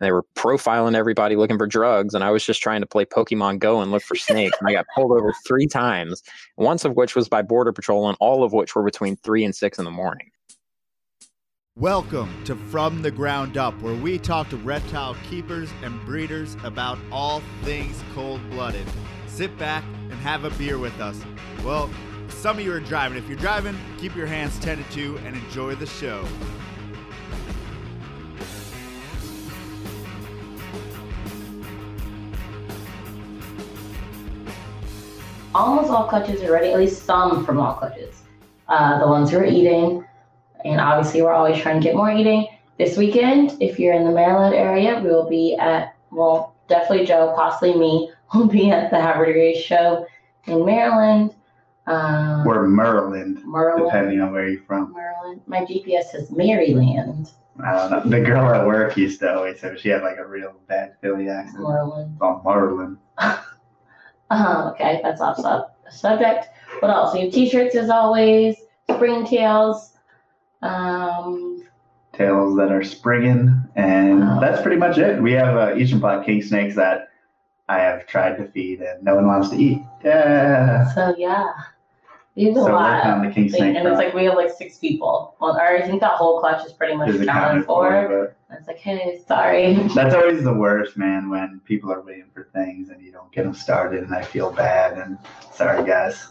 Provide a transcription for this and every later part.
they were profiling everybody looking for drugs, and I was just trying to play Pokemon Go and look for snakes. and I got pulled over three times, once of which was by Border Patrol, and all of which were between three and six in the morning. Welcome to From the Ground Up, where we talk to reptile keepers and breeders about all things cold blooded. Sit back and have a beer with us. Well, some of you are driving. If you're driving, keep your hands tended to and enjoy the show. Almost all clutches are ready, at least some from all clutches. Uh, the ones who are eating, and obviously we're always trying to get more eating. This weekend, if you're in the Maryland area, we will be at, well, definitely Joe, possibly me, will be at the Havertide show in Maryland. Um, or Maryland, Maryland, depending on where you're from. Maryland. My GPS says Maryland. I. The girl at work used to always say she had like a real bad Philly accent. Maryland. Oh, Maryland. Uh, okay, that's off sub- subject. What else? Have t-shirts as always, spring tails. Um, tails that are springing, and oh. that's pretty much it. We have uh, Eastern Black King snakes that I have tried to feed, and no one wants to eat. Yeah. So yeah, have a so lot. On the king snake and it's like we have like six people. Well, or I think that whole clutch is pretty much accounted for. It's like, hey, sorry. That's always the worst, man, when people are waiting for things and you don't get them started, and I feel bad. And sorry, guys,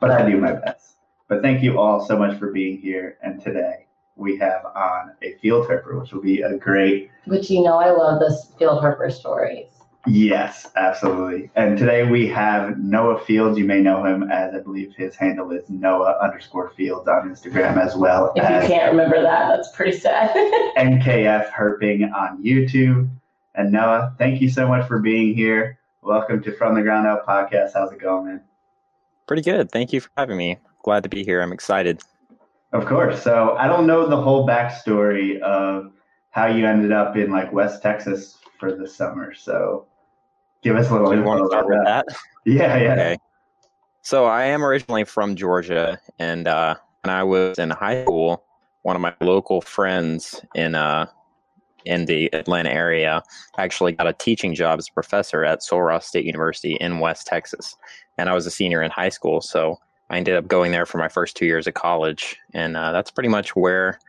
but I do my best. But thank you all so much for being here. And today we have on a field herper, which will be a great. Which you know, I love this field herper stories. Yes, absolutely. And today we have Noah Fields. You may know him as I believe his handle is Noah underscore Fields on Instagram as well. If you can't remember that, that's pretty sad. NKF Herping on YouTube. And Noah, thank you so much for being here. Welcome to From the Ground Up podcast. How's it going, man? Pretty good. Thank you for having me. Glad to be here. I'm excited. Of course. So I don't know the whole backstory of how you ended up in like West Texas for the summer. So give us a little. You want to start with that? Yeah, yeah. Okay. So I am originally from Georgia, and uh, when I was in high school, one of my local friends in uh, in the Atlanta area actually got a teaching job as a professor at Sul Ross State University in West Texas, and I was a senior in high school, so I ended up going there for my first two years of college, and uh, that's pretty much where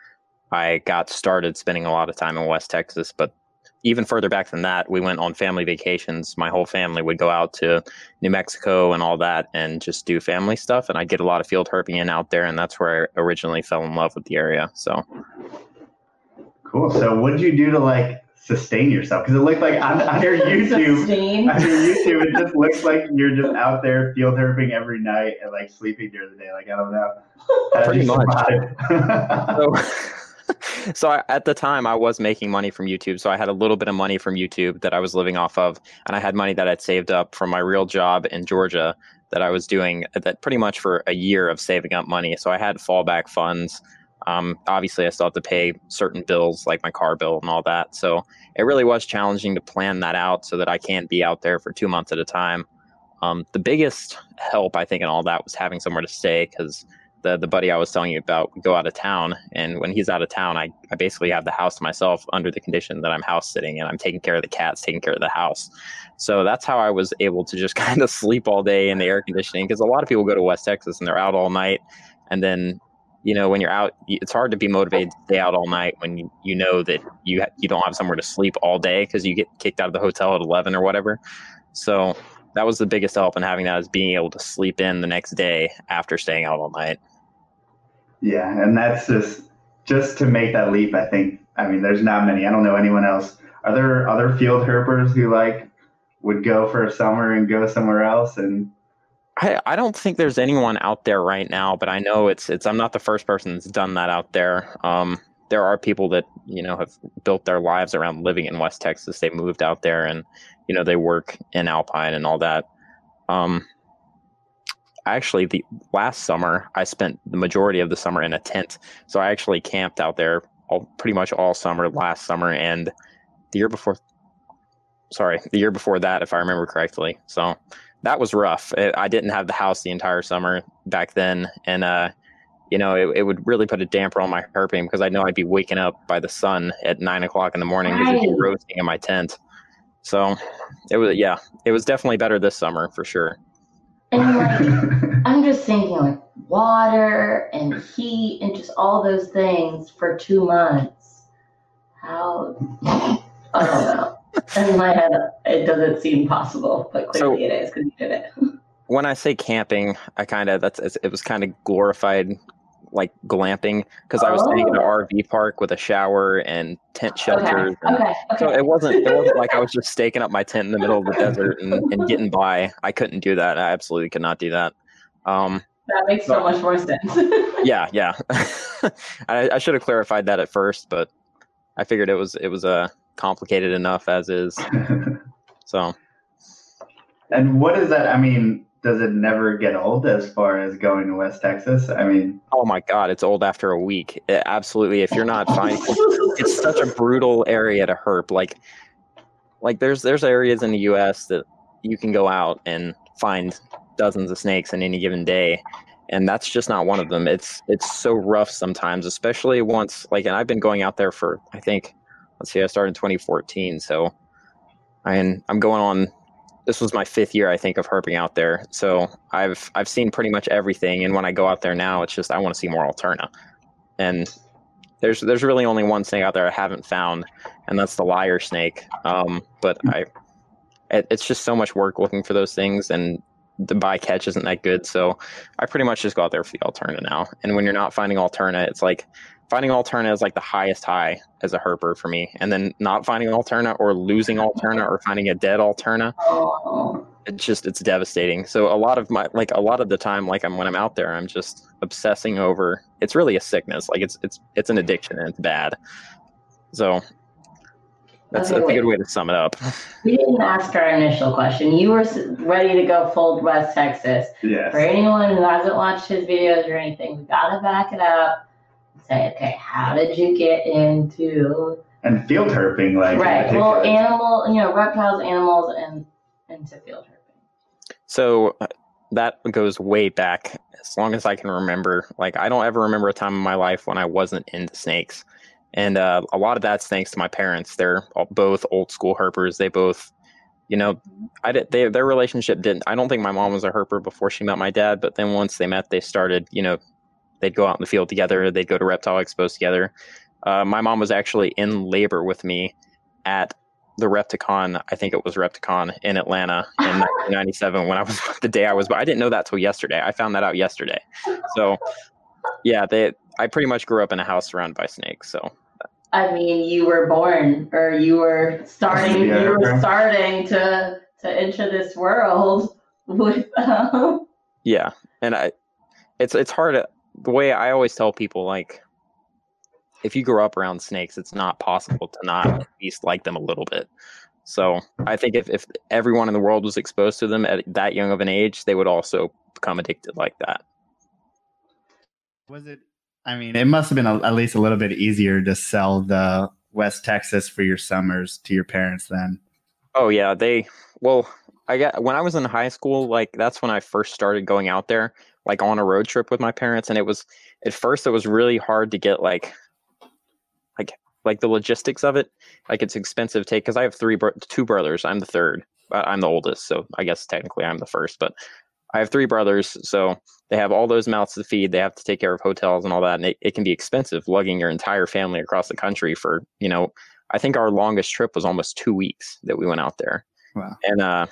I got started spending a lot of time in West Texas. But even further back than that, we went on family vacations. My whole family would go out to New Mexico and all that and just do family stuff. And I'd get a lot of field herping in out there. And that's where I originally fell in love with the area. So cool. So what did you do to like sustain yourself? Because it looked like on, on your YouTube, on your YouTube, it just looks like you're just out there field herping every night and like sleeping during the day. Like, I don't know. Pretty much. so, so I, at the time I was making money from YouTube. So I had a little bit of money from YouTube that I was living off of, and I had money that I'd saved up from my real job in Georgia that I was doing that pretty much for a year of saving up money. So I had fallback funds. Um, obviously, I still have to pay certain bills like my car bill and all that. So it really was challenging to plan that out so that I can't be out there for two months at a time. Um, the biggest help I think in all that was having somewhere to stay because the the buddy I was telling you about go out of town, and when he's out of town, I, I basically have the house to myself under the condition that I'm house sitting and I'm taking care of the cats, taking care of the house. So that's how I was able to just kind of sleep all day in the air conditioning because a lot of people go to West Texas and they're out all night, and then you know when you're out, it's hard to be motivated to stay out all night when you, you know that you ha- you don't have somewhere to sleep all day because you get kicked out of the hotel at 11 or whatever. So that was the biggest help in having that is being able to sleep in the next day after staying out all night. Yeah, and that's just just to make that leap. I think. I mean, there's not many. I don't know anyone else. Are there other field herpers who like would go for a summer and go somewhere else and I, I don't think there's anyone out there right now, but I know it's it's I'm not the first person that's done that out there. Um, there are people that you know have built their lives around living in West Texas. They moved out there and you know they work in Alpine and all that. Um, actually the last summer I spent the majority of the summer in a tent. So I actually camped out there all pretty much all summer last summer and the year before sorry, the year before that if I remember correctly. So that was rough. I didn't have the house the entire summer back then and uh you know, it, it would really put a damper on my herping because I know I'd be waking up by the sun at nine o'clock in the morning because it'd be roasting in my tent. So it was, yeah, it was definitely better this summer for sure. And like, I'm just thinking like water and heat and just all those things for two months. How? I don't know. In my head, it doesn't seem possible, but clearly So- it is because you did it. when I say camping, I kind of that's it was kind of glorified like glamping because I was staying in an Oh. RV park with a shower and tent shelters. Okay. and- Okay. So it wasn't it wasn't like I was just staking up my tent in the middle of the desert and, and getting by. I couldn't do that. I absolutely could not do that. Um, That makes so much more sense. yeah, yeah. I, I should have clarified that at first, but I figured it was it was uh, complicated enough as is. So and what is that? I mean, does it never get old as far as going to West Texas? I mean, oh my god, it's old after a week. It- absolutely, if you're not fine, it's such a brutal area to herp. Like, like there's there's areas in the U.S. that you can go out and find dozens of snakes in any given day, and that's just not one of them. It's it's so rough sometimes, especially once like, and I've been going out there for I think, let's see, I started in 2014, so I I'm going on. This was my fifth year, I think, of herping out there. So I've I've seen pretty much everything, and when I go out there now, it's just I want to see more alterna, and there's there's really only one snake out there I haven't found, and that's the lyre snake. Um, but I, it, it's just so much work looking for those things, and the bycatch isn't that good. So I pretty much just go out there for the alterna now. And when you're not finding alterna, it's like finding alterna is like the highest high as a herper for me, and then not finding alterna or losing alterna or finding a dead alterna it's just it's devastating so a lot of my like a lot of the time like i'm when i'm out there i'm just obsessing over it's really a sickness like it's it's it's an addiction and it's bad so that's, Okay, that's a good way to sum it up we didn't ask our initial question. You were ready to go full West Texas. Yes. For anyone who hasn't watched his videos or anything, we gotta back it up. And Say, okay, how did you get into And field herping, like right? Well, animal, you know, reptiles, animals, and into field herping. so uh, that goes way back as long as i can remember like i don't ever remember a time in my life when i wasn't into snakes and uh, a lot of that's thanks to my parents they're both old school herpers they both you know i did they, their relationship didn't i don't think my mom was a herper before she met my dad but then once they met they started you know they'd go out in the field together they'd go to reptile expos together uh, my mom was actually in labor with me at the Repticon, I think it was Repticon in Atlanta in 1997 when I was the day I was, but I didn't know that till yesterday. I found that out yesterday. So, yeah, they, I pretty much grew up in a house surrounded by snakes. So, I mean, you were born, or you were starting. Yeah, you were okay. starting to to enter this world with. Um, yeah, and I, it's it's hard. The way I always tell people, like, if you grow up around snakes, it's not possible to not at least like them a little bit. So, I think if if everyone in the world was exposed to them at that young of an age, they would also become addicted like that. Was it? I mean, it must have been a, at least a little bit easier to sell the West Texas for your summers to your parents then. Oh yeah, they well, I got when I was in high school, like that's when I first started going out there, like on a road trip with my parents, and it was at first it was really hard to get like like like the logistics of it. Like it's expensive to take because I have three bro- two brothers. I'm the third. I'm the oldest, so I guess technically I'm the first, but I have three brothers, so they have all those mouths to feed. They have to take care of hotels and all that, and it, it can be expensive lugging your entire family across the country for you know I think our longest trip was almost two weeks that we went out there. Wow. And uh,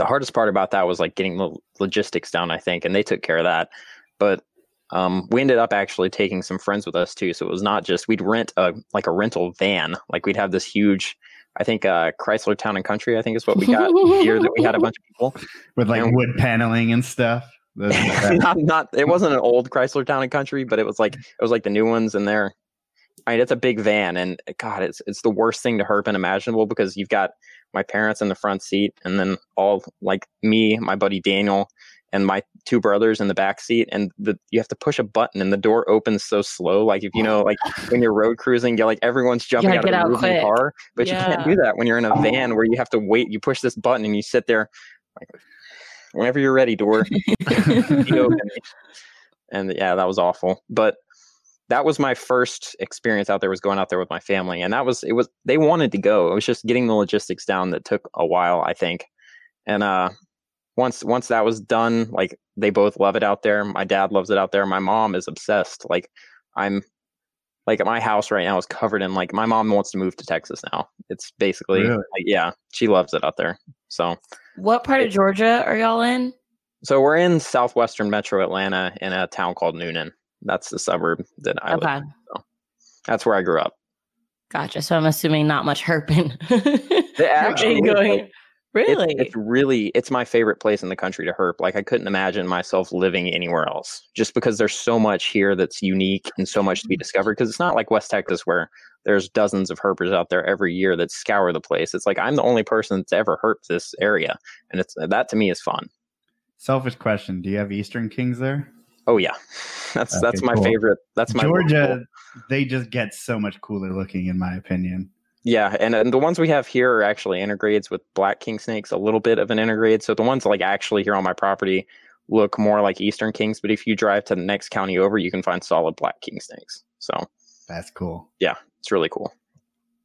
the hardest part about that was like getting the logistics down, I think, and they took care of that. But um, we ended up actually taking some friends with us too. So it was not just we'd rent a like a rental van. Like we'd have this huge, I think uh, Chrysler Town and Country. I think is what we got here. That we had a bunch of people. With like Yeah. wood paneling and stuff. Not, not it wasn't an old Chrysler Town and Country, but it was like it was like the new ones, in they're. I mean, it's a big van, and God, it's it's the worst thing to herp and imaginable because you've got my parents in the front seat, and then all like me, my buddy Daniel, and my two brothers in the back seat, and the you have to push a button, and the door opens so slow. Like if you know, like when you're road cruising, you're like everyone's jumping out of the out the quick. car, but you can't do that when you're in a van where you have to wait. You push this button, and you sit there. Like, whenever you're ready, door and yeah, that was awful. But that was my first experience out there was going out there with my family and that was it was they wanted to go. It was just getting the logistics down that took a while i think. And uh once once that was done like they both love it out there. My dad loves it out there. My mom is obsessed. Like i'm like my house right now is covered in like my mom wants to move to texas now. It's basically Really? like, yeah she loves it out there. So What part of Georgia are y'all in? so we're in southwestern metro atlanta in a town called Newnan that's the suburb that i live Okay. in. that's where i grew up Gotcha. So I'm assuming not much herping. actually, going. really? It's, it's really it's my favorite place in the country to herp. Like I couldn't imagine myself living anywhere else, just because there's so much here that's unique and so much to be mm-hmm. discovered. Because it's not like West Texas where there's dozens of herpers out there every year that scour the place. It's like I'm the only person that's ever herped this area, and it's that to me is fun. Selfish question: Do you have Eastern Kings there? Oh yeah, that's Okay, that's my cool. favorite. That's my Georgia, local- they just get so much cooler looking, in my opinion. Yeah, and, and the ones we have here are actually intergrades with black king snakes, a little bit of an intergrade. So the ones like actually here on my property look more like eastern kings, but if you drive to the next county over, you can find solid black king snakes. So That's cool. Yeah, it's really cool.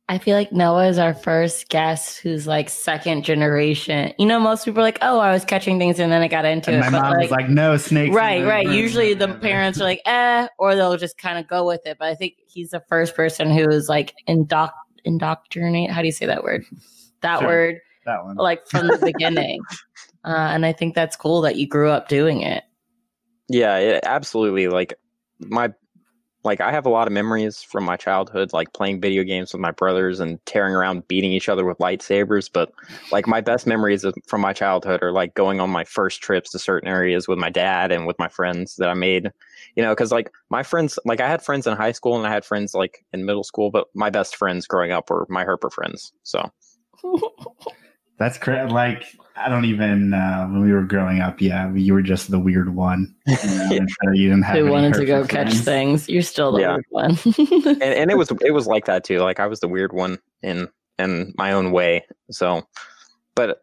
I feel like Noah is our first guest who's like second generation. You know, most people are like, "Oh, I was catching things and then I got into And it." my but, mom was like, "No snakes." right, right. room." Usually the parents are like, "Eh," or they'll just kind of go with it. But I think he's the first person who is like indoc indoctrinate. How do you say that word? That Sure. word, that one. like from the beginning. Uh, and I think that's cool that you grew up doing it. Yeah, it, absolutely. Like my like I have a lot of memories from my childhood, like playing video games with my brothers and tearing around, beating each other with lightsabers. But like my best memories from my childhood are like going on my first trips to certain areas with my dad and with my friends that I made. You know, because like my friends, like I had friends in high school and I had friends like in middle school, but my best friends growing up were my herper friends. So That's cra Like I don't even uh, when we were growing up. Yeah, you were just the weird one. You, know, Yeah. you didn't have. Who wanted to go perfect catch things? You're still the Yeah. weird one. and, and it was it was like that too. Like I was the weird one in in my own way. So, but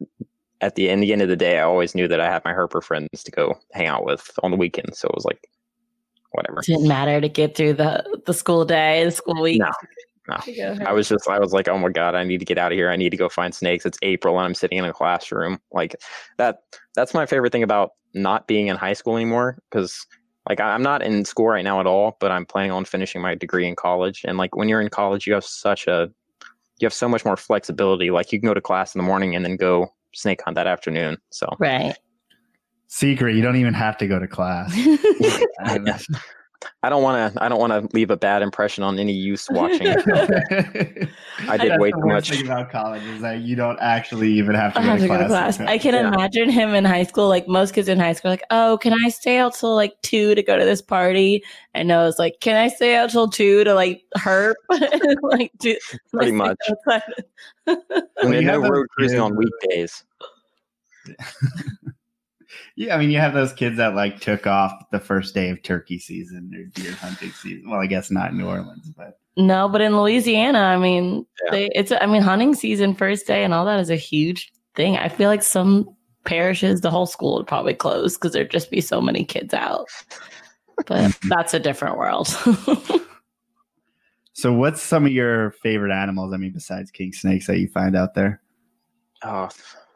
at the end, the end of the day, I always knew that I had my herper friends to go hang out with on the weekend. So it was like, whatever. Didn't matter to get through the the school day, the school week. No, no. I was just I was like, oh my god, I need to get out of here. I need to go find snakes. It's April and I'm sitting in a classroom. Like that. That's my favorite thing about not being in high school anymore because. Like I- I'm not in school right now at all, but I'm planning on finishing my degree in college. And like when you're in college, you have such a you have so much more flexibility. Like you can go to class in the morning and then go snake hunt that afternoon. So right. Secret. You don't even have to go to class. Yeah. I don't want to. I don't want to leave a bad impression on any youth watching. I did That's way too worst much. thing about college is that you don't actually even have to, I go, have to to go to class. class. I can Yeah. imagine him in high school. Like most kids in high school, are like, oh, can I stay out till like two to go to this party? And I was like, can I stay out till two to like herp? like, do, Pretty much. outside. And you no have road cruising on uh, weekdays. Yeah, I mean, you have those kids that like took off the first day of turkey season or deer hunting season. Well, I guess not in New Orleans, but no, but in Louisiana, I mean, Yeah. they, it's. I mean, hunting season first day and all that is a huge thing. I feel like some parishes, the whole school would probably close because there'd just be so many kids out. But that's a different world. so what's some of your favorite animals? I mean, besides king snakes that you find out there? Oh,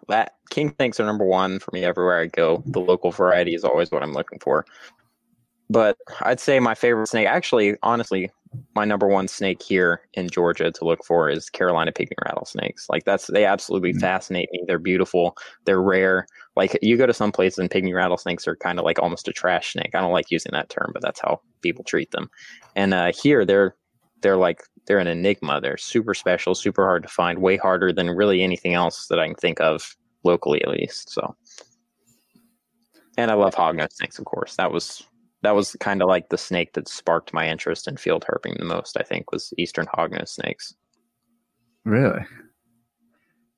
that king snakes are number one for me everywhere I go. The local variety is always what I'm looking for. But I'd say my favorite snake, actually, honestly, my number one snake here in Georgia to look for is Carolina pygmy rattlesnakes. Like that's they absolutely Mm. fascinate me. They're beautiful. They're rare. Like you go to some places and pygmy rattlesnakes are kind of like almost a trash snake. I don't like using that term, but that's how people treat them. And uh, here they're they're like they're an enigma. They're super special, super hard to find, way harder than really anything else that I can think of locally, at least. So, and I love hognose snakes, of course. That was that was kind of like the snake that sparked my interest in field herping the most. I think was eastern hognose snakes. Really?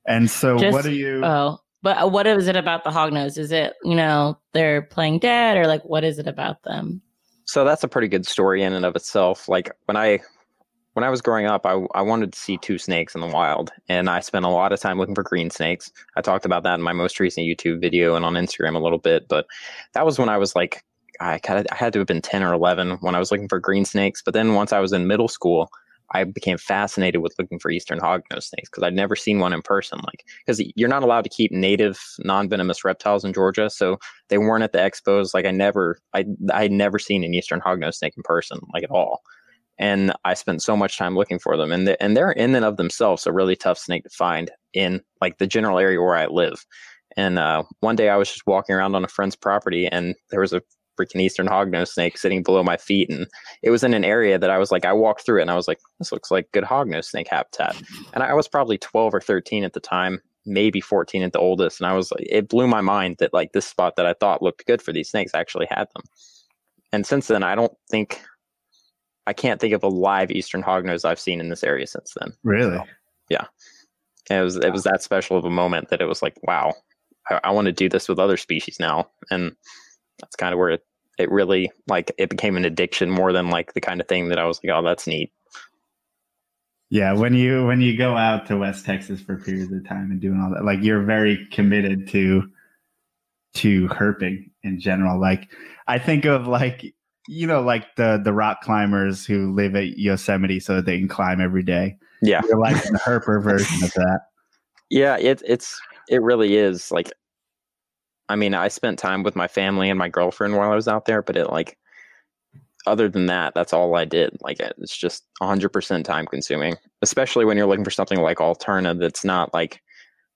And so, Just- what are you? Oh, but uh, what is it about the hognose? Is it you know they're playing dead or like what is it about them? So that's a pretty good story in and of itself. Like when I when I was growing up, I, I wanted to see two snakes in the wild, and I spent a lot of time looking for green snakes. I talked about that in my most recent YouTube video and on Instagram a little bit, but that was when I was like I kind of I had to have been 10 or 11 when I was looking for green snakes. But then once I was in middle school, I became fascinated with looking for eastern hognose snakes because I'd never seen one in person. Like, because you're not allowed to keep native non-venomous reptiles in Georgia, so they weren't at the expos. Like, I never, I, I had never seen an eastern hognose snake in person, like at all. And I spent so much time looking for them, and they, and they're in and of themselves a really tough snake to find in like the general area where I live. And uh, one day I was just walking around on a friend's property, and there was a freaking eastern hognose snake sitting below my feet, and it was in an area that I was like, I walked through it, and I was like, this looks like good hognose snake habitat. And I was probably 12 or 13 at the time, maybe 14 at the oldest, and I was like, it blew my mind that like this spot that I thought looked good for these snakes actually had them. And since then, I don't think I can't think of a live eastern hognose I've seen in this area since then. Really? So, yeah. And it was it was that special of a moment that it was like, wow, I, I want to do this with other species now, and that's kind of where it it really like it became an addiction more than like the kind of thing that I was like, oh, that's neat. Yeah, when you when you go out to West Texas for periods of time and doing all that, like you're very committed to to herping in general. Like I think of like you know like the the rock climbers who live at Yosemite so that they can climb every day. Yeah, you're like the herper version of that. Yeah, it it's it really is like I mean, I spent time with my family and my girlfriend while I was out there, but it like other than that, that's all I did. Like it's just 100% time consuming, especially when you're looking for something like Alterna that's not like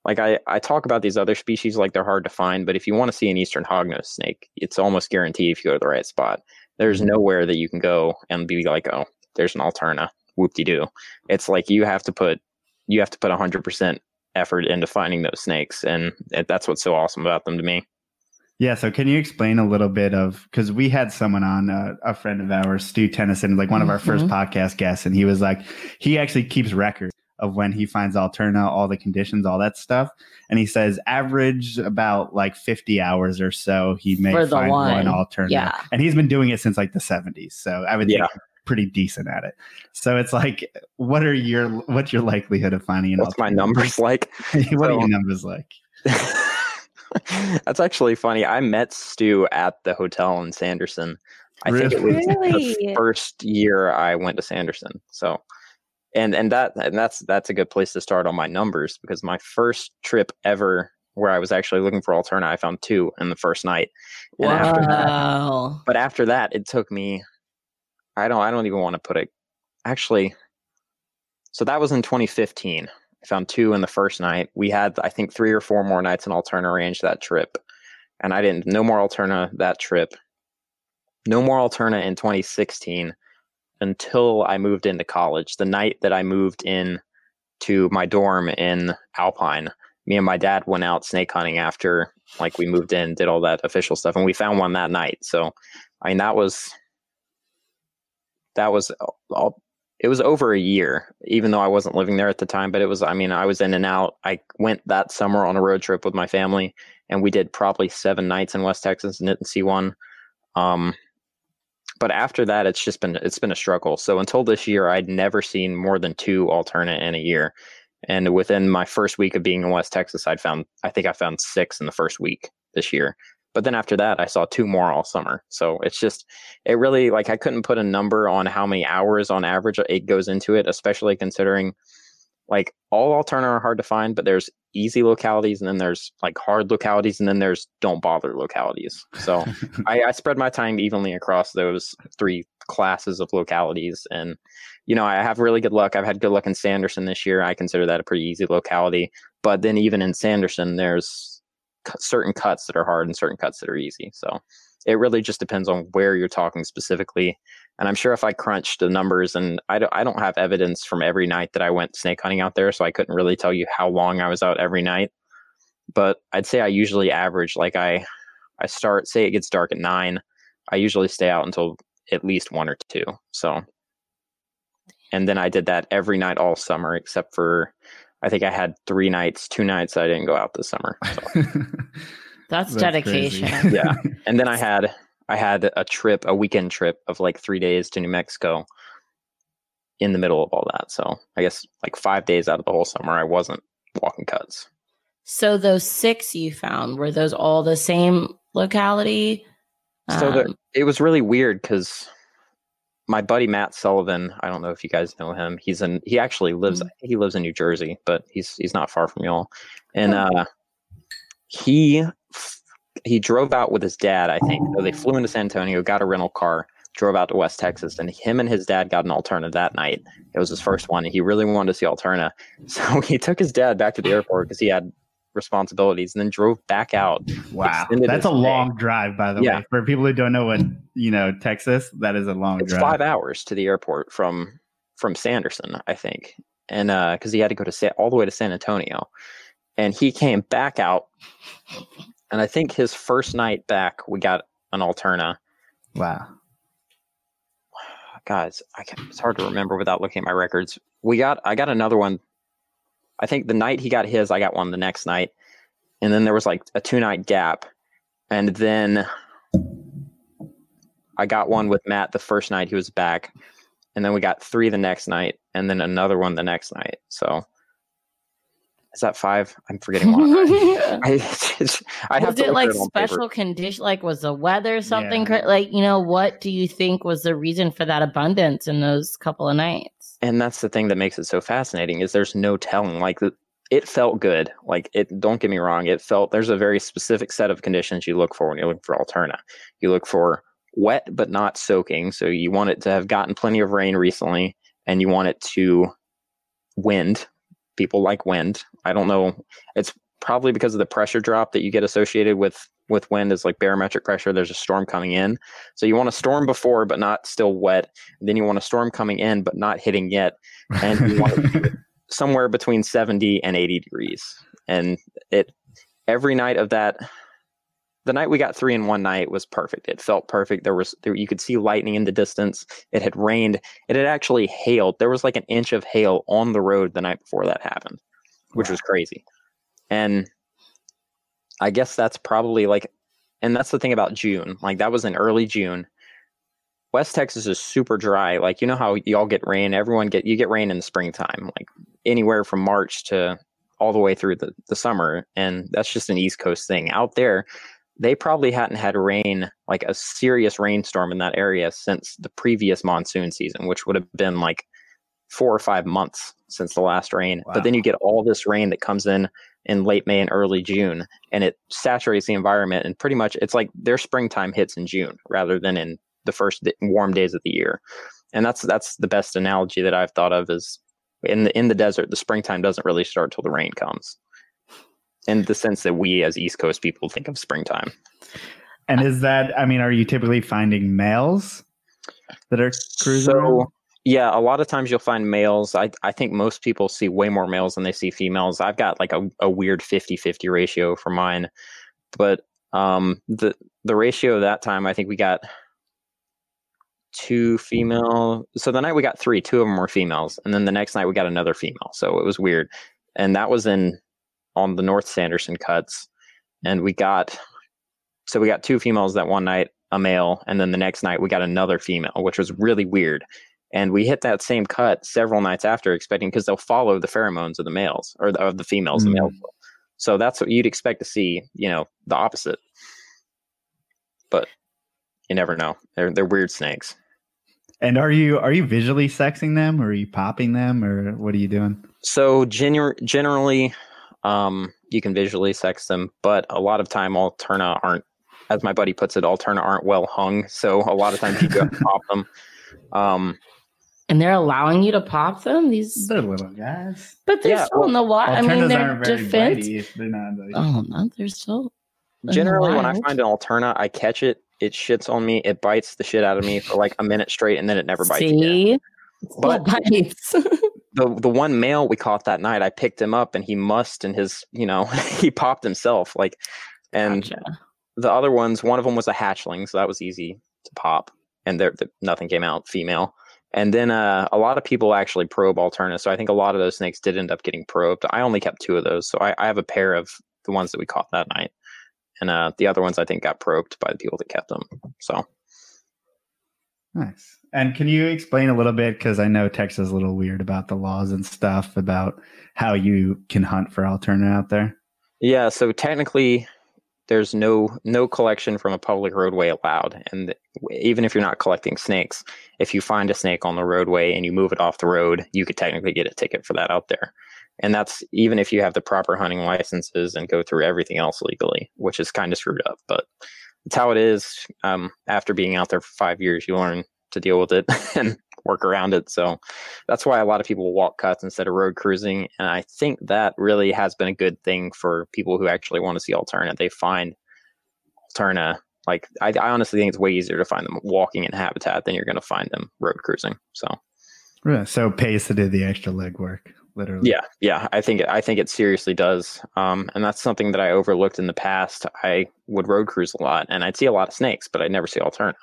like I, I talk about these other species like they're hard to find, but if you want to see an eastern hognose snake, it's almost guaranteed if you go to the right spot. There's mm-hmm. nowhere that you can go and be like, oh, there's an Alterna, whoop de doo. It's like you have to put you have to put 100% effort into finding those snakes, and that's what's so awesome about them to me. Yeah, so can you explain a little bit of because we had someone on uh, a friend of ours, Stu Tennyson, like one mm-hmm. of our first mm-hmm. podcast guests, and he was like, he actually keeps records of when he finds Alterna, all the conditions, all that stuff, and he says average about like fifty hours or so he may find one, one Alterna, yeah. and he's been doing it since like the seventies. So I would yeah. think pretty decent at it. So it's like, what are your what's your likelihood of finding an? What's my numbers like? what so, are your numbers like? That's actually funny. I met Stu at the hotel in Sanderson. I really? think it was really? the first year I went to Sanderson. So and and that and that's that's a good place to start on my numbers because my first trip ever where I was actually looking for Alterna, I found two in the first night. And wow. after that, but after that, it took me I don't I don't even want to put it actually so that was in 2015. I found two in the first night. We had I think three or four more nights in Alterna range that trip. And I didn't no more Alterna that trip. No more Alterna in 2016 until I moved into college. The night that I moved in to my dorm in Alpine, me and my dad went out snake hunting after like we moved in, did all that official stuff, and we found one that night. So I mean that was that was all, it was over a year, even though I wasn't living there at the time. But it was, I mean, I was in and out. I went that summer on a road trip with my family, and we did probably seven nights in West Texas and didn't see one. Um, but after that, it's just been it's been a struggle. So until this year, I'd never seen more than two alterna in a year. And within my first week of being in West Texas, I'd found I think I found six in the first week this year. But then after that, I saw two more all summer. So it's just, it really, like, I couldn't put a number on how many hours on average it goes into it, especially considering, like, all Alterna are hard to find, but there's easy localities and then there's like hard localities and then there's don't bother localities. So I, I spread my time evenly across those three classes of localities. And, you know, I have really good luck. I've had good luck in Sanderson this year. I consider that a pretty easy locality. But then even in Sanderson, there's certain cuts that are hard and certain cuts that are easy. So it really just depends on where you're talking specifically. And I'm sure if I crunched the numbers, and I don't, I don't have evidence from every night that I went snake hunting out there, so I couldn't really tell you how long I was out every night. But I'd say I usually average like I, I start say it gets dark at nine, I usually stay out until at least one or two. So, and then I did that every night all summer except for I think I had three nights, two nights I didn't go out this summer. So. That's, That's, dedication. yeah. And then I had I had a trip, a weekend trip of like three days to New Mexico in the middle of all that. So I guess like five days out of the whole summer I wasn't walking cuts. So those six you found, were those all the same locality? So um, the, it was really weird because my buddy Matt Sullivan, I don't know if you guys know him. He's in he actually lives mm-hmm. he lives in New Jersey, but he's he's not far from y'all. And uh he he drove out with his dad, I think. So they flew into San Antonio, got a rental car, drove out to West Texas, and him and his dad got an Alterna that night. It was his first one. and He really wanted to see Alterna. So he took his dad back to the airport because he had responsibilities and then drove back out. Wow. That's a long drive, by the yeah. way. For people who don't know what, you know, Texas, that is a long it's drive. five hours to the airport from from Sanderson, I think. And uh because he had to go to Sa- all the way to San Antonio. And he came back out. And I think his first night back, we got an Alterna. Wow. Guys, I can, it's hard to remember without looking at my records. We got I got another one I think the night he got his, I got one the next night. And then there was like a two night gap. And then I got one with Matt the first night he was back. And then we got three the next night and then another one the next night. So is that five? I'm forgetting one. I, just, I was it like special condition? Like was the weather something? Yeah. Like you know, what do you think was the reason for that abundance in those couple of nights? And that's the thing that makes it so fascinating is there's no telling. Like it felt good. Like it. Don't get me wrong. It felt there's a very specific set of conditions you look for when you look for Alterna. You look for wet but not soaking. So you want it to have gotten plenty of rain recently, and you want it to wind people like wind. I don't know. It's probably because of the pressure drop that you get associated with with wind is like barometric pressure. There's a storm coming in, so you want a storm before, but not still wet. then you want a storm coming in, but not hitting yet, and you want somewhere between 70 and 80 degrees. And it every night of that the night we got three in one night was perfect. It felt perfect. There was there, you could see lightning in the distance. It had rained. It had actually hailed. There was like an inch of hail on the road the night before that happened, which wow. was crazy. And I guess that's probably like, and that's the thing about June. Like that was in early June. West Texas is super dry. Like you know how y'all get rain. Everyone get you get rain in the springtime, like anywhere from March to all the way through the, the summer. And that's just an East Coast thing. Out there, they probably hadn't had rain, like a serious rainstorm in that area since the previous monsoon season, which would have been like four or five months since the last rain. Wow. But then you get all this rain that comes in in late May and early June, and it saturates the environment. And pretty much it's like their springtime hits in June rather than in the first warm days of the year. And that's that's the best analogy that I've thought of is in the in the desert, the springtime doesn't really start till the rain comes in the sense that we as East Coast people think of springtime. And is that, I mean, are you typically finding males that are cruising? So, yeah, a lot of times you'll find males. I, I think most people see way more males than they see females. I've got like a, a weird 50 50 ratio for mine. But um, the, the ratio that time, I think we got two female. So the night we got three, two of them were females. And then the next night we got another female. So it was weird. And that was in on the North Sanderson cuts, and we got so we got two females that one night, a male, and then the next night we got another female, which was really weird. And we hit that same cut several nights after, expecting because they'll follow the pheromones of the males or the, of the females. Mm. The males. So that's what you'd expect to see. You know, the opposite. But you never know. They're they're weird snakes. And are you are you visually sexing them, or are you popping them, or what are you doing? So gener- generally, um, you can visually sex them, but a lot of time Alterna aren't, as my buddy puts it, Alterna aren't well hung. So a lot of times you have to pop them. Um, and they're allowing you to pop them. These they're little guys, but they're yeah, still well, in the water. I mean, they're defense. They're not. Like... Oh no, they're still. Generally, when I find an Alterna, I catch it. It shits on me. It bites the shit out of me for like a minute straight, and then it never bites. See, again. but bites. the the one male we caught that night, I picked him up and he must and his you know he popped himself like, and gotcha. the other ones, one of them was a hatchling, so that was easy to pop, and there the, nothing came out female. And then uh, a lot of people actually probe Alterna, so I think a lot of those snakes did end up getting probed. I only kept two of those, so I, I have a pair of the ones that we caught that night, and uh, the other ones I think got probed by the people that kept them. So nice. And can you explain a little bit? Because I know Texas is a little weird about the laws and stuff about how you can hunt for Alterna out there. Yeah. So technically, there's no no collection from a public roadway allowed and even if you're not collecting snakes if you find a snake on the roadway and you move it off the road you could technically get a ticket for that out there and that's even if you have the proper hunting licenses and go through everything else legally which is kind of screwed up but it's how it is um, after being out there for five years you learn to deal with it and work around it. So that's why a lot of people walk cuts instead of road cruising. And I think that really has been a good thing for people who actually want to see Alterna. They find Alterna like I, I honestly think it's way easier to find them walking in habitat than you're going to find them road cruising. So, yeah, so pays to do the extra legwork, literally. Yeah, yeah, I think I think it seriously does, um, and that's something that I overlooked in the past. I would road cruise a lot, and I'd see a lot of snakes, but I'd never see Alterna.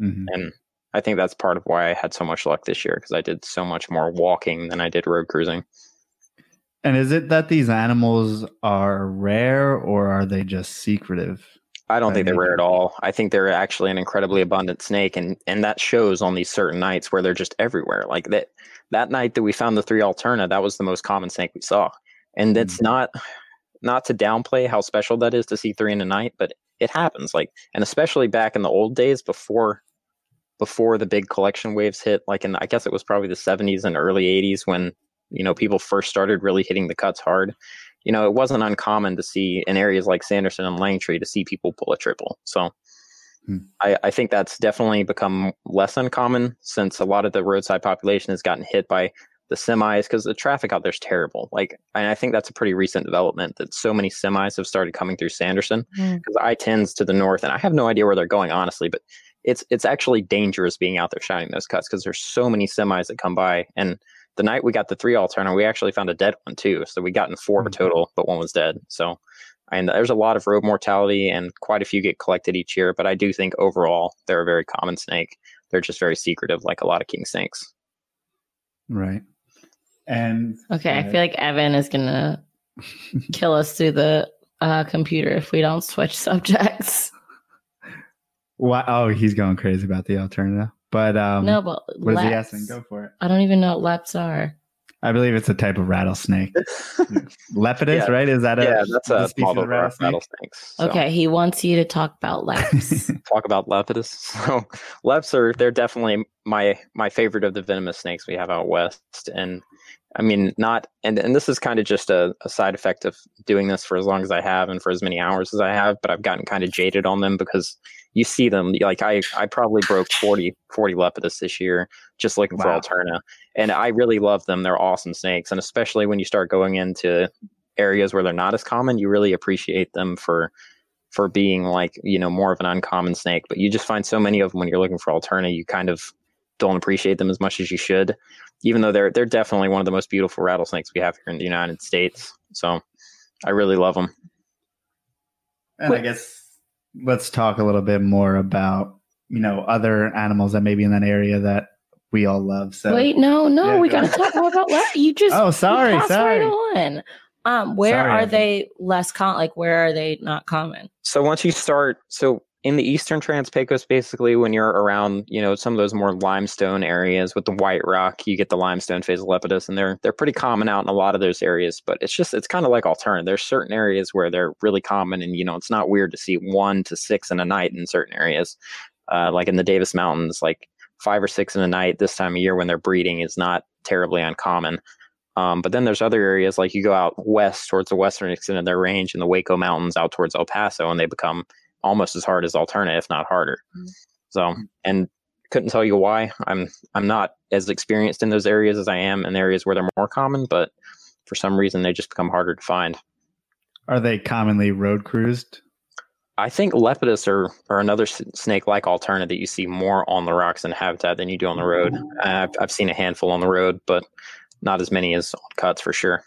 Mm-hmm. And I think that's part of why I had so much luck this year because I did so much more walking than I did road cruising. And is it that these animals are rare or are they just secretive? I don't think they're rare at all. I think they're actually an incredibly abundant snake, and and that shows on these certain nights where they're just everywhere. Like that that night that we found the three alterna, that was the most common snake we saw, and it's mm-hmm. not not to downplay how special that is to see three in a night, but it happens. Like, and especially back in the old days before before the big collection waves hit, like in I guess it was probably the 70s and early 80s when you know people first started really hitting the cuts hard. You know, it wasn't uncommon to see in areas like Sanderson and Langtry to see people pull a triple. So hmm. I, I think that's definitely become less uncommon since a lot of the roadside population has gotten hit by the semis because the traffic out there is terrible. Like, and I think that's a pretty recent development that so many semis have started coming through Sanderson because mm. I tens to the north, and I have no idea where they're going honestly, but it's it's actually dangerous being out there shining those cuts because there's so many semis that come by. And the night we got the three alterna, we actually found a dead one too. So we got in 4 mm-hmm. total, but one was dead. So and there's a lot of road mortality and quite a few get collected each year. But I do think overall they're a very common snake. They're just very secretive, like a lot of king snakes. Right. And okay, uh, I feel like Evan is gonna kill us through the uh, computer if we don't switch subjects. Why? Oh, he's going crazy about the alternative. But um, no, but what is he asking? Go for it. I don't even know what leps are. I believe it's a type of rattlesnake. Lepidus, yeah. right? Is that a yeah? That's a species of rattlesnake. rattlesnakes. So. Okay, he wants you to talk about leps. talk about lepidus. So leps are they're definitely my my favorite of the venomous snakes we have out west, and I mean, not, and, and this is kind of just a, a, side effect of doing this for as long as I have and for as many hours as I have, but I've gotten kind of jaded on them because you see them like I, I probably broke 40, 40 Lepidus this year just looking wow. for Alterna. And I really love them. They're awesome snakes. And especially when you start going into areas where they're not as common, you really appreciate them for, for being like, you know, more of an uncommon snake, but you just find so many of them when you're looking for Alterna, you kind of don't appreciate them as much as you should even though they're they're definitely one of the most beautiful rattlesnakes we have here in the United States. So I really love them. And I guess let's talk a little bit more about you know other animals that may be in that area that we all love. So wait, no, no, yeah, we got to talk more about what you just. Oh, sorry, sorry. Right on. Um, where sorry, are they less common? Like, where are they not common? So once you start, so in the eastern Trans-Pecos, basically, when you're around, you know, some of those more limestone areas with the white rock, you get the limestone phase lepidus, and they're they're pretty common out in a lot of those areas. But it's just it's kind of like alterna. There's certain areas where they're really common, and you know, it's not weird to see one to six in a night in certain areas, uh, like in the Davis Mountains, like five or six in a night this time of year when they're breeding is not terribly uncommon. Um, but then there's other areas like you go out west towards the western extent of their range in the Hueco Mountains out towards El Paso, and they become almost as hard as Alterna, if not harder. Mm-hmm. So, and couldn't tell you why. I'm I'm not as experienced in those areas as I am in areas where they're more common, but for some reason they just become harder to find. Are they commonly road cruised? I think Lepidus are, are another snake like Alterna that you see more on the rocks and habitat than you do on the road. Mm-hmm. I've, I've seen a handful on the road, but not as many as on cuts for sure.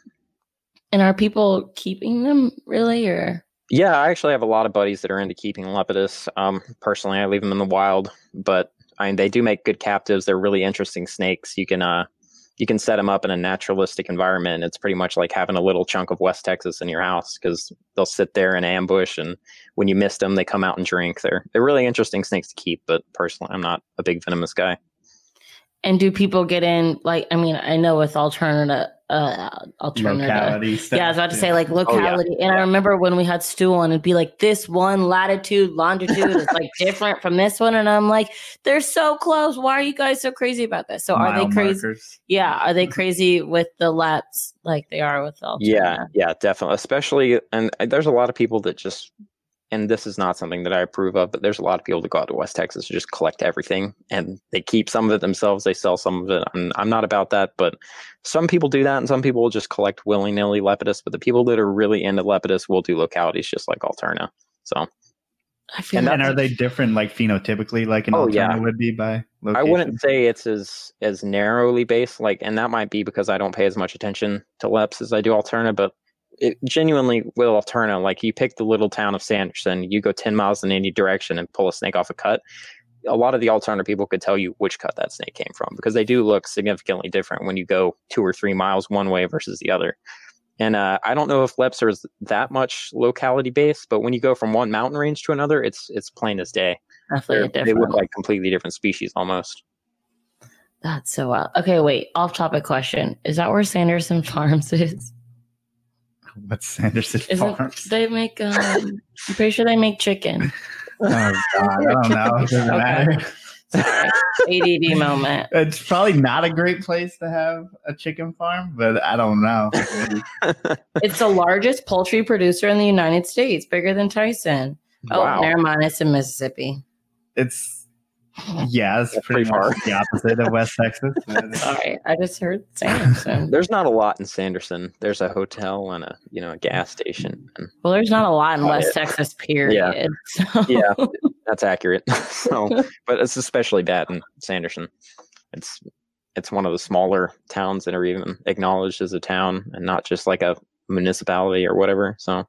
And are people keeping them really or? Yeah, I actually have a lot of buddies that are into keeping Lepidus. Um, personally, I leave them in the wild, but I mean, they do make good captives. They're really interesting snakes. You can uh, you can set them up in a naturalistic environment. It's pretty much like having a little chunk of West Texas in your house because they'll sit there in ambush, and when you miss them, they come out and drink. They're they're really interesting snakes to keep. But personally, I'm not a big venomous guy. And do people get in? Like, I mean, I know with alternative uh alternative. Locality stuff, yeah, I was about to say like locality. Oh, yeah. And I remember when we had Stu on, it'd be like this one latitude, longitude is like different from this one. And I'm like, they're so close. Why are you guys so crazy about this? So Mile are they crazy? Markers. Yeah, are they crazy with the lats like they are with the Yeah, yeah, definitely. Especially and there's a lot of people that just and this is not something that I approve of, but there's a lot of people that go out to West Texas to just collect everything and they keep some of it themselves. They sell some of it. I'm, I'm not about that, but some people do that and some people will just collect willy nilly Lepidus. But the people that are really into Lepidus will do localities just like Alterna. So, I feel and, and are they different, like phenotypically, like an oh, Alterna yeah. would be by location? I wouldn't say it's as as narrowly based, like, and that might be because I don't pay as much attention to Leps as I do Alterna, but it genuinely will Alterna. Like you pick the little town of Sanderson, you go 10 miles in any direction and pull a snake off a cut. A lot of the Alterna people could tell you which cut that snake came from because they do look significantly different when you go two or three miles one way versus the other. And uh, I don't know if Lepser is that much locality based, but when you go from one mountain range to another, it's it's plain as day. Definitely They look like completely different species almost. That's so wild. Okay, wait. Off topic question: Is that where Sanderson Farms is? What's Sanderson Isn't, Farms? They make. Um, I'm pretty sure they make chicken. oh God, I don't know. It doesn't matter. ADD moment. It's probably not a great place to have a chicken farm, but I don't know. it's the largest poultry producer in the United States, bigger than Tyson. Oh, wow. never mind. It's in Mississippi. It's yeah, it's pretty, pretty far the opposite of West Texas. Sorry, I just heard Sanderson. There's not a lot in Sanderson. There's a hotel and a you know a gas station. well, there's not a lot in oh, West Texas. Period. Yeah, so. yeah, that's accurate. so, but it's especially bad in Sanderson. It's it's one of the smaller towns that are even acknowledged as a town and not just like a municipality or whatever. So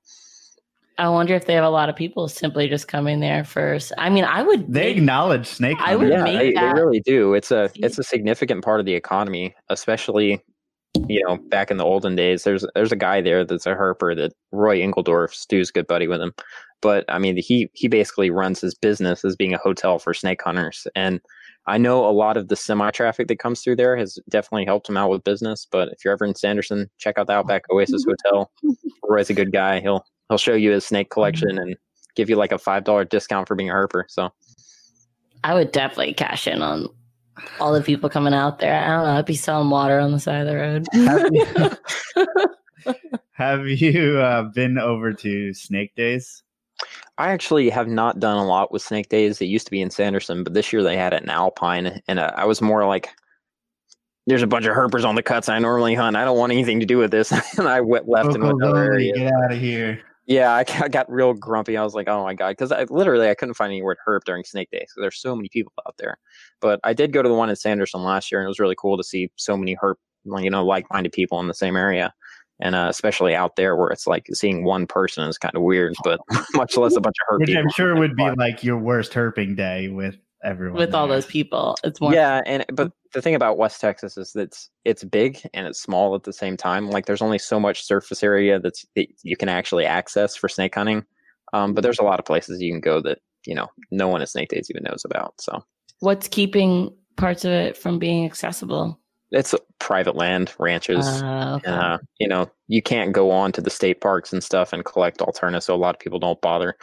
I wonder if they have a lot of people simply just coming there first. I mean, I would. They make, acknowledge snake. I would. Yeah, they, they, really do. It's a it's a significant part of the economy, especially you know back in the olden days. There's there's a guy there that's a herper that Roy Engeldorf, Stu's good buddy with him. But I mean, he he basically runs his business as being a hotel for snake hunters, and I know a lot of the semi traffic that comes through there has definitely helped him out with business. But if you're ever in Sanderson, check out the Outback Oasis mm-hmm. Hotel. Roy's a good guy. He'll he'll show you his snake collection mm-hmm. and give you like a five dollar discount for being a herper. So I would definitely cash in on all the people coming out there. I don't know. I'd be selling water on the side of the road. have you, have you uh, been over to Snake Days? I actually have not done a lot with Snake Days. It used to be in Sanderson, but this year they had it in Alpine, and uh, I was more like, "There's a bunch of herpers on the cuts I normally hunt. I don't want anything to do with this." and I went left and went other areas. Get out of here! Yeah, I, I got real grumpy. I was like, oh my god, because I literally I couldn't find any word herp during Snake Day. because there's so many people out there. But I did go to the one in Sanderson last year, and it was really cool to see so many herp, you know, like-minded people in the same area, and uh, especially out there where it's like seeing one person is kind of weird, but much less a bunch of herp. Which people. I'm sure it would be like your worst herping day with everyone with there. all those people. It's more yeah, and but the thing about West Texas is that it's, it's big and it's small at the same time. Like there's only so much surface area that's that you can actually access for snake hunting. Um, but there's a lot of places you can go that you know no one at Snake Days even knows about. So what's keeping parts of it from being accessible? It's private land, ranches. Uh, okay. uh, you know, you can't go on to the state parks and stuff and collect alternatives. So a lot of people don't bother.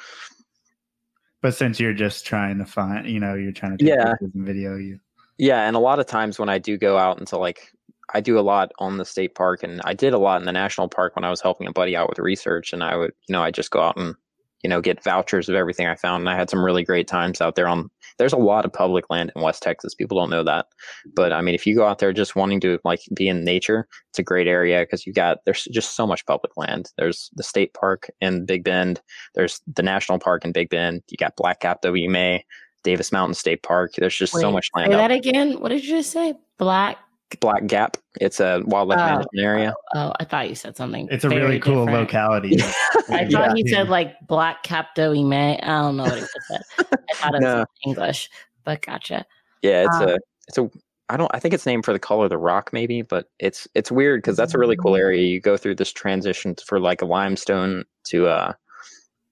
But since you're just trying to find, you know, you're trying to take yeah. video, you yeah, and a lot of times when I do go out into like I do a lot on the state park and I did a lot in the national park when I was helping a buddy out with research and I would, you know, I just go out and you know, get vouchers of everything I found. And I had some really great times out there on there's a lot of public land in West Texas. People don't know that. But I mean, if you go out there just wanting to like be in nature, it's a great area because you got there's just so much public land. There's the state park in Big Bend, there's the national park in Big Bend, you got Black Gap WMA, Davis Mountain State Park. There's just Wait, so much land. Say that again. What did you just say? Black Black Gap. It's a wildlife oh, management area. Oh, oh, I thought you said something. It's a really cool different. locality. I thought you said like Black Cap Doe May. I don't know what he said. I thought it no. was English, but gotcha. Yeah, it's um, a it's a I don't I think it's named for the color of the rock maybe, but it's it's weird because that's a really cool area. You go through this transition for like a limestone to uh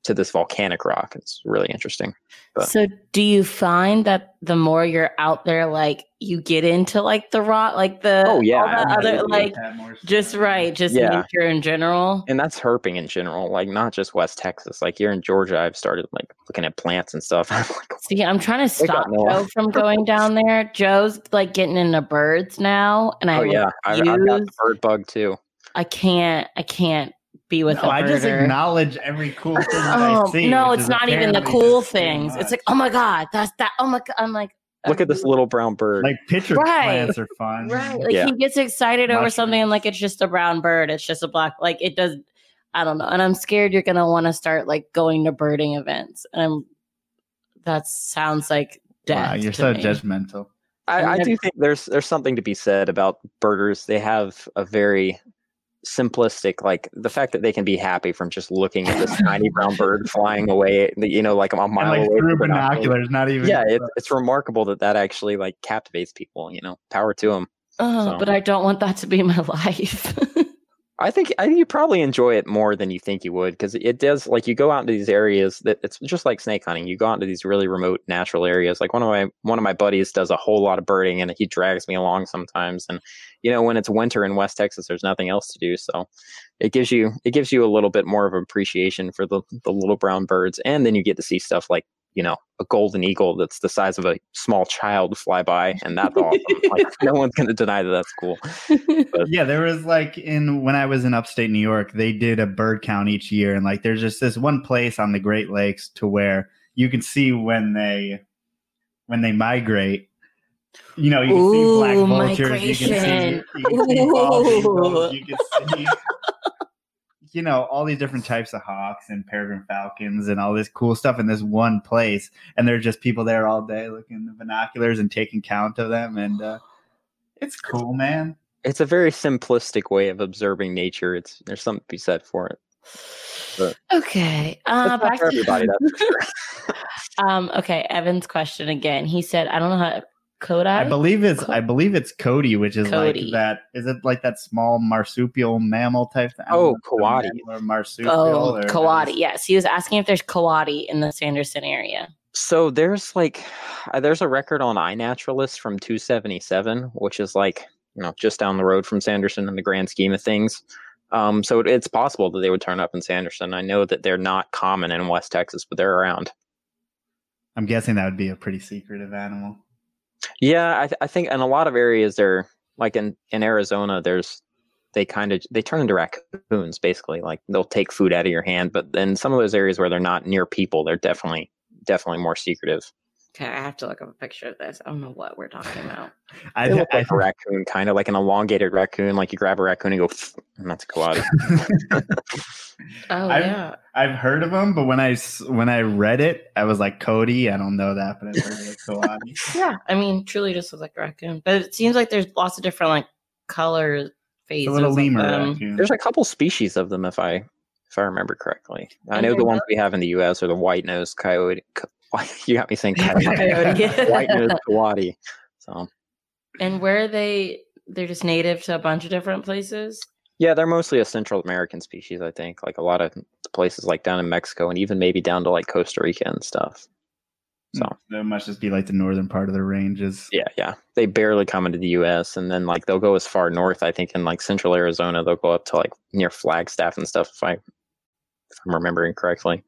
to this volcanic rock. It's really interesting. But. So, do you find that the more you're out there, like you get into like the rock, like the oh yeah, other like just right, just yeah. nature in general, and that's herping in general, like not just West Texas. Like here in Georgia, I've started like looking at plants and stuff. I'm like, See, I'm trying to stop Joe from going down there. Joe's like getting into birds now, and I oh yeah, I've, I've got the bird bug too. I can't, I can't be with no, I just acknowledge every cool thing oh, I see. No, it's not even the cool things. It's like, oh my god, that's that. Oh my god, I'm like. Look at this um, little brown bird. Like pitcher right. plants are fun. Right. Like yeah. he gets excited Mushrooms. over something and like it's just a brown bird. It's just a black like it does I don't know. And I'm scared you're gonna want to start like going to birding events. And I'm that sounds like death. Wow, you're so me. judgmental. I, I do think there's there's something to be said about birders. They have a very simplistic like the fact that they can be happy from just looking at this tiny brown bird flying away you know like a mile like away through binoculars not even yeah it, it's remarkable that that actually like captivates people you know power to them oh, so. but i don't want that to be my life I think I think you probably enjoy it more than you think you would because it does like you go out into these areas that it's just like snake hunting. You go out into these really remote natural areas. Like one of my one of my buddies does a whole lot of birding and he drags me along sometimes. And you know when it's winter in West Texas, there's nothing else to do, so it gives you it gives you a little bit more of appreciation for the the little brown birds, and then you get to see stuff like you know a golden eagle that's the size of a small child fly by and that's awesome. Like no one's going to deny that that's cool. But, yeah there was like in when i was in upstate new york they did a bird count each year and like there's just this one place on the great lakes to where you can see when they when they migrate. You know, you can Ooh, see black vultures, migration. you can see, you can see, you can see you know all these different types of hawks and peregrine falcons and all this cool stuff in this one place. And there's just people there all day looking at the binoculars and taking count of them. And uh, it's cool man. It's a very simplistic way of observing nature. It's there's something to be said for it. But okay uh back to everybody that's sure. um okay evan's question again. He said i don't know how Cody? I believe it's I believe it's Cody, which is Cody. like that. Is it like that small marsupial mammal type? Thing? Oh, coati or marsupial. Oh, or coati. Yes, he was asking if there's coati in the Sanderson area. So there's like uh, there's a record on iNaturalist from 277, which is like you know just down the road from Sanderson in the grand scheme of things. Um, so it, it's possible that they would turn up in Sanderson. I know that they're not common in West Texas, but they're around. I'm guessing that would be a pretty secretive animal. Yeah, I, th- I think in a lot of areas they're like in in Arizona. There's they kind of they turn into raccoons basically. Like they'll take food out of your hand, but then some of those areas where they're not near people, they're definitely definitely more secretive. Okay, I have to look up a picture of this. I don't know what we're talking about. I look like a raccoon, kind of like an elongated raccoon. Like you grab a raccoon and go, and that's a coati. oh I've, yeah, I've heard of them, but when I when I read it, I was like Cody. I don't know that, but I heard it coati. yeah, I mean, truly just looks like a raccoon, but it seems like there's lots of different like colors, phases. A little lemur raccoon. There's a couple species of them, if I if I remember correctly. I know the ones we have in the U.S. are the white nosed coyote, you got me thinking white nosed coati. So, and where are they? They're just native to a bunch of different places. Yeah, they're mostly a Central American species. I think, like a lot of places, like down in Mexico, and even maybe down to like Costa Rica and stuff. Hmm, so that must just be like the northern part of the ranges. Yeah, yeah. They barely come into the U.S. and then like they'll go as far north. I think in like central Arizona, they'll go up to like near Flagstaff and stuff. If I if I'm remembering correctly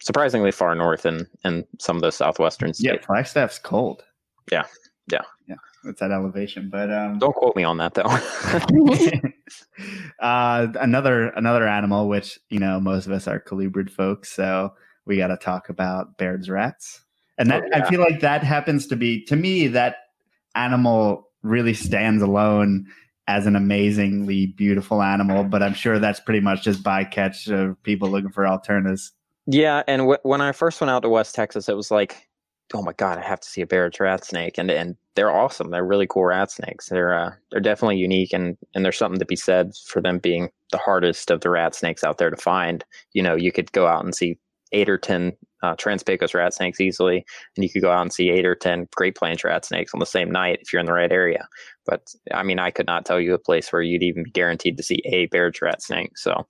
surprisingly far north in in some of the southwestern states. Yeah, Flagstaff's cold. Yeah, yeah, yeah. It's that elevation, but um, don't quote me on that though. uh, another another animal, which you know most of us are colubrid folks, so we got to talk about Baird's rats, and that oh, yeah. I feel like that happens to be to me that animal really stands alone as an amazingly beautiful animal, but I'm sure that's pretty much just bycatch of people looking for alternatives. Yeah, and w- when I first went out to West Texas, it was like, oh my god, I have to see a Baird's rat snake, and and they're awesome. They're really cool rat snakes. They're uh, they're definitely unique, and and there's something to be said for them being the hardest of the rat snakes out there to find. You know, you could go out and see eight or ten uh, rat snakes easily, and you could go out and see eight or ten Great Plains rat snakes on the same night if you're in the right area. But I mean, I could not tell you a place where you'd even be guaranteed to see a Baird's rat snake. So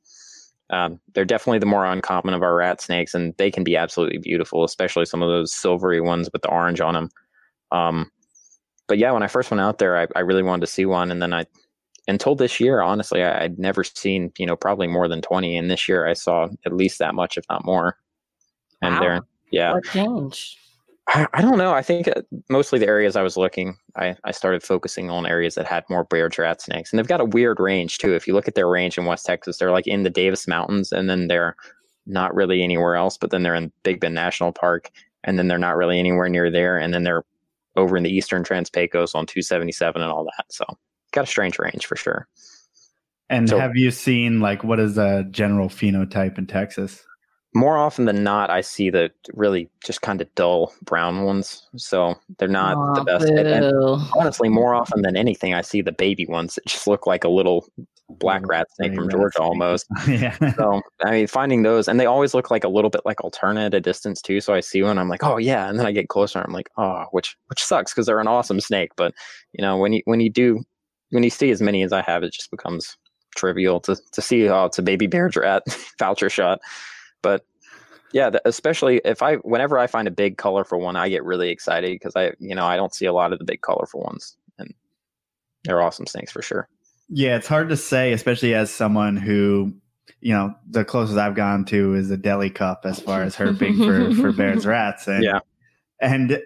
Um, they're definitely the more uncommon of our rat snakes, and they can be absolutely beautiful, especially some of those silvery ones with the orange on them. Um, but yeah, when I first went out there, I, I really wanted to see one, and then I, until this year, honestly, I, would never seen you know probably more than twenty, and this year I saw at least that much, if not more. And wow. they're yeah, what changed? I, I don't know. I think uh, mostly the areas I was looking, I, I started focusing on areas that had more Baird's rat snakes. And they've got a weird range too. If you look at their range in West Texas, they're like in the Davis Mountains and then they're not really anywhere else, but then they're in Big Bend National Park and then they're not really anywhere near there. And then they're over in the eastern Trans Pecos on 277 and all that. So got a strange range for sure. And so, have you seen like what is the general phenotype in Texas? More often than not, I see the really just kind of dull brown ones. So they're not oh, the best. And, and honestly, more often than anything, I see the baby ones that just look like a little black rat snake from Georgia almost. yeah. So I mean, finding those, and they always look like a little bit like alternate at a distance too. So I see one, I'm like, oh yeah, and then I get closer, I'm like, oh, which which sucks because they're an awesome snake. But you know, when you when you do when you see as many as I have, it just becomes trivial to to see oh it's a baby Baird's rat voucher shot but yeah, especially if I, whenever I find a big colorful one, I get really excited because I, you know, I don't see a lot of the big colorful ones, and they're awesome snakes for sure. Yeah, it's hard to say, especially as someone who, you know, the closest I've gone to is a deli cup as far as herping for for Baird's rats, and yeah, and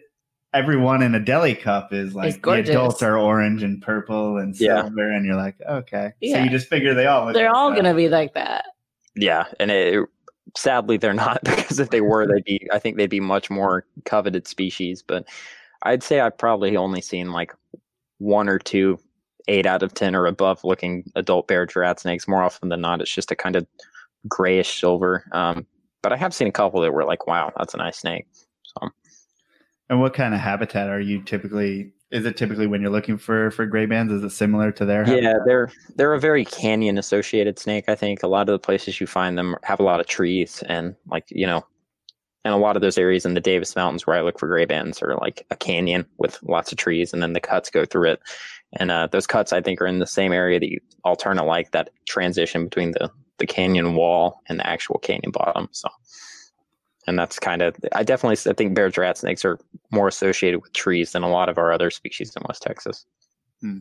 everyone in a deli cup is like the adults are orange and purple and silver, yeah. and you're like, okay, yeah. so you just figure they all they're all gonna be like that. Yeah, and it sadly they're not because if they were they'd be i think they'd be much more coveted species but i'd say i've probably only seen like one or two eight out of ten or above looking adult Baird rat snakes. More often than not it's just a kind of grayish silver um, but i have seen a couple that were like wow that's a nice snake so. And what kind of habitat are you typically is it typically when you're looking for for gray bands? Is it similar to their yeah they're they're a very canyon associated snake i think. A lot of the places you find them have a lot of trees and like you know and a lot of those areas in the davis mountains where i look for gray bands are like a canyon with lots of trees and then the cuts go through it. And uh, those cuts i think are in the same area that you alternate like that transition between the the canyon wall and the actual canyon bottom so and that's kind of I definitely I think Baird's rat snakes are more associated with trees than a lot of our other species in West Texas. Hmm.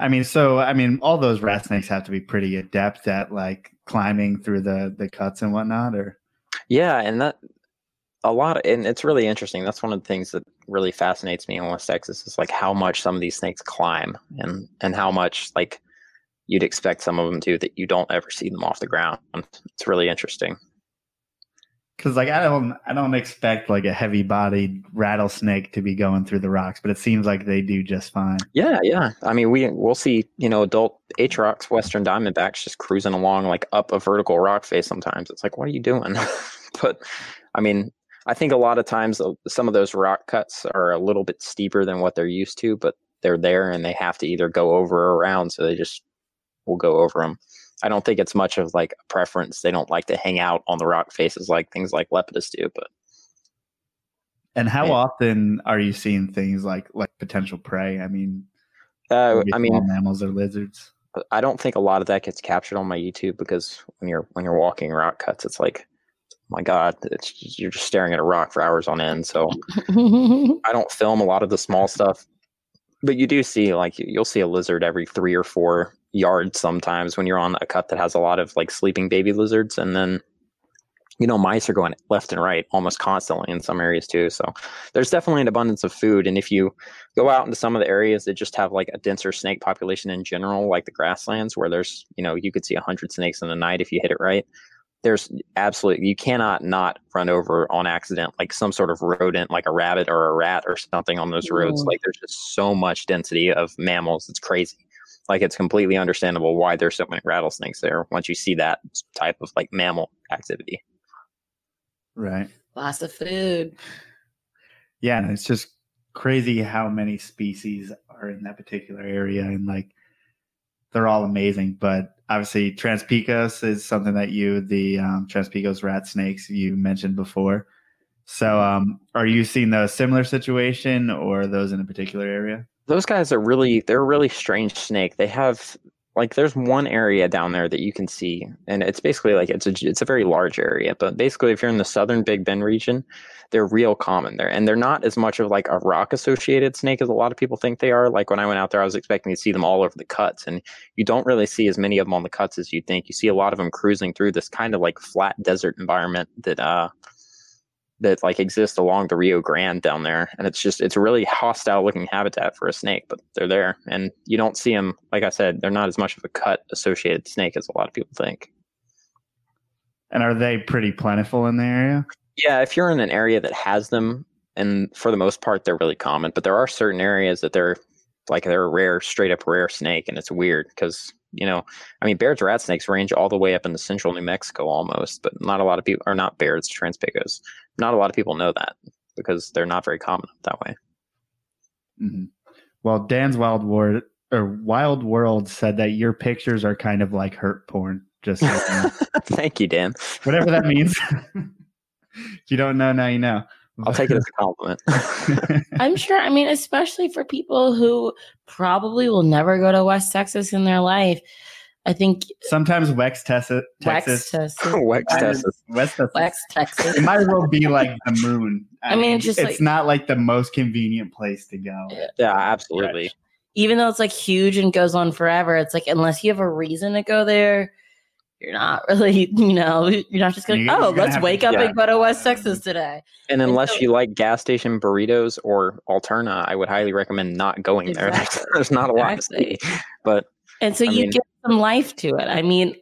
I mean, so I mean, all those rat snakes have to be pretty adept at like climbing through the the cuts and whatnot, or yeah, and that a lot, of, and it's really interesting. That's one of the things that really fascinates me in West Texas is like how much some of these snakes climb, and and how much like you'd expect some of them to that you don't ever see them off the ground. It's really interesting. Because like I don't I don't expect like a heavy bodied rattlesnake to be going through the rocks, but it seems like they do just fine. Yeah, yeah. I mean we we'll see, you know, adult rocks, western diamondbacks just cruising along like up a vertical rock face sometimes. It's like, what are you doing? but I mean, I think a lot of times uh, some of those rock cuts are a little bit steeper than what they're used to, but they're there and they have to either go over or around, so they just will go over them. I don't think it's much of like a preference. They don't like to hang out on the rock faces like things like Lepidus do. But and how often are you seeing things like like potential prey? I mean, uh, I mean mammals or lizards. I don't think a lot of that gets captured on my YouTube because when you're when you're walking rock cuts, it's like, oh my God, you're just staring at a rock for hours on end. So I don't film a lot of the small stuff, but you do see like you'll see a lizard every three or four yards sometimes when you're on a cut that has a lot of like sleeping baby lizards and then you know mice are going left and right almost constantly in some areas too so there's definitely an abundance of food and if you go out into some of the areas that just have like a denser snake population in general like the grasslands where there's you know you could see 100 snakes in a night if you hit it right there's absolutely you cannot not run over on accident like some sort of rodent like a rabbit or a rat or something on those roads like there's just so much density of mammals it's crazy like it's completely understandable why there's so many rattlesnakes there once you see that type of like mammal activity. Right. Lots of food. Yeah, and it's just crazy how many species are in that particular area and like they're all amazing. But obviously Trans Pecos is something that you, the um, Trans-Pecos rat snakes you mentioned before. So um, are you seeing a similar situation or those in a particular area? Those guys are really they're a really strange snake. They have like there's one area down there that you can see and it's basically like it's a it's a very large area but basically if you're in the southern big bend region they're real common there and they're not as much of like a rock associated snake as a lot of people think they are like when i went out there i was expecting to see them all over the cuts and you don't really see as many of them on the cuts as you think you see a lot of them cruising through this kind of like flat desert environment that uh that like exist along the Rio Grande down there, and it's just it's a really hostile looking habitat for a snake, but they're there, and you don't see them. Like I said, they're not as much of a cut associated snake as a lot of people think. And are they pretty plentiful in the area? Yeah, if you're in an area that has them, and for the most part they're really common, but there are certain areas that they're like they're a rare, straight up rare snake, and it's weird because you know, I mean, Baird's rat snakes range all the way up into central New Mexico almost, but not a lot of people are not Baird's Trans-Pecos. Not a lot of people know that because they're not very common that way. Mm-hmm. Well, Dan's Wild World or Wild World said that your pictures are kind of like hurt porn. Just thank you, Dan. Whatever that means. if you don't know, now you know. I'll take it as a compliment. I'm sure. I mean, especially for people who probably will never go to West Texas in their life. I think sometimes West Texas, Texas, West Texas, West Texas, West Texas. It might as well be like the moon. I, I mean, it's just it's like, not like the most convenient place to go. Yeah, yeah absolutely. Even though it's like huge and goes on forever, it's like unless you have a reason to go there, you're not really, you know, you're not just going, oh, let's wake to, up yeah. and go to West Texas today. And unless and so, you like gas station burritos or Alterna, I would highly recommend not going exactly. there. There's not a lot to see. But and so I you mean, give some life to it. I mean,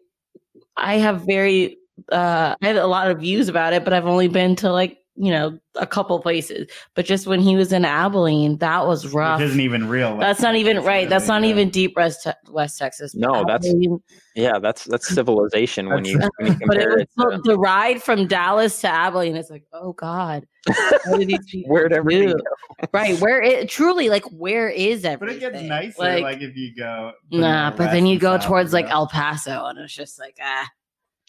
I have very uh I have a lot of views about it, but I've only been to like you know, a couple places. But just when he was in Abilene, that was rough. Which isn't even real. That's not even right. That's not even deep West West Texas. No, Abilene, that's yeah, that's that's civilization when you, when you but it was, it to, the ride from Dallas to Abilene. It's like, oh God, where'd everything go? right? Where it truly like where is everything? But it gets nicer like, like if you go. Nah, but then you go towards like El Paso, and it's just like ah.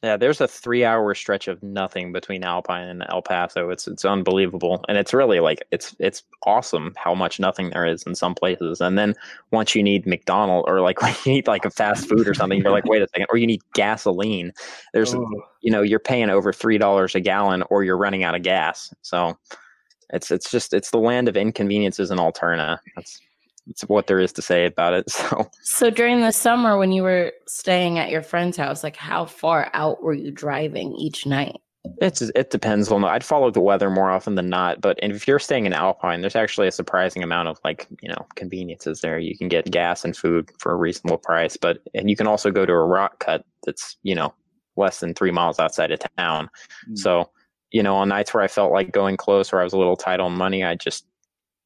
Yeah, there's a three hour stretch of nothing between Alpine and El Paso. It's it's unbelievable. And it's really like it's it's awesome how much nothing there is in some places. And then once you need McDonald's or like when you need like a fast food or something, you're like, wait a second, or you need gasoline. There's oh. you know, you're paying over three dollars a gallon or you're running out of gas. So it's it's just it's the land of inconveniences and Alterna. That's what there is to say about it. So, so during the summer when you were staying at your friend's house, like how far out were you driving each night? It's it depends on. I'd follow the weather more often than not, but if you're staying in Alpine, there's actually a surprising amount of like you know conveniences there. You can get gas and food for a reasonable price, but and you can also go to a rock cut that's you know less than three miles outside of town. Mm. So you know on nights where I felt like going close or I was a little tight on money, I just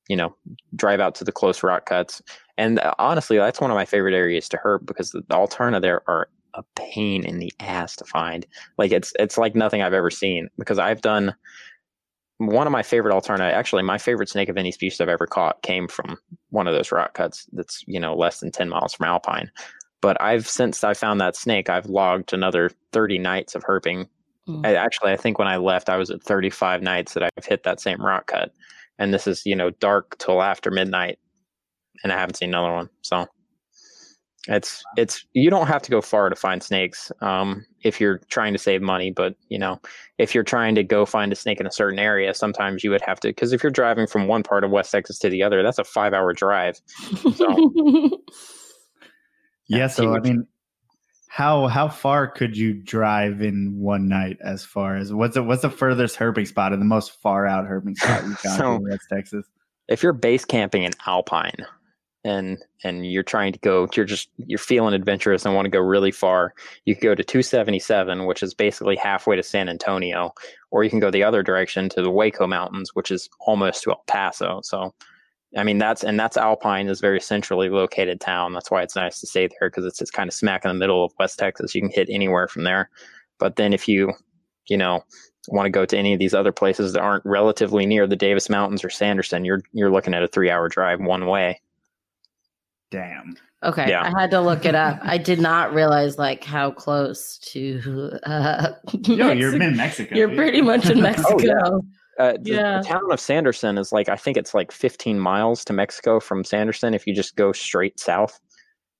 you know, drive out to the close rock cuts. And uh, honestly, that's one of my favorite areas to herp because the, Alterna there are a pain in the ass to find. Like it's it's like nothing I've ever seen because I've done one of my favorite Alterna. Actually, my favorite snake of any species I've ever caught came from one of those rock cuts. That's you know less than ten miles from Alpine. But I've since I found that snake, I've logged another thirty nights of herping. Mm. I, actually, I think when I left, I was at thirty five nights that I've hit that same rock cut and this is you know dark till after midnight, and I haven't seen another one. So it's it's you don't have to go far to find snakes um, if you're trying to save money. But you know, if you're trying to go find a snake in a certain area, sometimes you would have to because if you're driving from one part of West Texas to the other, that's a five hour drive. So, yeah, so I mean, how how far could you drive in one night? As far as what's the what's the furthest herping spot and the most far out herping spot you've got so, in West Texas? If you're base camping in Alpine and and you're trying to go, you're just you're feeling adventurous and want to go really far, you could go to 277, which is basically halfway to San Antonio, or you can go the other direction to the Hueco Mountains, which is almost to El Paso. So I mean, that's and that's Alpine is very centrally located town. That's why it's nice to stay there because it's it's kind of smack in the middle of West Texas. You can hit anywhere from there. But then if you, you know, want to go to any of these other places that aren't relatively near the Davis Mountains or Sanderson, you're you're looking at a three hour drive one way. Damn. Okay, yeah. I had to look it up. I did not realize like how close to. Uh, no, you're in Mexico. You're pretty much in Mexico. oh, yeah. Uh, the, yeah. the, town of Sanderson is like I think it's like 15 miles to Mexico from Sanderson if you just go straight south.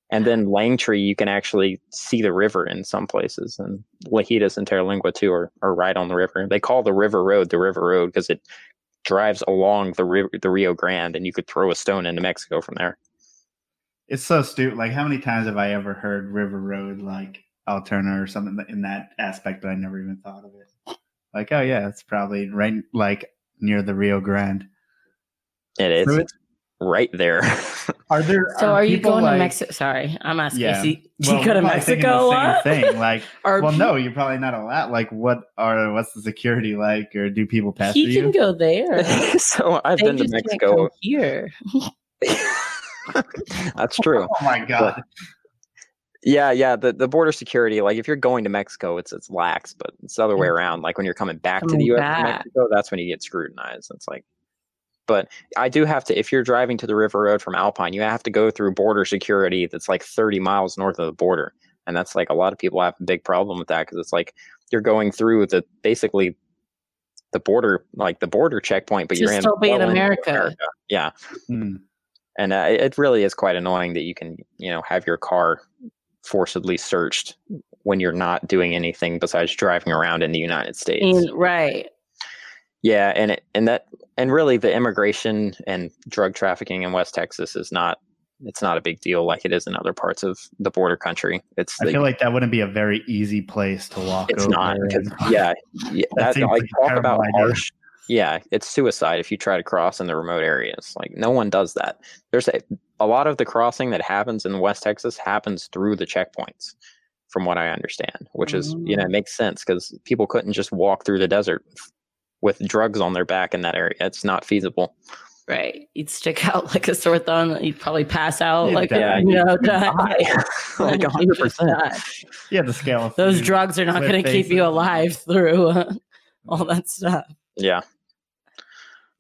And then Langtry, you can actually see the river in some places, and Lajitas and Terlingua too are, are right on the river. They call the river road the river road because it drives along the river, the Rio Grande, and you could throw a stone into Mexico from there. It's so stupid. Like, how many times have I ever heard River Road like Alterna or something in that aspect that I never even thought of it? Like, oh yeah, it's probably right like near the Rio Grande. It is. So right there. are there? So are, are you going like, to Mexico? Sorry, I'm asking. Yeah. Do well, you go to Mexico? The same thing. Like, well, no, you're probably not allowed. Like, what are what's the security like, or do people pass? He can you? go there. so I've they been to Mexico here. That's true. Oh my god. But, yeah, yeah. The, the border security, like if you're going to Mexico, it's it's lax, but it's the other way around. Like when you're coming back coming to the US back. Mexico, that's when you get scrutinized. It's like but I do have to, if you're driving to the River Road from Alpine, you have to go through border security that's like 30 miles north of the border. And that's like a lot of people have a big problem with that because it's like you're going through the basically the border, like the border checkpoint, but you're in, still in America. America. Yeah. Hmm. And uh, it really is quite annoying that you can, you know, have your car forcibly searched when you're not doing anything besides driving around in the United States. right. Yeah, and it, and that and really the immigration and drug trafficking in West Texas is not it's not a big deal like it is in other parts of the border country. It's I the, feel like that wouldn't be a very easy place to walk. It's not. yeah, yeah, that, that like talk about harsh. Yeah, it's suicide if you try to cross in the remote areas. Like no one does that. There's a, a lot of the crossing that happens in West Texas happens through the checkpoints, from what I understand. Which is you know it mm. makes sense because people couldn't just walk through the desert with drugs on their back in that area. It's not feasible. Right. You'd stick out like a sore thumb. You'd probably pass out. like, yeah, you know, die. like 100%. Yeah, the scale. Those drugs are not going to keep you alive through uh, all that stuff. Yeah.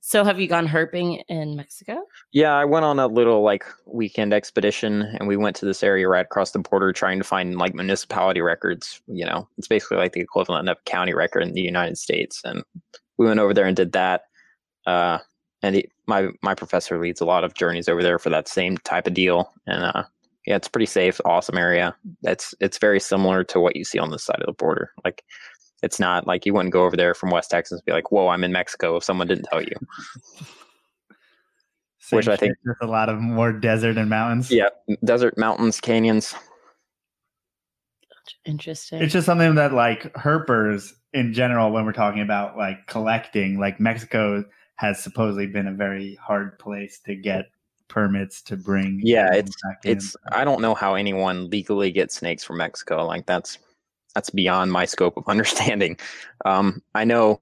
So have you gone herping in Mexico? Yeah, I went on a little like weekend expedition and we went to this area right across the border trying to find like municipality records. You know, it's basically like the equivalent of county record in the United States. And we went over there and did that. Uh, and he, my my professor leads a lot of journeys over there for that same type of deal. And uh, yeah, it's pretty safe, awesome area. It's it's very similar to what you see on this side of the border. Like it's not like you wouldn't go over there from West Texas and be like, "Whoa, I'm in Mexico." If someone didn't tell you, Same which I think there's a lot of more desert and mountains. Yeah, desert, mountains, canyons. Interesting. It's just something that like herpers in general, when we're talking about like collecting, like Mexico has supposedly been a very hard place to get permits to bring. Yeah, it's it's. I don't know how anyone legally gets snakes from Mexico. Like that's that's beyond my scope of understanding. Um, I know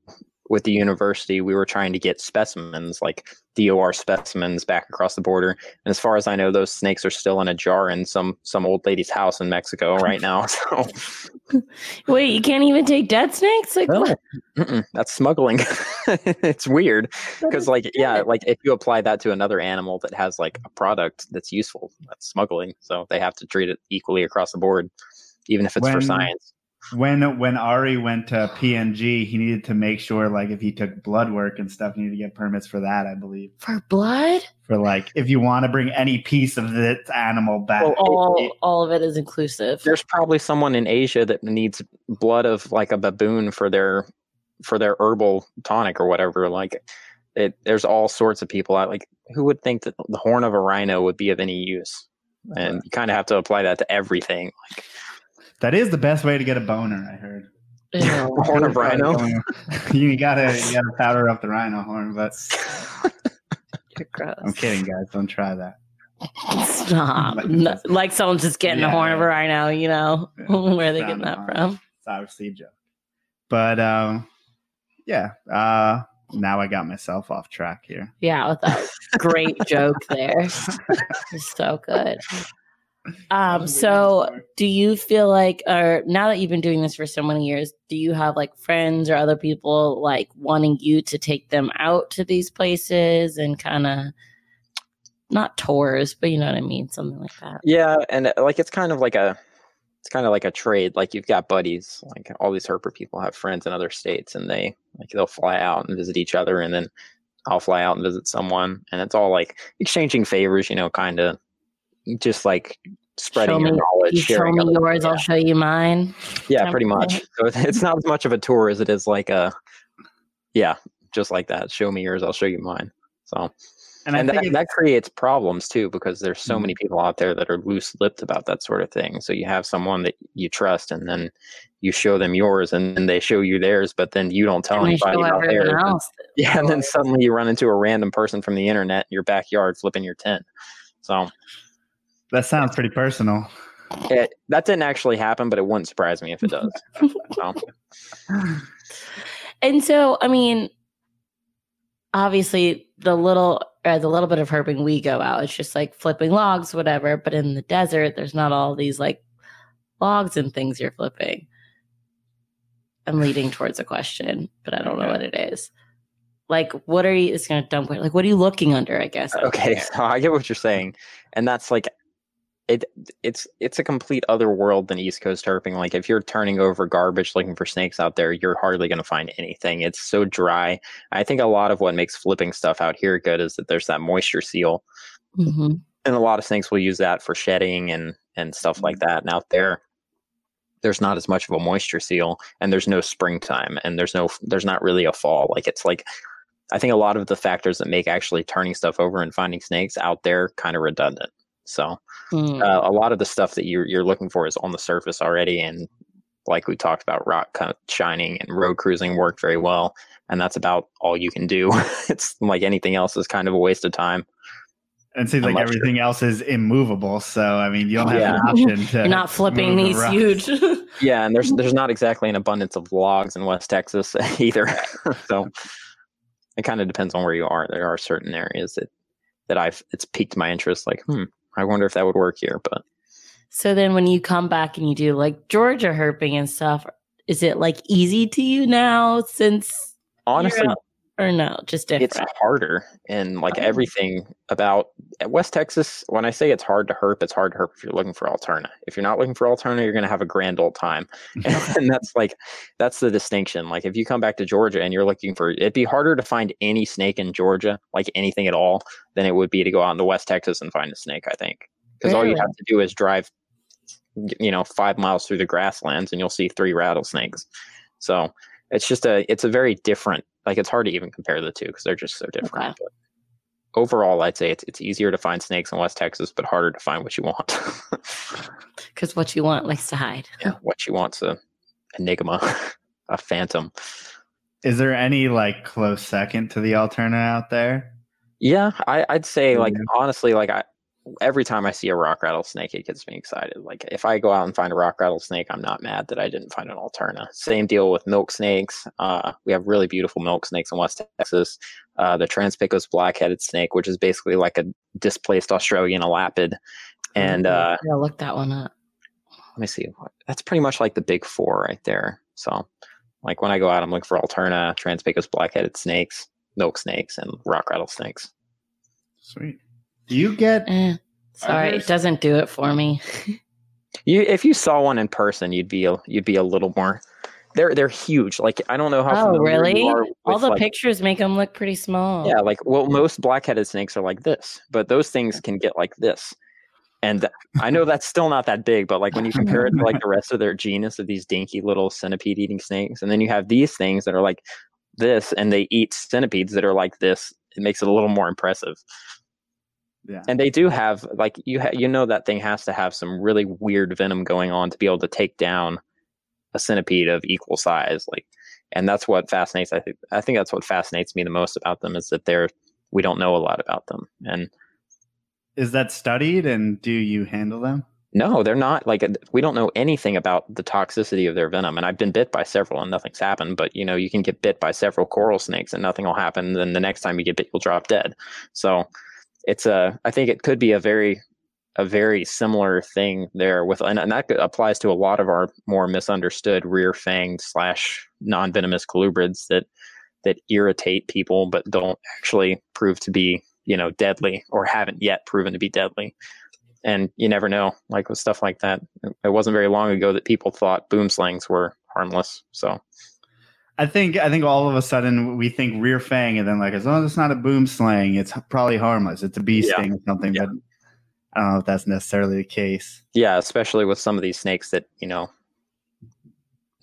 with the university, we were trying to get specimens, like DOR specimens, back across the border. And as far as I know, those snakes are still in a jar in some some old lady's house in Mexico right now. So, wait, you can't even take dead snakes? Like what? That's smuggling. it's weird because, like, yeah, like if you apply that to another animal that has like a product that's useful, that's smuggling. So they have to treat it equally across the board, even if it's when, for science when when Ari went to PNG, he needed to make sure like if he took blood work and stuff, he needed to get permits for that, I believe. For blood? For like if you want to bring any piece of this animal back. Well, all all of it is inclusive. There's probably someone in Asia that needs blood of like a baboon for their for their herbal tonic or whatever. Like it there's all sorts of people out like who would think that the horn of a rhino would be of any use? And you kind of have to apply that to everything. Like that is the best way to get a boner. I heard. Yeah. horn of rhino. you gotta you gotta powder up the rhino horn, but I'm kidding, guys. Don't try that. Stop. like, no, like someone's just getting yeah, a horn of a rhino, you know, yeah, where are they getting that from? It's obviously a joke. But um, yeah, uh, now I got myself off track here. Yeah, with that great joke there. so good. Um, so do you feel like, or now that you've been doing this for so many years, do you have like friends or other people like wanting you to take them out to these places and kind of not tours, but you know what I mean? Something like that. Yeah. And uh, like, it's kind of like a, it's kind of like a trade. Like you've got buddies, like all these herper people have friends in other states and they like, they'll fly out and visit each other and then I'll fly out and visit someone and it's all like exchanging favors, you know, kind of just like spreading show your me, knowledge. You show me yours, yeah. I'll show you mine. Yeah, pretty much. So it's- it's not as much of a tour as it is like a, yeah, just like that. Show me yours, I'll show you mine. So, And, and, I that, it's- that creates problems too because there's so Mhm. many people out there that are loose-lipped about that sort of thing. So you have someone that you trust, and then you show them yours, and then they show you theirs, but then you don't tell And anybody about everyone theirs. else. Yeah, and then suddenly you run into a random person from the internet in your backyard flipping your tent. So that sounds pretty personal. it, that didn't actually happen, but it wouldn't surprise me if it does. so, And so, I mean, obviously, the little or the little bit of herping we go out, it's just like flipping logs, whatever. But in the desert, there's not all these like logs and things you're flipping. I'm leading towards a question, but I don't know what it is. Like, what are you? It's gonna dump. Like, what are you looking under? I guess. okay, so I get what you're saying, and that's like it. It's it's a complete other world than East Coast herping. Like if you're turning over garbage looking for snakes out there, you're hardly going to find anything. It's so dry. I think a lot of what makes flipping stuff out here good is that there's that moisture seal, hmm and a lot of snakes will use that for shedding and and stuff like that. And out there, there's not as much of a moisture seal, and there's no springtime, and there's no there's not really a fall. Like it's like I think a lot of the factors that make actually turning stuff over and finding snakes out there kind of redundant. So Mm. uh, a lot of the stuff that you're you're looking for is on the surface already, and like we talked about, rock cut shining and road cruising worked very well, and that's about all you can do. it's like anything else is kind of a waste of time. And it seems like Unless you're- everything else is immovable. So I mean, you don't have Yeah. an option to. You're not flipping move these around. huge. Yeah, and there's there's not exactly an abundance of logs in West Texas either. so it kind of depends on where you are. There are certain areas that that I've it's piqued my interest. Like, hmm, I wonder if that would work here. But So then when you come back and you do like Georgia herping and stuff, is it like easy to you now since honestly, or no, just different? it's harder and like Oh. everything about West Texas. When I say it's hard to herp, it's hard to herp if you're looking for alterna. If you're not looking for alterna, you're going to have a grand old time, and that's like that's the distinction. Like if you come back to Georgia and you're looking for, it'd be harder to find any snake in Georgia, like anything at all, than it would be to go out into West Texas and find a snake. I think because all you have to do is drive, you know, five miles through the grasslands and you'll see three rattlesnakes. So it's just a it's a very different like it's hard to even compare the two because they're just so different. Okay. But overall, I'd say it's it's easier to find snakes in West Texas, but harder to find what you want. Because what you want likes to hide. yeah, what you want's a enigma, a phantom. Is there any like close second to the Alterna out there? Yeah, I, I'd say like honestly, like I every time I see a rock rattlesnake, it gets me excited. Like if I go out and find a rock rattlesnake, I'm not mad that I didn't find an alterna. Same deal with milk snakes. Uh, we have really beautiful milk snakes in West Texas. Uh, the Trans-Pecos black-headed snake, which is basically like a displaced Australian elapid. And uh, I'll look that one up. let me see. That's pretty much like the big four right there. So, like when I go out, I'm looking for alterna, Trans-Pecos black-headed snakes, milk snakes, and rock rattlesnakes. Sweet. Do you get Eh, sorry, there- it doesn't do it for me. You, if you saw one in person, you'd be a, you'd be a little more. They're they're huge. Like I don't know how. Oh, familiar you really? are All the like- pictures make them look pretty small. Yeah, like well, most black-headed snakes are like this, but those things can get like this. And I know that's still not that big, but like when you compare it to like the rest of their genus of these dinky little centipede-eating snakes, and then you have these things that are like this, and they eat centipedes that are like this, it makes it a little more impressive. Yeah. And they do have like you ha- you know that thing has to have some really weird venom going on to be able to take down a centipede of equal size. Like, and that's what fascinates. I think I think that's what fascinates me the most about them is that they're we don't know a lot about them. And Is that studied and do you handle them? no, they're not like uh, we don't know anything about the toxicity of their venom. And I've been bit by several and nothing's happened. But you know, you can get bit by several coral snakes and nothing will happen. Then the next time you get bit, you'll drop dead. So it's a I think it could be a very a very similar thing there with and, and that applies to a lot of our more misunderstood rear fanged slash non-venomous colubrids that that irritate people but don't actually prove to be you know deadly or haven't yet proven to be deadly. And you never know like with stuff like that. It wasn't very long ago that people thought boomslangs were harmless so I think I think all of a sudden we think rear fang and then like as long as it's not a boomslang, it's probably harmless. It's a bee Yeah. sting or something. Yeah. But I don't know if that's necessarily the case. Yeah, especially with some of these snakes that you know,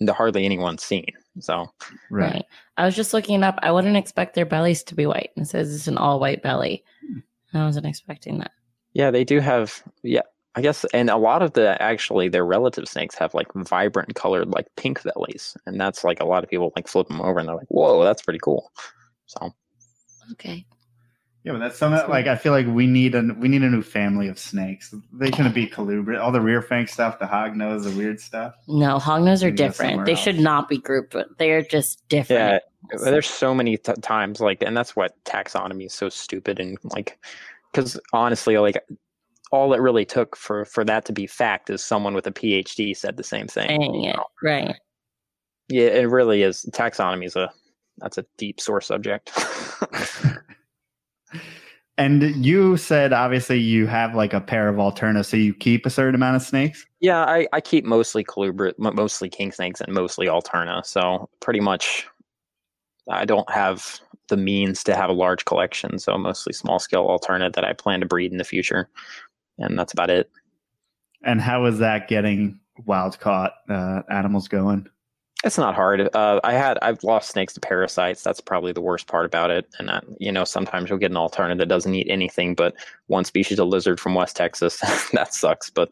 hardly anyone's seen. So right. right. I was just looking up. I wouldn't expect their bellies to be white. It says it's an all white belly. Hmm. I wasn't expecting that. Yeah, they do have. Yeah, I guess, and a lot of the actually their relative snakes have like vibrant colored like pink bellies, and that's like a lot of people like flip them over and they're like, "Whoa, that's pretty cool." So, okay. Yeah, but that's something like I feel like we need a we need a new family of snakes. They shouldn't be colubrid. All the rear fang stuff, the hog nose, the weird stuff. No, hog nose are different. They else. should not be grouped. With. They're just different. Yeah, there's so many t- times like, and that's what taxonomy is so stupid and like, because honestly, like all it really took for for that to be fact is someone with a PhD said the same thing. Saying it, right? Yeah, it really is. Taxonomy is a that's a deep source subject. and you said obviously you have like a pair of Alterna, so you keep a certain amount of snakes. Yeah, I, I keep mostly colubrid, mostly king snakes, and mostly Alterna. So pretty much, I don't have the means to have a large collection. So mostly small scale Alterna that I plan to breed in the future and that's about it. And how is that getting wild caught uh, animals going? It's not hard. Uh, I had I've lost snakes to parasites. That's probably the worst part about it. And uh, you know, sometimes you'll get an Alterna that doesn't eat anything but one species of lizard from West Texas. that sucks. But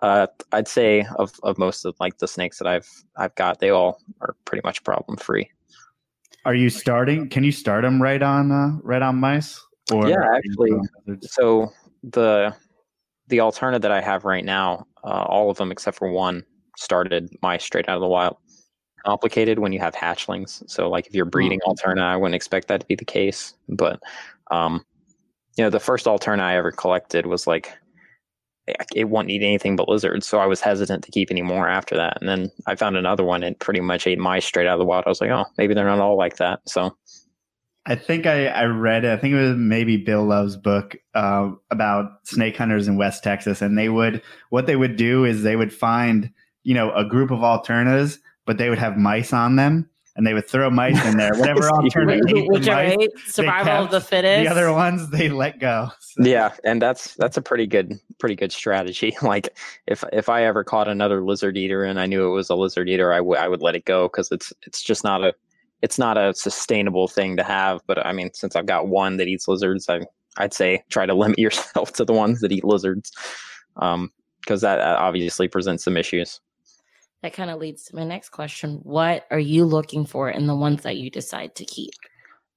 uh, I'd say of, of most of like the snakes that I've I've got, they all are pretty much problem free. Are you starting? Can you start them right on uh, right on mice? Or yeah, actually. So the the Alterna that I have right now, uh, all of them except for one started my straight out of the wild. Complicated when you have hatchlings. So like if you're breeding oh. Alterna, I wouldn't expect that to be the case. But um, you know, the first Alterna I ever collected was like it won't eat anything but lizards. So I was hesitant to keep any more after that. And then I found another one and pretty much ate mice straight out of the wild. I was like, oh, maybe they're not all like that. So I think I, I read it. I think it was maybe Bill Love's book uh, about snake hunters in West Texas, and they would what they would do is they would find you know a group of Alternas, but they would have mice on them, and they would throw mice in there. Whatever Alterna which are mice, survival of the fittest. The other ones they let go. So. Yeah, and that's that's a pretty good pretty good strategy. like if if I ever caught another lizard eater and I knew it was a lizard eater, I would I would let it go because it's it's just not a it's not a sustainable thing to have. But I mean, since I've got one that eats lizards, I I'd say try to limit yourself to the ones that eat lizards, because um, that obviously presents some issues. That kind of leads to my next question: What are you looking for in the ones that you decide to keep?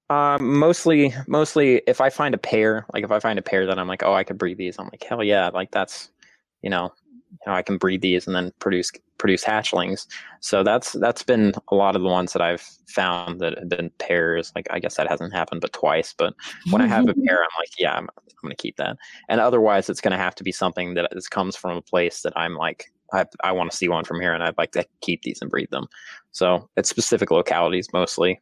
Um, mostly, mostly if I find a pair, like if I find a pair that I'm like, oh, I could breed these, I'm like, hell yeah, like that's, you know, you know, I can breed these and then produce produce hatchlings. So that's that's been a lot of the ones that I've found that have been pairs. Like I guess that hasn't happened but twice. But when I have a pair, I'm like, yeah, I'm, I'm going to keep that. And otherwise, it's going to have to be something that is, comes from a place that I'm like, I I want to see one from here, and I'd like to keep these and breed them. So it's specific localities mostly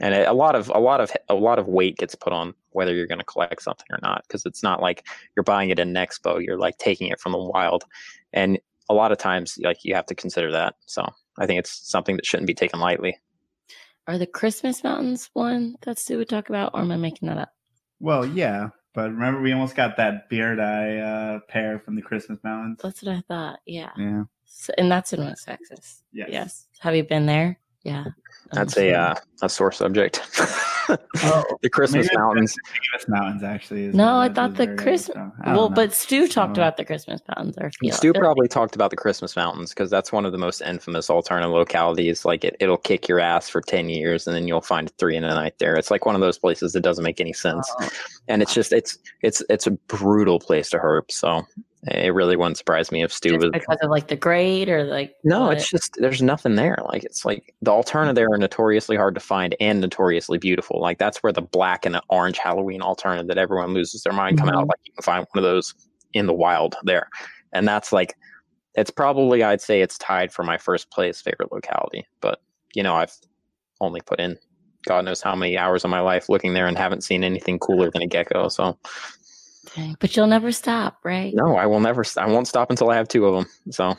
and a lot of a lot of a lot of weight gets put on whether you're going to collect something or not because it's not like you're buying it in an expo you're like taking it from the wild. And a lot of times like you have to consider that. So i think it's something that shouldn't be taken lightly. Are the christmas mountains one that stu would talk about or am i making that up? Well yeah but remember we almost got that beard eye uh, pair from the christmas mountains? That's what i thought yeah. Yeah. So, and that's in west texas. Yes. yes. Have you been there yeah that's a uh, a sore subject. oh, the Christmas mountains. Christmas mountains, actually. No, I thought the Christmas. Well, know. but Stu talked about the Christmas mountains. Or Stu probably talked about the Christmas mountains because that's one of the most infamous Alterna localities. Like it, it'll kick your ass for ten years, and then you'll find three in a night there. It's like one of those places that doesn't make any sense, oh. and it's just it's it's it's a brutal place to herp. So it really wouldn't surprise me if Stu just was because of like the grade or like no, what? it's just there's nothing there. Like it's like the Alterna there are notoriously hard to find and notoriously beautiful. Like that's where the black and the orange Halloween Alterna that everyone loses their mind come mm-hmm. out. Like you can find one of those in the wild there, and that's like it's probably I'd say it's tied for my first place favorite locality. But you know I've only put in God knows how many hours of my life looking there and haven't seen anything cooler than a gecko. So Okay. But you'll never stop, right? No, I will never. I won't stop until I have two of them. So,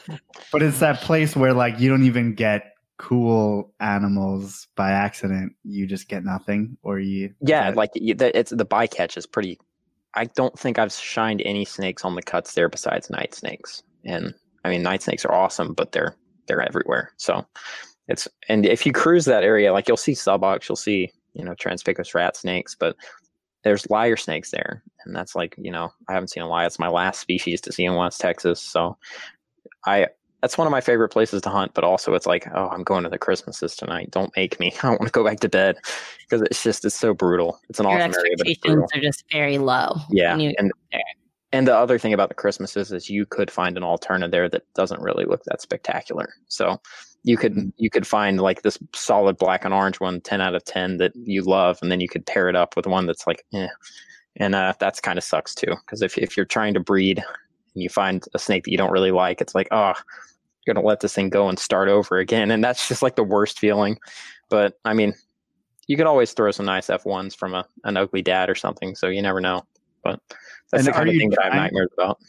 but it's that place where like you don't even get cool animals by accident. You just get nothing, or you. Yeah, like it's the bycatch is pretty. I don't think I've shined any snakes on the cuts there besides night snakes. And I mean, night snakes are awesome, but they're they're everywhere. So it's and if you cruise that area, like you'll see subocs, you'll see you know Trans-Pecos rat snakes, but there's lyre snakes there, and that's like you know I haven't seen a lyre. It's my last species to see in West Texas, so I that's one of my favorite places to hunt. But also, it's like oh, I'm going to the Christmases tonight. Don't make me. I want to go back to bed because it's just it's so brutal. It's an Your awesome area, but expectations are just very low. Yeah, and and the other thing about the Christmases is you could find an Alterna there that doesn't really look that spectacular. So you could mm-hmm. you could find like this solid black and orange one 10 out of 10 that you love and then you could pair it up with one that's like eh. and uh, that's kind of sucks too because if, if you're trying to breed and you find a snake that you don't really like it's like oh you're gonna let this thing go and start over again and that's just like the worst feeling but i mean you could always throw some nice f1s from a, an ugly dad or something so you never know but that's and the kind of thing that i have nightmares about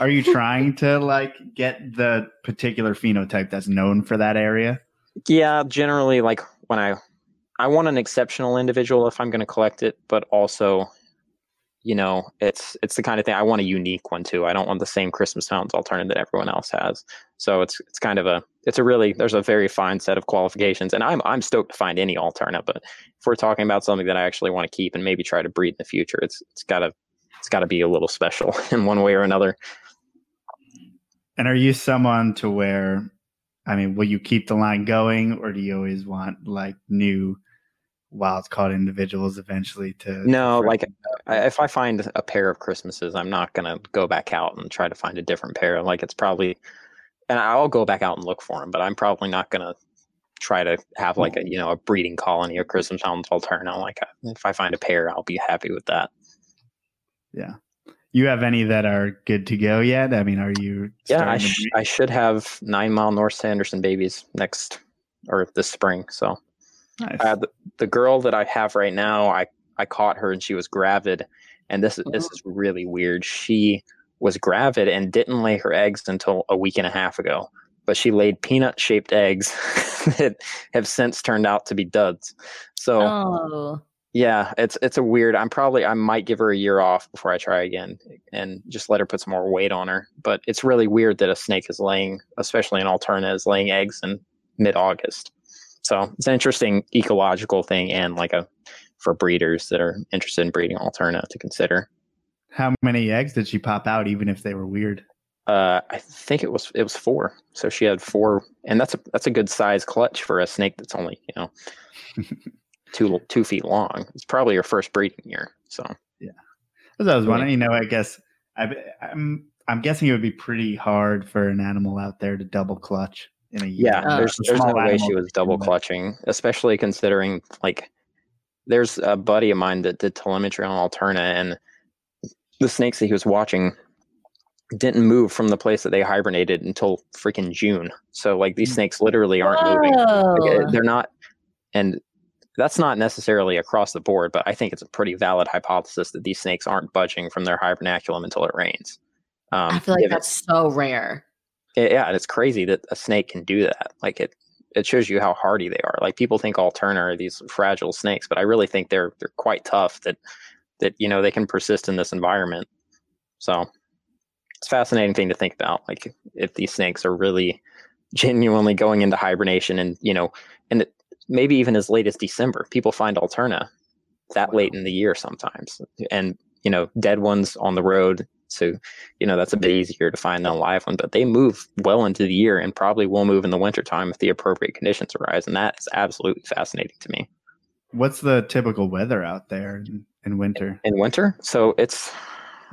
are you trying to like get the particular phenotype that's known for that area? Yeah, generally like when I I want an exceptional individual if I'm going to collect it, but also you know, it's it's the kind of thing I want a unique one too. I don't want the same Christmas Mountains Alterna that everyone else has. So it's it's kind of a it's a really there's a very fine set of qualifications, and I'm I'm stoked to find any Alterna. But if we're talking about something that I actually want to keep and maybe try to breed in the future, it's it's gotta it's gotta be a little special in one way or another. And are you someone to where, I mean, will you keep the line going, or do you always want like new wild caught individuals eventually to? No, like if I find a pair of Christmases, I'm not gonna go back out and try to find a different pair. Like it's probably, and I'll go back out and look for them, but I'm probably not gonna try to have like a you know a breeding colony of Christmas hounds alterna. Like if I find a pair, I'll be happy with that. Yeah you have any that are good to go yet? I mean, are you? Yeah, I, sh- I should have nine mile North Sanderson babies next or this spring. So nice. uh, the, the girl that I have right now, I, I caught her and she was gravid. And this, this is really weird. She was gravid and didn't lay her eggs until a week and a half ago. But she laid peanut shaped eggs that have since turned out to be duds. So oh. Yeah, it's it's a weird. I'm probably I might give her a year off before I try again and just let her put some more weight on her. But it's really weird that a snake is laying, especially an alterna, is laying eggs in mid August. So it's an interesting ecological thing and like a for breeders that are interested in breeding alterna to consider. How many eggs did she pop out, even if they were weird? Uh, I think it was it was four. So she had four, and that's a that's a good size clutch for a snake that's only you know two two feet long. It's probably your first breeding year. So yeah, as I was wondering, you know, I guess I, I'm I'm guessing it would be pretty hard for an animal out there to double clutch in a year. Yeah, there's there's no way she was double clutching, especially considering like there's a buddy of mine that did telemetry on Alterna and the snakes that he was watching didn't move from the place that they hibernated until freaking June. So like these mm. snakes literally aren't Whoa. moving. Like, they're not and that's not necessarily across the board, but I think it's a pretty valid hypothesis that these snakes aren't budging from their hibernaculum until it rains. Um, I feel like that's so rare. It, yeah, and it's crazy that a snake can do that. Like it, it shows you how hardy they are. Like people think Alterna are these fragile snakes, but I really think they're they're quite tough. That that you know they can persist in this environment. So it's a fascinating thing to think about. Like if these snakes are really genuinely going into hibernation, and you know, and maybe even as late as December. People find Alterna that wow. late in the year sometimes, and you know, dead ones on the road. So, you know, that's a bit easier to find than a live one, but they move well into the year and probably will move in the wintertime if the appropriate conditions arise. And that is absolutely fascinating to me. What's the typical weather out there in, in winter? In winter? So it's,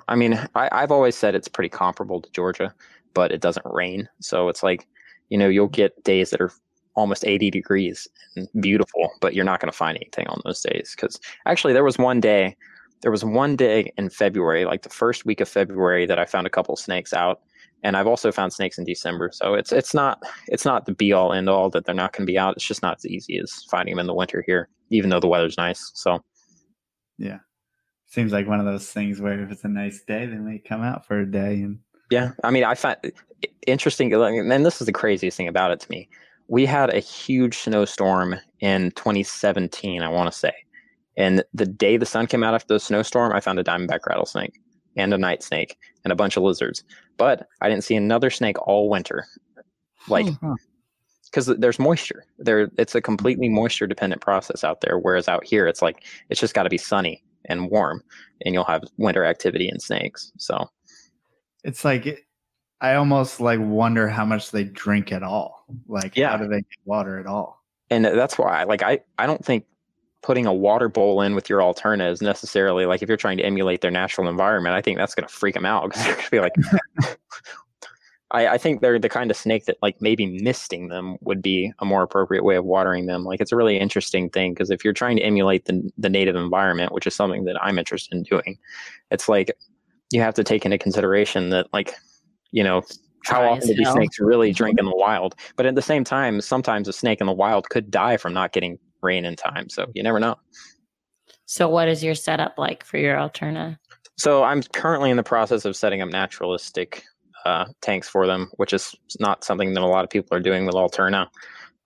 I mean, I, I've always said it's pretty comparable to Georgia, but it doesn't rain. So it's like, you know, you'll get days that are almost 80 degrees and beautiful, but you're not going to find anything on those days. Because actually, there was one day, there was one day in February, like the first week of February, that I found a couple snakes out, and I've also found snakes in December. So it's it's not it's not the be all end all that they're not going to be out. It's just not as easy as finding them in the winter here, even though the weather's nice. So yeah, seems like one of those things where if it's a nice day, then they may come out for a day and. Yeah, I mean, I find interesting, and this is the craziest thing about it to me we had a huge snowstorm in 2017, I want to say. And the day the sun came out after the snowstorm, I found a diamondback rattlesnake and a night snake and a bunch of lizards. But I didn't see another snake all winter. Like, oh, because there's moisture there. It's a completely moisture dependent process out there. Whereas out here, it's like, it's just got to be sunny and warm and you'll have winter activity in snakes. So it's like, I almost like wonder how much they drink at all. Like, yeah. how do they get water at all? And that's why, like, I, I don't think putting a water bowl in with your Alterna is necessarily like if you're trying to emulate their natural environment. I think that's going to freak them out because they're going to be like, I, I think they're the kind of snake that like maybe misting them would be a more appropriate way of watering them. Like it's a really interesting thing because if you're trying to emulate the the native environment, which is something that I'm interested in doing, it's like you have to take into consideration that like you know how often do these snakes really drink in the wild? But at the same time, sometimes a snake in the wild could die from not getting rain in time. So you never know. So what is your setup like for your Alterna? So I'm currently in the process of setting up naturalistic uh, tanks for them, which is not something that a lot of people are doing with Alterna.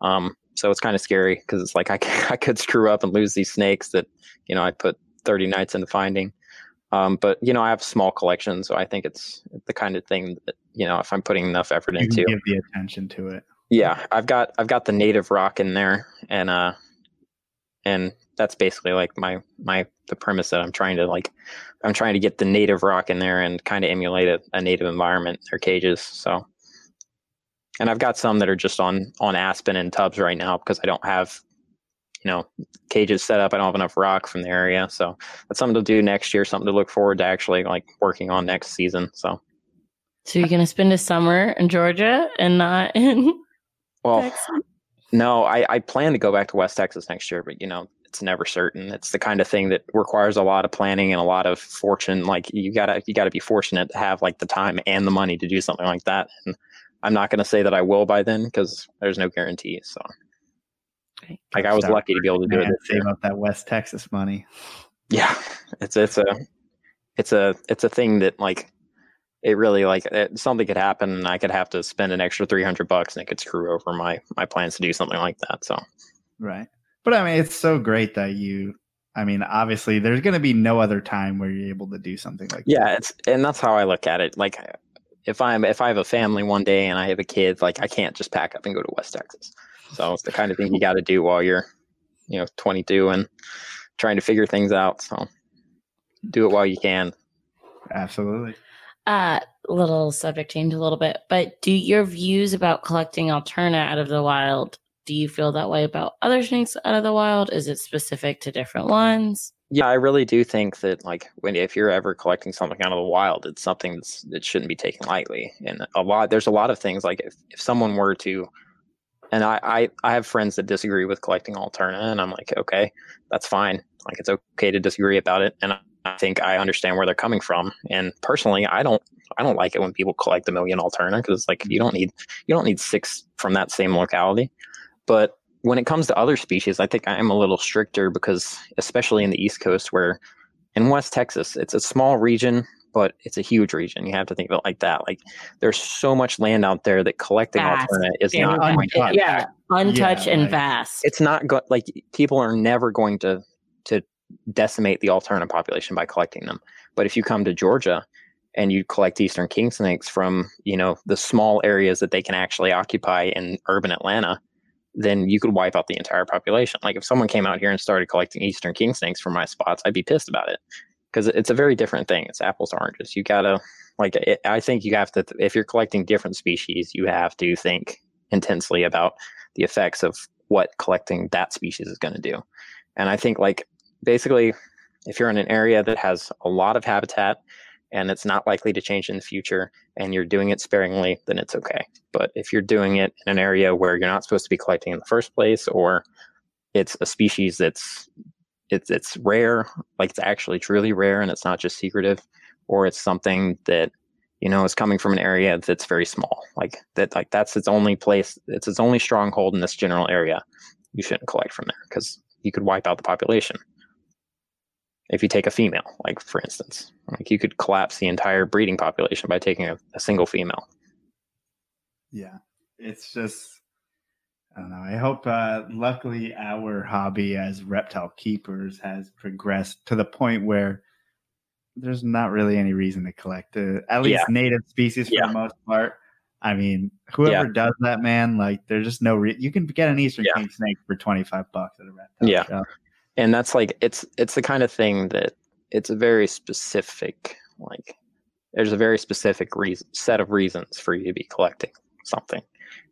Um, so it's kind of scary because it's like I, I could screw up and lose these snakes that you know I put 30 nights into finding. Um, but you know I have small collections, so I think it's the kind of thing that you know if I'm putting enough effort you into, give the attention to it. Yeah, I've got I've got the native rock in there, and uh, and that's basically like my my the premise that I'm trying to like I'm trying to get the native rock in there and kind of emulate a, a native environment their cages so and I've got some that are just on on aspen and tubs right now because I don't have you know cages set up I don't have enough rock from the area so that's something to do next year something to look forward to actually like working on next season so so you're gonna spend a summer in Georgia and not in well Texas? No, I, I plan to go back to West Texas next year, but you know, it's never certain. It's the kind of thing that requires a lot of planning and a lot of fortune. Like you gotta you gotta be fortunate to have like the time and the money to do something like that. And I'm not gonna say that I will by then because there's no guarantee. So like I was lucky to be able to do it. Save up that West Texas money. Yeah, it's it's a it's a it's a thing that like it really like it, something could happen and I could have to spend an extra 300 bucks and it could screw over my my plans to do something like that. So, right. But I mean, it's so great that you. I mean, obviously, there's going to be no other time where you're able to do something like yeah, that. Yeah, it's and that's how I look at it. Like, if I'm if I have a family one day and I have a kid, like I can't just pack up and go to West Texas. So it's the kind of thing you got to do while you're, you know, 22 and trying to figure things out. So do it while you can. Absolutely. Uh, little subject change a little bit, but do your views about collecting Alterna out of the wild? Do you feel that way about other snakes out of the wild? Is it specific to different ones? Yeah, I really do think that like when if you're ever collecting something out of the wild, it's something that's, that shouldn't be taken lightly. And a lot there's a lot of things like if, if someone were to and I, I I have friends that disagree with collecting Alterna and I'm like, okay, that's fine. Like it's okay to disagree about it. And I think I understand where they're coming from. And personally, I don't I don't like it when people collect a million Alterna because it's like you don't need you don't need six from that same locality. But when it comes to other species, I think I'm a little stricter because especially in the East Coast where in West Texas, it's a small region, but it's a huge region. You have to think of it like that. Like there's so much land out there that collecting vast. Alterna is not oh untouched. Yeah, untouched yeah, and like, vast. It's not go- like people are never going to to decimate the Alterna population by collecting them. But if you come to Georgia and you collect eastern king snakes from, you know, the small areas that they can actually occupy in urban Atlanta, then you could wipe out the entire population. Like if someone came out here and started collecting eastern king snakes from my spots, I'd be pissed about it because it's a very different thing. It's apples to oranges. You gotta like it, I think you have to if you're collecting different species, you have to think intensely about the effects of what collecting that species is going to do. And I think like basically, if you're in an area that has a lot of habitat and it's not likely to change in the future and you're doing it sparingly, then it's okay. But if you're doing it in an area where you're not supposed to be collecting in the first place or it's a species that's it's it's rare, like it's actually truly rare and it's not just secretive, or it's something that you know is coming from an area that's very small, like that like that's its only place, it's its only stronghold in this general area. You shouldn't collect from there because you could wipe out the population if you take a female, like for instance, like you could collapse the entire breeding population by taking a, a single female. Yeah, it's just I don't know. I hope, uh, luckily, our hobby as reptile keepers has progressed to the point where there's not really any reason to collect uh, at least yeah. native species for yeah. the most part. I mean, whoever yeah. does that, man, like, there's just no re- you can get an Eastern king snake for 25 bucks at a reptile yeah. Shop. And that's like it's it's the kind of thing that it's a very specific like there's a very specific reason set of reasons for you to be collecting something.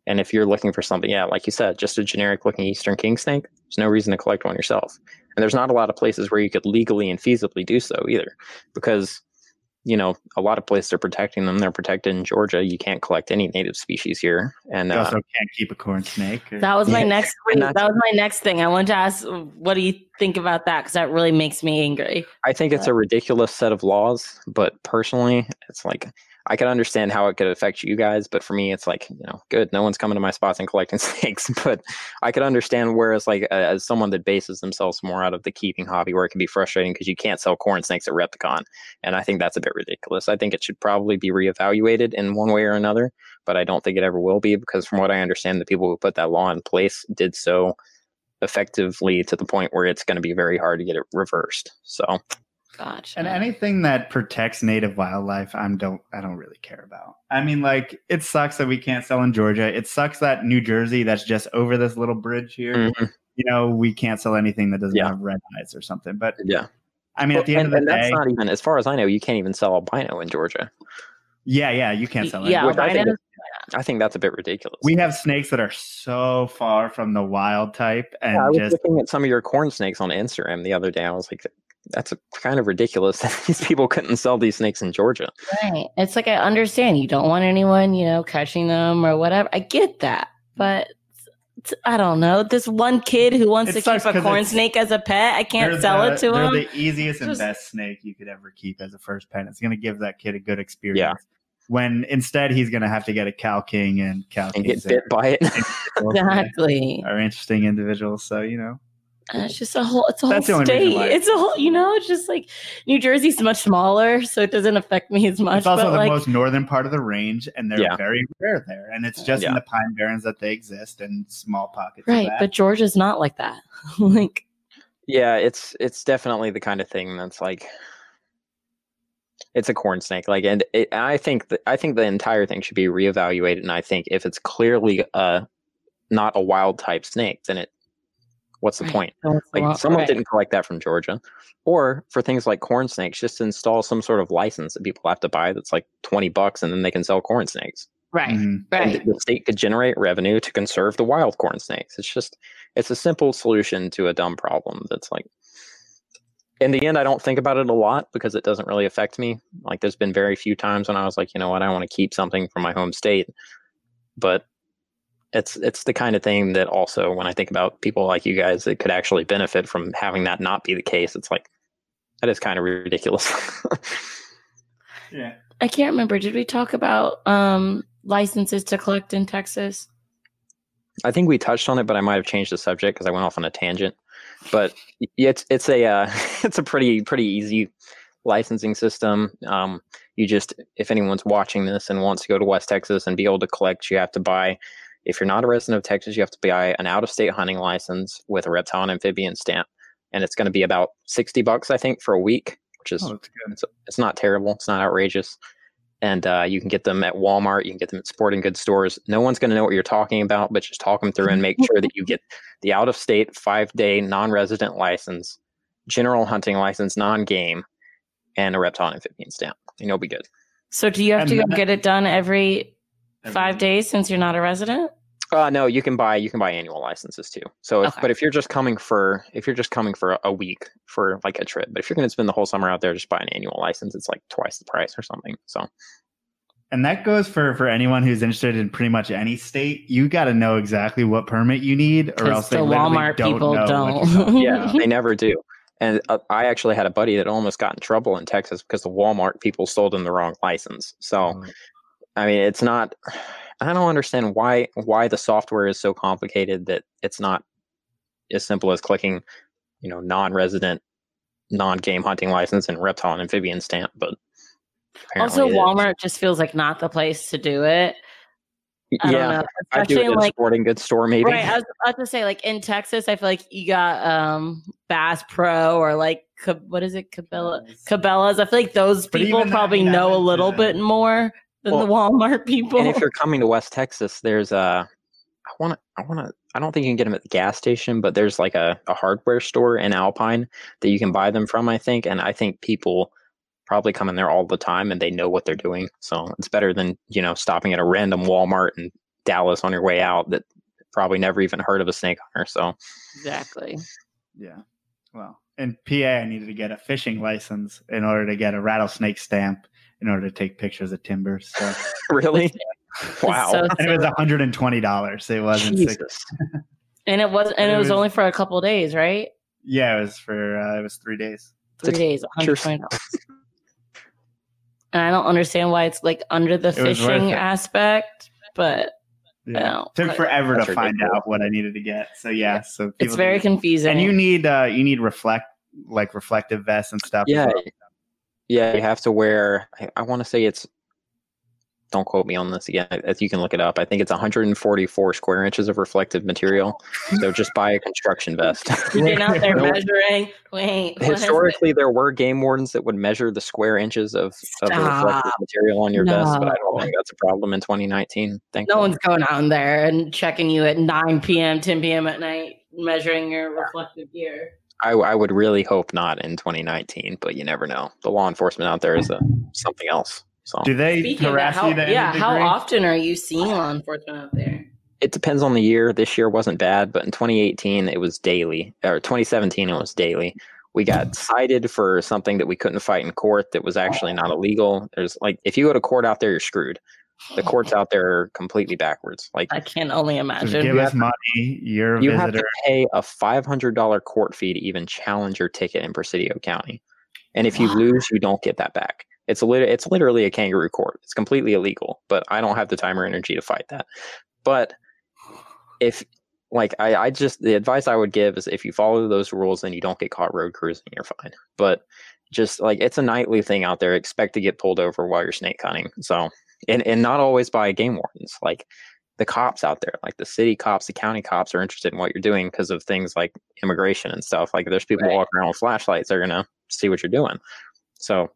And if you're looking for something, yeah, like you said, just a generic looking Eastern king snake, there's no reason to collect one yourself. And there's not a lot of places where you could legally and feasibly do so either, because you know a lot of places are protecting them. They're protected in Georgia. You can't collect any native species here, and you also uh, can't keep a corn snake. Or... That was my next. that was my next thing. I wanted to ask, what do you think about that? Because that really makes me angry. I think it's a ridiculous set of laws, but personally, it's like I can understand how it could affect you guys, but for me, it's like you know, good. No one's coming to my spots and collecting snakes, but I could understand whereas like uh, as someone that bases themselves more out of the keeping hobby, where it can be frustrating because you can't sell corn snakes at Repticon, and I think that's a bit ridiculous. I think it should probably be reevaluated in one way or another, but I don't think it ever will be because from what I understand, the people who put that law in place did so effectively to the point where it's going to be very hard to get it reversed. So Gotcha. And anything that protects native wildlife, I'm don't I don't really care about. I mean, like it sucks that we can't sell in Georgia. It sucks that New Jersey, that's just over this little bridge here. Mm-hmm. You know, we can't sell anything that doesn't yeah. have red eyes or something. But yeah, I mean, well, at the end and, of the day, that's not even as far as I know. You can't even sell albino in Georgia. Yeah, yeah, you can't sell it. Yeah, I think, I think, that's a bit ridiculous. We have snakes that are so far from the wild type, and yeah, I was just looking at some of your corn snakes on Instagram the other day. I was like, that's kind of ridiculous that these people couldn't sell these snakes in Georgia. Right. It's like I understand you don't want anyone, you know, catching them or whatever. I get that, but I don't know. This one kid who wants it to keep a corn snake as a pet, I can't sell the, it to they're him. They're the easiest and best snake you could ever keep as a first pet. It's going to give that kid a good experience. Yeah. When instead he's going to have to get a cow king and cow and get bit by it. exactly. Are interesting individuals. So you know and it's just a whole it's a whole state. It's a whole you know, it's just like New Jersey's much smaller, so it doesn't affect me as much. It's also the like, most northern part of the range, and they're yeah. very rare there. And it's just yeah. in the pine barrens that they exist and small pockets. Right, but Georgia's not like that. like Yeah, it's it's definitely the kind of thing that's like it's a corn snake like and it, i think that i think the entire thing should be reevaluated and i think if it's clearly uh not a wild type snake then it What's the point? Like someone right. didn't collect that from Georgia. Or for things like corn snakes, just install some sort of license that people have to buy that's like 20 bucks and then they can sell corn snakes. Right. Mm-hmm. Right. And the state could generate revenue to conserve the wild corn snakes. It's just it's a simple solution to a dumb problem that's like in the end I don't think about it a lot because it doesn't really affect me. Like there's been very few times when I was like, you know what, I want to keep something from my home state. But it's it's the kind of thing that also when I think about people like you guys that could actually benefit from having that not be the case, it's like that is kind of ridiculous. yeah. I can't remember. Did we talk about um, licenses to collect in Texas? I think we touched on it, but I might have changed the subject because I went off on a tangent. But it's it's a uh, it's a pretty pretty easy licensing system. Um, you just if anyone's watching this and wants to go to West Texas and be able to collect, you have to buy if you're not a resident of Texas, you have to buy an out of state hunting license with a reptile and amphibian stamp. And it's going to be about 60 bucks, I think, for a week, which is, oh, it's, it's, not terrible. It's not outrageous. And uh, you can get them at Walmart. You can get them at sporting goods stores. No one's going to know what you're talking about, but just talk them through and make sure that you get the out of state five day non resident license, general hunting license, non game, and a reptile and amphibian stamp. And you'll be good. So, do you have and to go get it done every Five days since you're not a resident. Uh, no, you can buy you can buy annual licenses too. So, if, okay. but if you're just coming for if you're just coming for a week for like a trip, but if you're going to spend the whole summer out there, just buy an annual license. It's like twice the price or something. So, and that goes for for anyone who's interested in pretty much any state. You got to know exactly what permit you need, or else the Walmart don't people don't. yeah, they never do. And uh, I actually had a buddy that almost got in trouble in Texas because the Walmart people sold him the wrong license. So, oh. I mean, it's not. I don't understand why why the software is so complicated that it's not as simple as clicking, you know, non-resident, non-game hunting license and reptile and amphibian stamp. But also, Walmart just feels like not the place to do it. I yeah, I do it in like, a sporting goods store, maybe. Right, I was about to say, like in Texas, I feel like you got um Bass Pro or like what is it, Cabela, Cabela's. I feel like those people probably that, know a little bit more than well, the Walmart people. And if you're coming to West Texas, there's a, I want to, I want to, I don't think you can get them at the gas station, but there's like a, a hardware store in Alpine that you can buy them from, I think. And I think people probably come in there all the time and they know what they're doing. So it's better than, you know, stopping at a random Walmart in Dallas on your way out that probably never even heard of a snake hunter. So exactly. Yeah. Well, in PA, I needed to get a fishing license in order to get a rattlesnake stamp in order to take pictures of timbers. So. really? Wow. So, and it was $120. It wasn't Jesus. six. and it was, and it, it was, was, only for a couple days, right? Yeah, it was for, uh, it was three days. Three days, $120. And I don't understand why it's like under the it fishing aspect, but yeah. It took forever to find ridiculous. out what I needed to get. So yeah, so it's very confusing. And you need uh you need reflect like reflective vests and stuff. Yeah. Well. Yeah, you have to wear I, I want to say it's don't quote me on this again. As you can look it up, I think it's 144 square inches of reflective material. So just buy a construction vest. You're out there measuring. Wait. Historically, there were game wardens that would measure the square inches of, of reflective material on your no. vest, but I don't think that's a problem in 2019. Thank no one's going out there and checking you at 9 p.m., 10 p.m. at night, measuring your reflective gear. I, I would really hope not in 2019, but you never know. The law enforcement out there is a, something else. So do they Speaking harass how, you? To yeah. How often are you seeing law enforcement out there? It depends on the year. This year wasn't bad, but in 2018 it was daily, or 2017 it was daily. We got cited for something that we couldn't fight in court that was actually not illegal. There's like if you go to court out there, you're screwed. The courts out there are completely backwards. Like I can only imagine. give us money. You're you visitor. have to pay a five hundred dollar court fee to even challenge your ticket in Presidio County, and if you lose, you don't get that back. It's lit- it's literally a kangaroo court. It's completely illegal, but I don't have the time or energy to fight that. But if like I, I just the advice I would give is if you follow those rules and you don't get caught road cruising, you're fine. But just like it's a nightly thing out there. Expect to get pulled over while you're snake hunting. So and and not always by game wardens. Like the cops out there, like the city cops, the county cops are interested in what you're doing because of things like immigration and stuff. Like there's people right. walking around with flashlights, they're gonna see what you're doing. So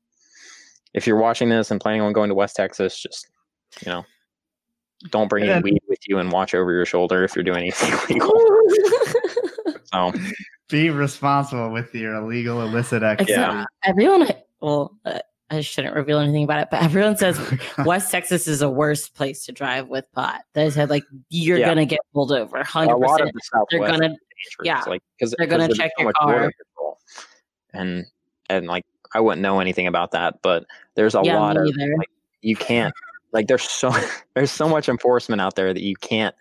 if you're watching this and planning on going to West Texas, just you know, don't bring any weed with you and watch over your shoulder if you're doing anything illegal. so be responsible with your illegal illicit activity. Yeah. Everyone, well, uh, I shouldn't reveal anything about it, but everyone says West Texas is a worse place to drive with pot. They said like you're yeah. gonna get pulled over. Hundred percent. The they're gonna, yeah, like because they're gonna check your car. And and like I wouldn't know anything about that, but there's a yeah, lot of like, you can't like there's so there's so much enforcement out there that you can't.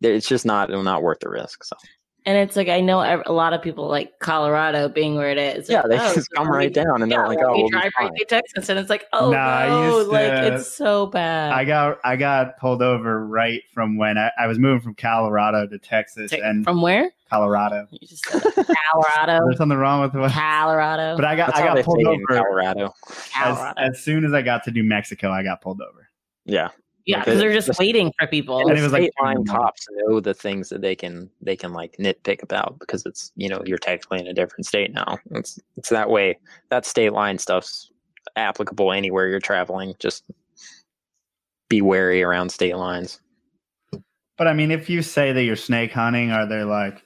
It's just not not worth the risk. So and it's like I know a lot of people like Colorado being where it is. Yeah, like, they oh, just come right down and yeah, they're like, "Oh, we drive right through Texas," and it's like, "Oh nah, no, to, like it's so bad." I got I got pulled over right from when I, I was moving from Colorado to Texas, and from where? Colorado. You just said Colorado. There's something wrong with what? Colorado. But I got That's I got pulled over Colorado. As, as soon as I got to New Mexico, I got pulled over. Yeah. Yeah, because they're just the, waiting for people. And, and it was like line mm. cops know the things that they can they can like nitpick about because it's you know you're technically in a different state now. It's it's that way. That state line stuff's applicable anywhere you're traveling. Just be wary around state lines. But I mean, if you say that you're snake hunting, are they like,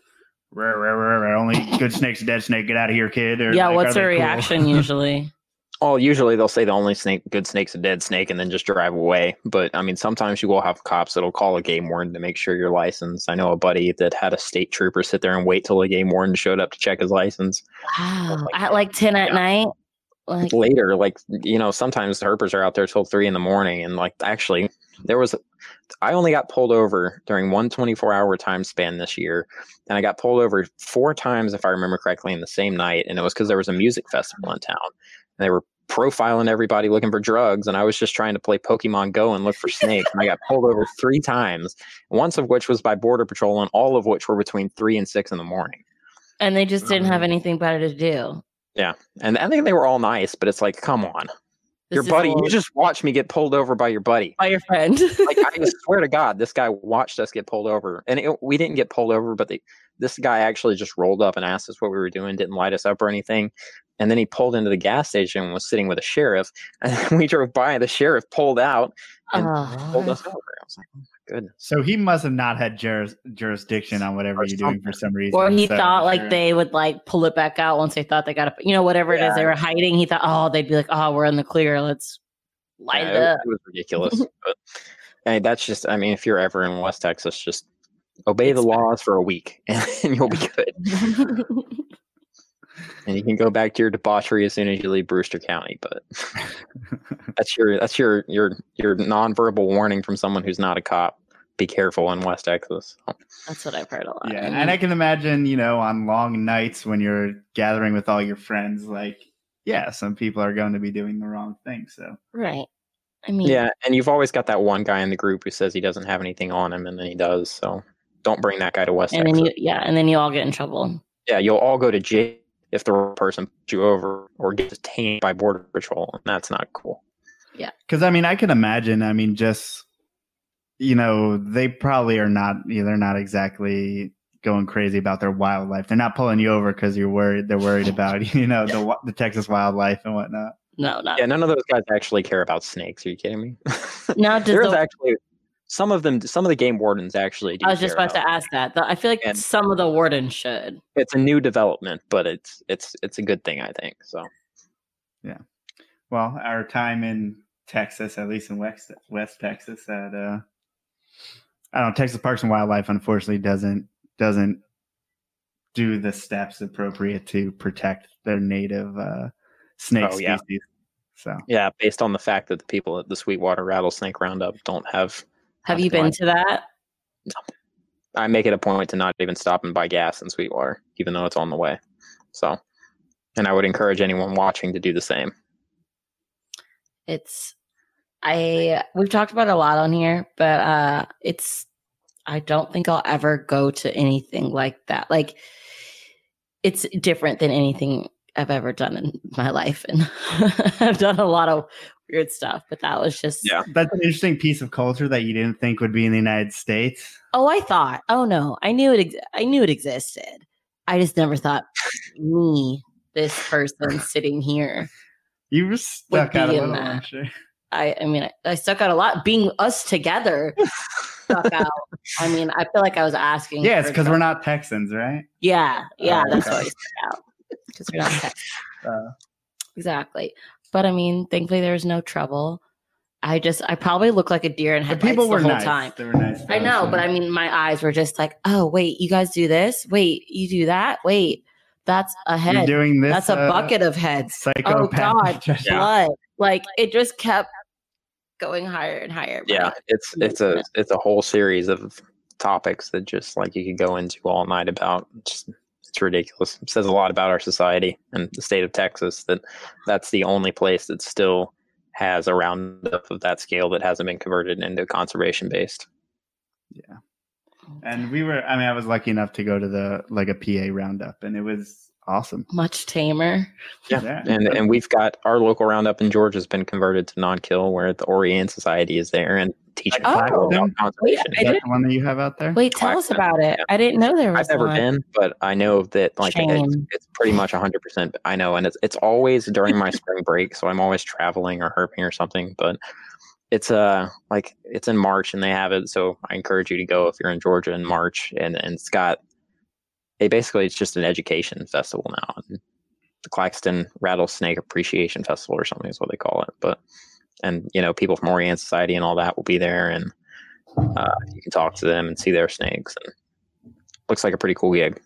rare, rare, rare, only good snake's dead snake, get out of here, kid? Or yeah, like, what's the reaction cool? usually? Oh, usually they'll say the only snake, good snake's a dead snake, and then just drive away. But I mean, sometimes you will have cops that'll call a game warden to make sure you're licensed. I know a buddy that had a state trooper sit there and wait till a game warden showed up to check his license. Wow, like, at like ten at night. Like later, like you know, sometimes the herpers are out there till three in the morning, and like actually, there was, I only got pulled over during one 24 hour time span this year, and I got pulled over four times if I remember correctly in the same night, and it was because there was a music festival in town. And they were profiling everybody looking for drugs and I was just trying to play Pokemon Go and look for snakes. and I got pulled over three times, once of which was by Border Patrol and all of which were between three and six in the morning. And they just didn't have mm. anything better to do. Yeah. And I think they were all nice, but it's like, come on. your buddy, you just watched me get pulled over by your buddy. By your friend. like I swear to God, this guy watched us get pulled over, and it, we didn't get pulled over, but they, this guy actually just rolled up and asked us what we were doing, didn't light us up or anything, and then he pulled into the gas station and was sitting with a sheriff, and we drove by, the sheriff pulled out and uh, pulled us over. I was like, oh my goodness. So he must have not had juris, jurisdiction on whatever you're doing for some reason. Or he so thought like they would like pull it back out once they thought they got it, you know, whatever yeah. it is they were hiding. He thought, oh, they'd be like, oh, we're in the clear. Let's light yeah, it up. It was ridiculous. but hey, that's just, I mean, if you're ever in West Texas, just obey it's the laws for a week and, and you'll be good. and you can go back to your debauchery as soon as you leave Brewster County. But that's your that's your your your nonverbal warning from someone who's not a cop. Be careful in West Texas. That's what I've heard a lot. Yeah, and I can imagine, you know, on long nights when you're gathering with all your friends, like, yeah, some people are going to be doing the wrong thing. So right. I mean, yeah, and you've always got that one guy in the group who says he doesn't have anything on him, and then he does. So don't bring that guy to West and Texas. Then you, yeah, and then you all get in trouble. Yeah, you'll all go to jail if the person puts you over or gets detained by border patrol, and that's not cool. Yeah, because I mean, I can imagine. I mean, just you know, they probably are not. You know, they're not exactly going crazy about their wildlife. They're not pulling you over because you're worried. They're worried about you know the the Texas wildlife and whatnot. No, not yeah. None of those guys actually care about snakes. Are you kidding me? No, there's the, actually some of them some of the game wardens actually do. i was just about, about to ask that i feel like and some of the wardens should it's a new development but it's it's it's a good thing i think so yeah well our time in texas at least in west west texas at uh i don't know texas parks and wildlife unfortunately doesn't doesn't do the steps appropriate to protect their native uh snake oh, yeah. species so yeah based on the fact that the people at the sweetwater rattlesnake roundup don't have have you been to that? I make it a point to not even stop and buy gas in Sweetwater, even though it's on the way. So, and I would encourage anyone watching to do the same. It's, I, we've talked about a lot on here, but uh it's, I don't think I'll ever go to anything like that. Like, it's different than anything I've ever done in my life. And I've done a lot of weird stuff, but that was just yeah. That's an interesting piece of culture that you didn't think would be in the United States. Oh, I thought. Oh no, I knew it. Ex- I knew it existed. I just never thought me, this person sitting here. You were stuck out a little. That. Sure. I, I mean, I, I, stuck out a lot. Being us together stuck out. I mean, I feel like I was asking. Yeah, it's because we're not Texans, right? Yeah, yeah, oh, that's okay. why I stuck out. Because we're not Texans. Uh, exactly. But I mean, thankfully there was no trouble. I just I probably look like a deer in headlights people were the whole nice. time. They were nice. I know, but I mean, my eyes were just like, oh wait, you guys do this? Wait, you do that? Wait, that's a head. You're doing this. That's a uh, bucket of heads. Oh God, yeah. blood! Like it just kept going higher and higher. Yeah, it's it's a it's a whole series of topics that just like you could go into all night about. Just it's ridiculous. It says a lot about our society and the state of Texas that that's the only place that still has a roundup of that scale that hasn't been converted into conservation based. Yeah. And we were I mean I was lucky enough to go to the like a PA roundup and it was awesome. Much tamer. Yeah. yeah. And and we've got our local roundup in Georgia has been converted to non kill where the Orianne Society is there and teaching oh, about conservation. Wait, is that the one that you have out there? Wait, tell us about it. Yeah. I didn't know there was I've never one. been, but I know that like it's, it's, pretty much hundred percent I know and it's it's always during my spring break, so I'm always traveling or herping or something, but it's uh like it's in March and they have it, so I encourage you to go if you're in Georgia in March and, and it's got it basically it's just an education festival now. The Claxton Rattlesnake Appreciation Festival or something is what they call it. But and you know people from Orianne Society and all that will be there, and uh, you can talk to them and see their snakes. And looks like a pretty cool gig.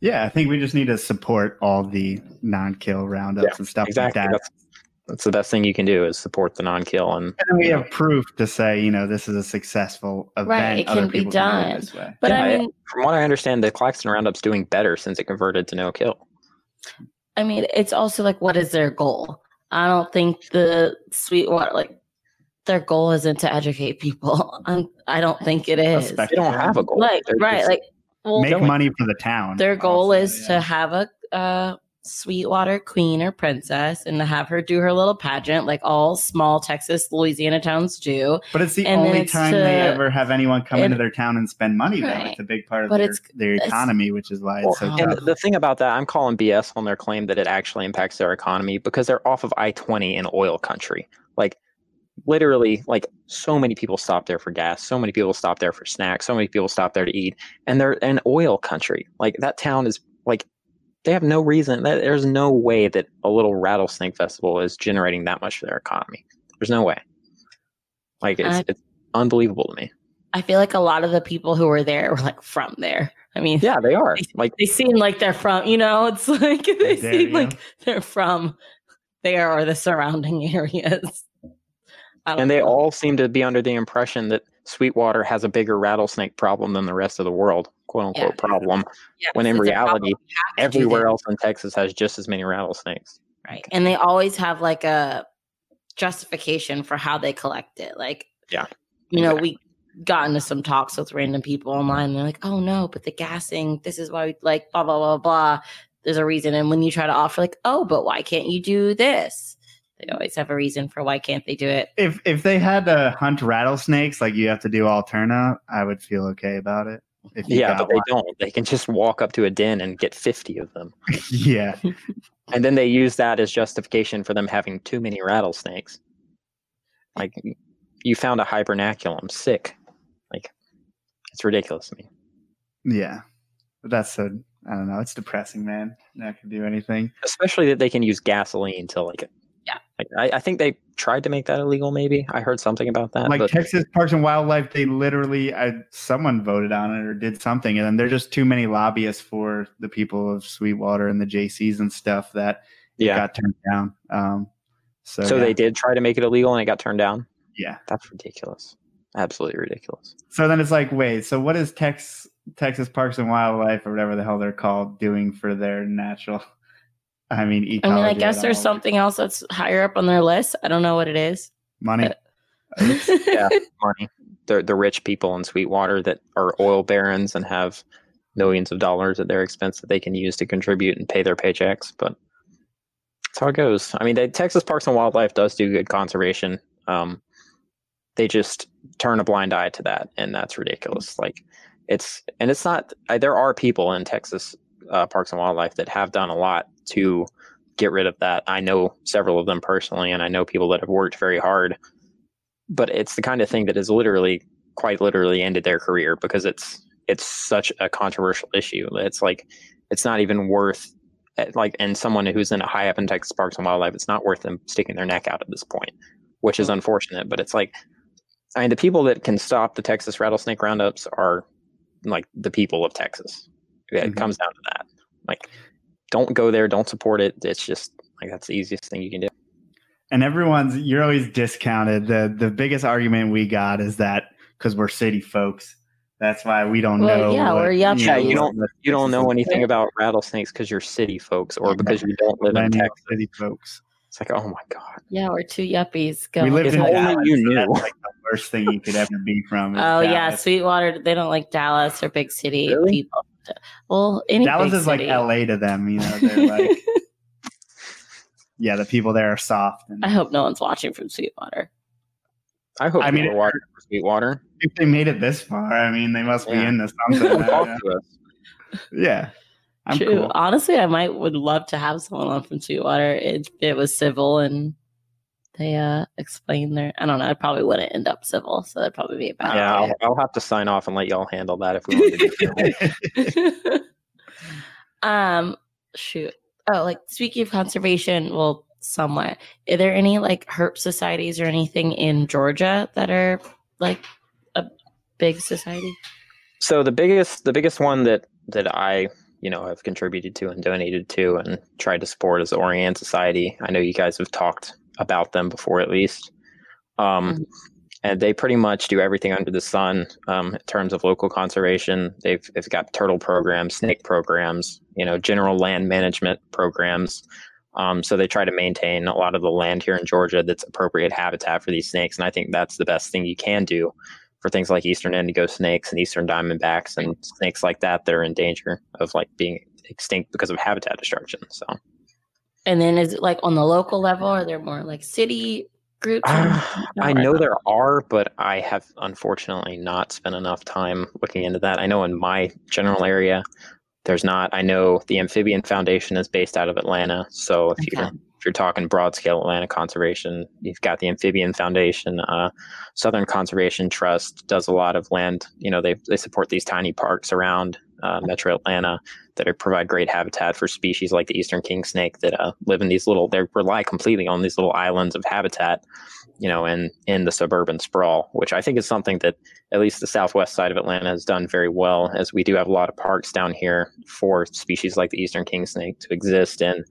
Yeah, I think we just need to support all the non-kill roundups yeah, and stuff exactly. like that. That's, that's the best thing you can do is support the non-kill and, and we have proof to say you know this is a successful event. right it can be done. can but yeah, i mean from what i understand the claxton roundup's doing better since it converted to no kill i mean it's also like what is their goal? I don't think the sweetwater like their goal isn't to educate people. I'm, i don't think it is. They don't have a goal. Like They're right like well, make money for the town their goal also, is yeah. to have a uh, Sweetwater queen or princess and to have her do her little pageant like all small Texas, Louisiana towns do. But it's the and only it's time to, they ever have anyone come into their town and spend money right. It's a big part of but their, it's, their economy, which is why it's well, so And the thing about that, I'm calling BS on their claim that it actually impacts their economy because they're off of I-20 in oil country. Like literally like so many people stop there for gas so many people stop there for snacks so many people stop there to eat and they're an oil country like that town is like they have no reason that there's no way that a little rattlesnake festival is generating that much for their economy. There's no way. Like it's, it's unbelievable to me. I feel like a lot of the people who were there were like from there. I mean yeah they are. they, like they seem like they're from you know it's like they seem like they're from there or the surrounding areas. And they all seem to be under the impression that Sweetwater has a bigger rattlesnake problem than the rest of the world, quote unquote yeah. problem. Yeah, when in reality, everywhere else in Texas has just as many rattlesnakes. Right. And they always have like a justification for how they collect it. Like, yeah. You know, we got into some talks with random people online. they're like, oh no, but the gassing, this is why we like blah, blah, blah, blah. There's a reason. And when you try to offer, like, oh, but why can't you do this? They always have a reason for why can't they do it. If if they had to hunt rattlesnakes like you have to do Alterna, I would feel okay about it. yeah, but they don't. They can just walk up to a den and get 50 of them. yeah. and then they use that as justification for them having too many rattlesnakes. Like you found a hibernaculum, sick. Like it's ridiculous to me. Yeah. That's a I don't know, it's depressing, man. Not can do anything. Especially that they can use gasoline to like yeah. I, I, think they tried to make that illegal. Maybe I heard something about that. Like but... Texas Parks and Wildlife, they literally, I, someone voted on it or did something, and then there's just too many lobbyists for the people of Sweetwater and the Jaycees and stuff that yeah. got turned down. Um, so, so yeah. they did try to make it illegal and it got turned down. Yeah, that's ridiculous. Absolutely ridiculous. So then it's like, wait, so what is Tex Texas Parks and Wildlife or whatever the hell they're called doing for their natural I mean, I mean, I guess there's something else that's higher up on their list. I don't know what it is. Money. yeah, money. The the rich people in Sweetwater that are oil barons and have millions of dollars at their expense that they can use to contribute and pay their paychecks. But that's how it goes. I mean, the Texas Parks and Wildlife does do good conservation. Um, they just turn a blind eye to that, and that's ridiculous. Like it's and it's not. I, there are people in Texas uh, Parks and Wildlife that have done a lot to get rid of that. I know several of them personally, and I know people that have worked very hard. But it's the kind of thing that has literally, quite literally, ended their career because it's it's such a controversial issue. It's like it's not even worth eh, like and someone who's in a high up in Texas Parks and Wildlife, it's not worth them sticking their neck out at this point, which is unfortunate. But it's like, I mean, the people that can stop the Texas rattlesnake roundups are like the people of Texas. It mm-hmm. comes down to that. Like don't go there, don't support it. It's just like that's the easiest thing you can do. And everyone's you're always discounted. The the biggest argument we got is that because we're city folks. That's why we don't well, know. Yeah, what, we're yup. Yeah, you don't you don't know anything about rattlesnakes because you're city folks or because you don't live in Texas. City folks. It's like, oh my god. Yeah, we're two yuppies. Going. We lived if in Dallas. You knew. That's like the worst thing you could ever be from. oh Dallas. yeah, Sweetwater. They don't like Dallas or big city really? people. Well, Dallas is like LA to them. You know, they're like, yeah, the people there are soft. And, I hope no one's watching from Sweetwater. I hope I mean, are watching from Sweetwater. If they made it this far, I mean, they must yeah. be into something. Talk to. Yeah. I'm True. Cool. Honestly, I might would love to have someone on from Sweetwater. It it was civil and they uh explain their I don't know, I probably wouldn't end up civil, so that'd probably be about Yeah, I'll, I'll, have to sign off and let y'all handle that if we want to do Um shoot. Oh, like speaking of conservation, well, somewhat. Are there any like herp societies or anything in Georgia that are like a big society? So the biggest the biggest one that that I you know have contributed to and donated to and tried to support is the Orianne Society. I know you guys have talked about them before, at least. Um, mm-hmm. And they pretty much do everything under the sun um, in terms of local conservation. They've, they've got turtle programs, snake programs, you know, general land management programs. Um, so they try to maintain a lot of the land here in Georgia that's appropriate habitat for these snakes. And I think that's the best thing you can do for things like eastern indigo snakes and eastern diamondbacks and snakes like that that are in danger of like being extinct because of habitat destruction. So And then is it like on the local level? Are there more like city groups? Uh, I know there are, but I have unfortunately not spent enough time looking into that. I know in my general area, there's not. I know the Amphibian Foundation is based out of Atlanta. So if okay. you if you're talking broad scale Atlanta conservation, you've got the Amphibian Foundation. Uh, Southern Conservation Trust does a lot of land. You know, they they support these tiny parks around uh, Metro Atlanta that are, provide great habitat for species like the eastern king snake that uh, live in these little. They rely completely on these little islands of habitat. You know, in in the suburban sprawl, which I think is something that at least the southwest side of Atlanta has done very well, as we do have a lot of parks down here for species like the eastern king snake to exist in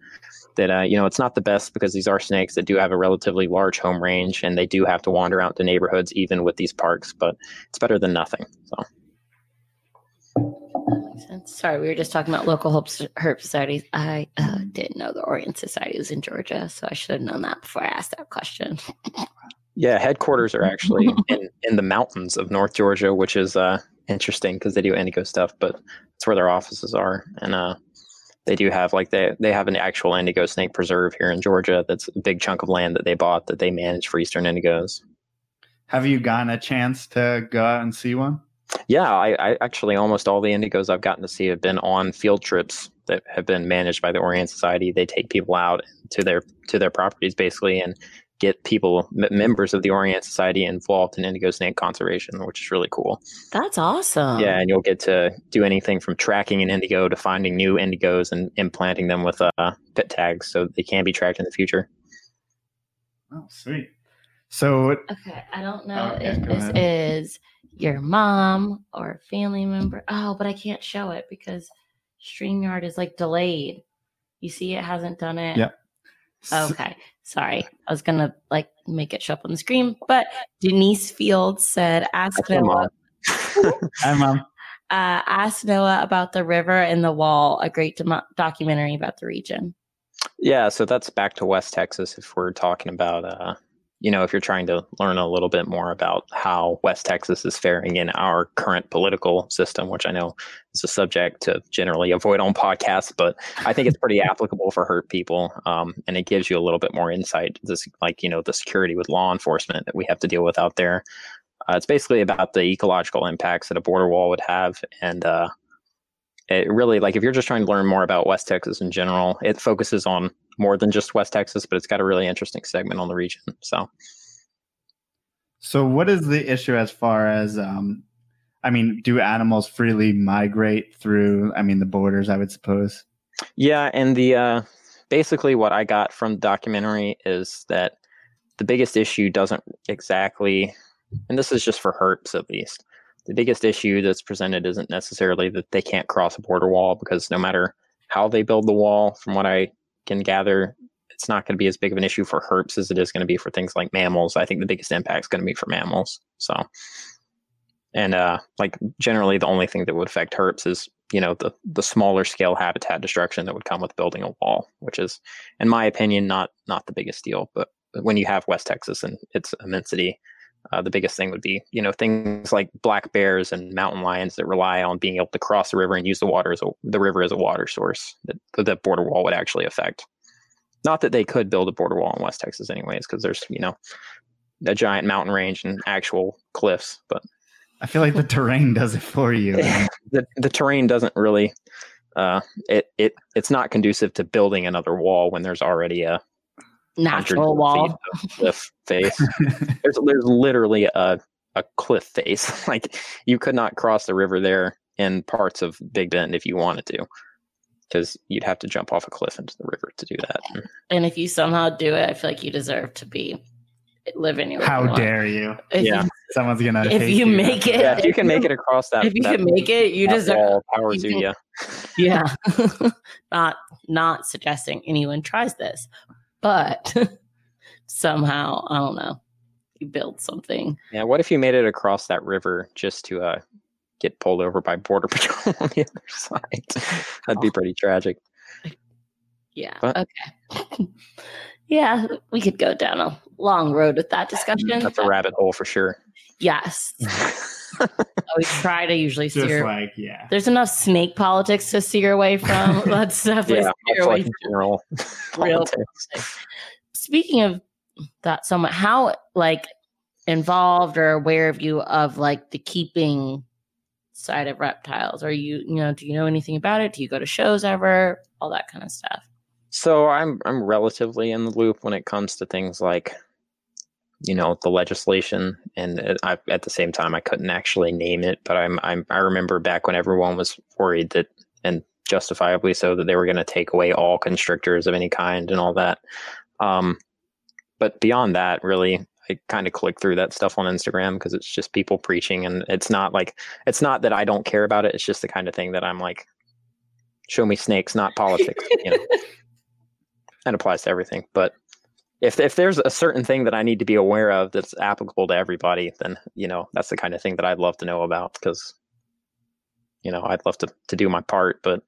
that uh, you know it's not the best because these are snakes that do have a relatively large home range and they do have to wander out to neighborhoods even with these parks but it's better than nothing so makes sense. Sorry, we were just talking about local herp societies. I uh, didn't know the Orianne Society was in Georgia, so I should have known that before I asked that question. yeah, headquarters are actually in, in the mountains of North Georgia, which is uh, interesting because they do indigo stuff, but it's where their offices are. And uh, they do have like they they have an actual indigo snake preserve here in Georgia. That's a big chunk of land that they bought that they manage for eastern indigos. Have you gotten a chance to go out and see one? Yeah, I, I actually almost all the indigos I've gotten to see have been on field trips that have been managed by the Orianne Society. They take people out to their to their properties basically and get people m- members of the Orianne Society involved in indigo snake conservation, which is really cool. That's awesome. Yeah, and you'll get to do anything from tracking an indigo to finding new indigos and implanting them with uh, pit tags so they can be tracked in the future. Oh, sweet. So okay, I don't know okay, if this ahead. is your mom or a family member. Oh, but I can't show it because StreamYard is like delayed. You see, it hasn't done it. Yep. Okay. Sorry. I was going to like make it show up on the screen, but Denise Fields said, ask Noah. Hi, mom. Uh, ask Noah about the river and the wall, a great do- documentary about the region. Yeah. So that's back to West Texas if we're talking about uh, you know, if you're trying to learn a little bit more about how West Texas is faring in our current political system, which I know is a subject to generally avoid on podcasts, but I think it's pretty applicable for hurt people. Um, and it gives you a little bit more insight, this, like, you know, the security with law enforcement that we have to deal with out there. Uh, it's basically about the ecological impacts that a border wall would have. And, uh, it really like if you're just trying to learn more about West Texas in general, it focuses on more than just West Texas, but it's got a really interesting segment on the region. So, so what is the issue as far as um, I mean, do animals freely migrate through? I mean, the borders, I would suppose. Yeah, and the uh, basically what I got from the documentary is that the biggest issue doesn't exactly, and this is just for herps at least the biggest issue that's presented isn't necessarily that they can't cross a border wall because no matter how they build the wall, from what I can gather, it's not going to be as big of an issue for herps as it is going to be for things like mammals. I think the biggest impact is going to be for mammals. So, and uh, like generally, the only thing that would affect herps is you know the the smaller scale habitat destruction that would come with building a wall, which is, in my opinion, not not the biggest deal. But when you have West Texas and its immensity, uh, the biggest thing would be, you know, things like black bears and mountain lions that rely on being able to cross the river and use the water as a, the river as a water source that the border wall would actually affect. Not that they could build a border wall in West Texas, anyways, because there's, you know, a giant mountain range and actual cliffs. But I feel like the terrain does it for you. the the terrain doesn't really. Uh, it it it's not conducive to building another wall when there's already a natural wall cliff face. there's there's literally a a cliff face. like you could not cross the river there in parts of Big Bend if you wanted to, because you'd have to jump off a cliff into the river to do that. And if you somehow do it, I feel like you deserve to be living your. How dare you? If yeah, you, someone's gonna. If you, you make it, yeah, if you can make it across that. If you that, can make it, you deserve. Wall, power to you. Yeah, not not suggesting anyone tries this, but somehow I don't know you build something. Yeah, what if you made it across that river just to uh, get pulled over by border patrol on the other side? That'd be oh. pretty tragic. Yeah. But, okay. yeah, we could go down a long road with that discussion. That's a rabbit hole for sure. Yes. we try to usually Just steer. like yeah. There's enough snake politics to steer away from. Let's definitely Yeah, steer away like general Real politics. speaking of that somewhat how like involved or aware of you of like the keeping side of reptiles are you you know do you know anything about it do you go to shows ever all that kind of stuff So I'm I'm relatively in the loop when it comes to things like, you know, the legislation, and I, at the same time I couldn't actually name it, but I'm I'm I remember back when everyone was worried that, and justifiably so, that they were going to take away all constrictors of any kind and all that. Um, but beyond that, really, I kind of click through that stuff on Instagram because it's just people preaching, and it's not like it's not that I don't care about it. It's just the kind of thing that I'm like, show me snakes, not politics. you know that applies to everything. But if if there's a certain thing that I need to be aware of that's applicable to everybody, then you know that's the kind of thing that I'd love to know about because you know I'd love to to do my part. But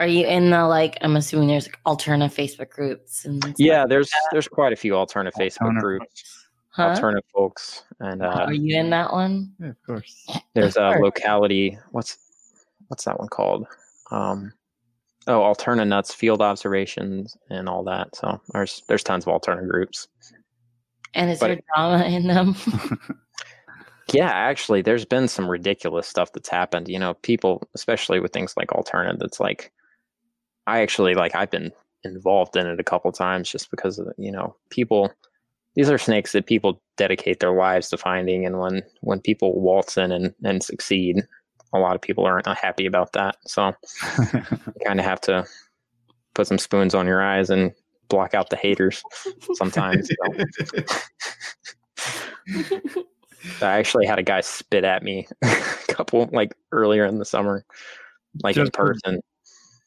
are you in the like i'm assuming there's like alternative facebook groups and yeah, like there's that? there's quite a few alternative Facebook Alternative groups, huh? alternative folks, and uh, are you in that one Yeah, of course. there's a locality. What's what's that one called? Um, oh, Alterna Nuts Field Observations and all that. So there's there's tons of alternative groups. and is But- there drama in them Yeah, actually, there's been some ridiculous stuff that's happened. You know, people, especially with things like alternative, that's like, I actually like, I've been involved in it a couple times just because of, you know, people, these are snakes that people dedicate their lives to finding. And when, when people waltz in and, and succeed, a lot of people aren't happy about that. So you kind of have to put some spoons on your eyes and block out the haters sometimes. so. I actually had a guy spit at me a couple like earlier in the summer, like in Just for- person.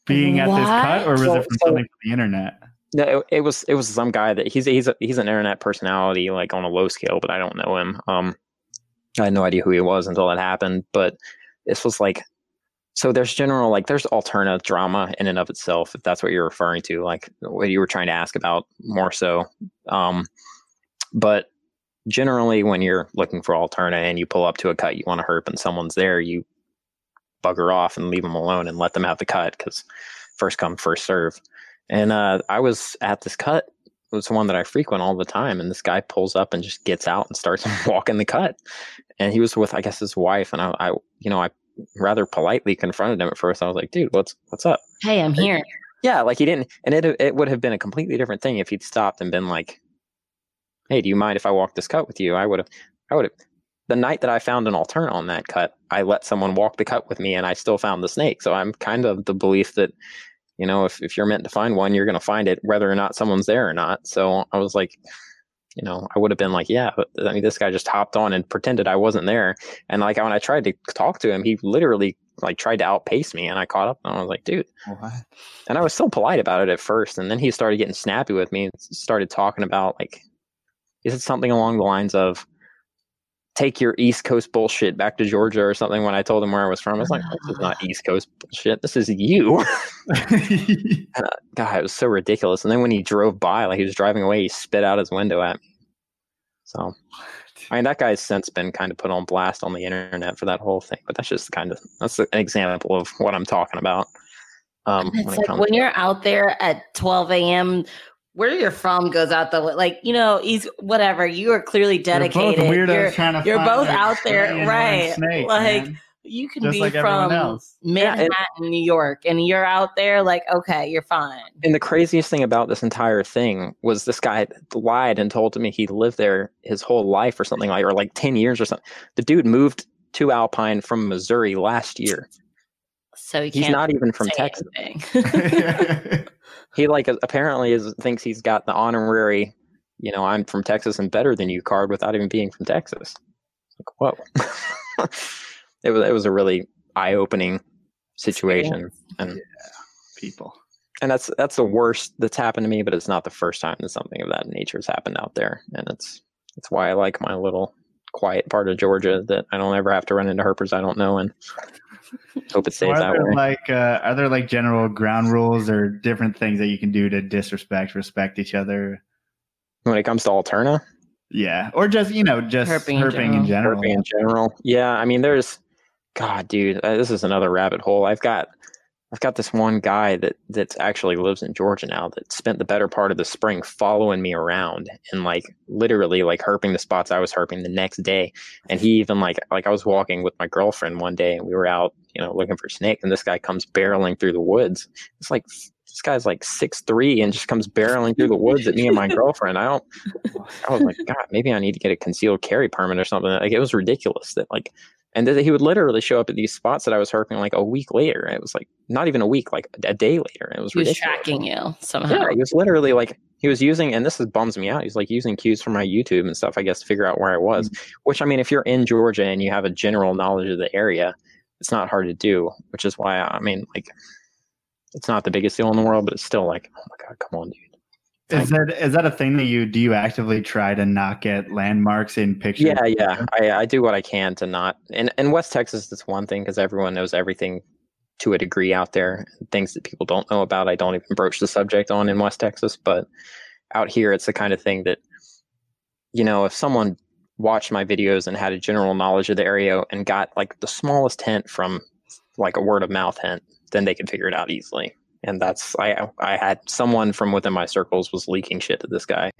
Being at this cut, or was So- it from so- something from the internet? No, it, it was it was some guy that he's he's a, he's an internet personality like on a low scale, but I don't know him. Um, I had no idea who he was until it happened. But this was like, so there's general like there's alternative drama in and of itself, if that's what you're referring to, like what you were trying to ask about more so. Um, but generally, when you're looking for alterna and you pull up to a cut you want to herp and someone's there, you bugger off and leave them alone and let them have the cut because first come first serve. And uh, I was at this cut. It was one that I frequent all the time. And this guy pulls up and just gets out and starts walking the cut. And he was with, I guess, his wife. And I, I, you know, I rather politely confronted him at first. I was like, dude, what's what's up? hey i'm here Yeah, like he didn't. And it it would have been a completely different thing if he'd stopped and been like, hey, do you mind if I walk this cut with you? I would have, I would have. The night that I found an alterna on that cut, I let someone walk the cut with me and I still found the snake. So I'm kind of the belief that you know, if, if you're meant to find one, you're going to find it whether or not someone's there or not. So I was like, you know, I would have been like, yeah, but I mean, this guy just hopped on and pretended I wasn't there. And like when I tried to talk to him, he literally like tried to outpace me and I caught up and I was like, dude, What? and I was so polite about it at first. And then he started getting snappy with me and started talking about like, he said something along the lines of, take your East Coast bullshit back to Georgia or something when I told him where I was from. I was like, this is not East Coast bullshit. This is you. God, it was so ridiculous. And then when he drove by, like he was driving away, he spit out his window at me. So, I mean, that guy's since been kind of put on blast on the internet for that whole thing. But that's just kind of that's an example of what I'm talking about. Um, It's when like when you're out there at 12 a.m. Where you're from goes out the way like you know he's whatever you are clearly dedicated. You're both weirdos You're- trying to you're find both out there, right, Snake, like, man. you can Just be like everyone from else. Manhattan, New York, and you're out there like okay, you're fine. And the craziest thing about this entire thing was this guy lied and told me he lived there his whole life or something like, or like 10 years or something. The dude moved to Alpine from Missouri last year. So you He's can't not even from Texas. He like apparently is thinks he's got the honorary, you know, I'm from Texas and better than you card without even being from Texas. Like, whoa. it was it was a really eye-opening situation. And People. and that's that's the worst that's happened to me, but it's not the first time that something of that nature has happened out there. And it's it's why I like my little quiet part of Georgia that I don't ever have to run into herpers I don't know and hope it So stays are that there way. like uh, are there like general ground rules or different things that you can do to disrespect, respect each other? when it comes to Alterna, Yeah, or just you know just herping, herping in, general. Herping in general. Yeah, I mean, there's, God, dude, uh, this is another rabbit hole. I've got, I've got this one guy that that actually lives in Georgia now that spent the better part of the spring following me around and like literally like herping the spots I was herping the next day. And he even like like I was walking with my girlfriend one day and we were out, you know, looking for snake and this guy comes barreling through the woods. It's like this guy's like six three and just comes barreling through the woods at me and my girlfriend. I don't. I was like, God, maybe I need to get a concealed carry permit or something. Like it was ridiculous that like, and he would literally show up at these spots that I was herping like a week later. It was like not even a week, like a day later. It was he ridiculous. was tracking you somehow. Yeah, he was literally like he was using, and this is bums me out. He's like using cues from my YouTube and stuff, I guess, to figure out where I was. Mm-hmm. Which I mean, if you're in Georgia and you have a general knowledge of the area, it's not hard to do. Which is why I mean, like it's not the biggest deal in the world, but it's still like, oh my god, come on, dude. Is that is that a thing that you do? You actively try to not get landmarks in pictures? Yeah, yeah. I, I do what I can to not. In in West Texas, it's one thing because everyone knows everything to a degree out there. Things that people don't know about, I don't even broach the subject on in West Texas. But out here, it's the kind of thing that you know, if someone watched my videos and had a general knowledge of the area and got like the smallest hint from like a word of mouth hint, then they could figure it out easily. And that's I I had someone from within my circles was leaking shit to this guy,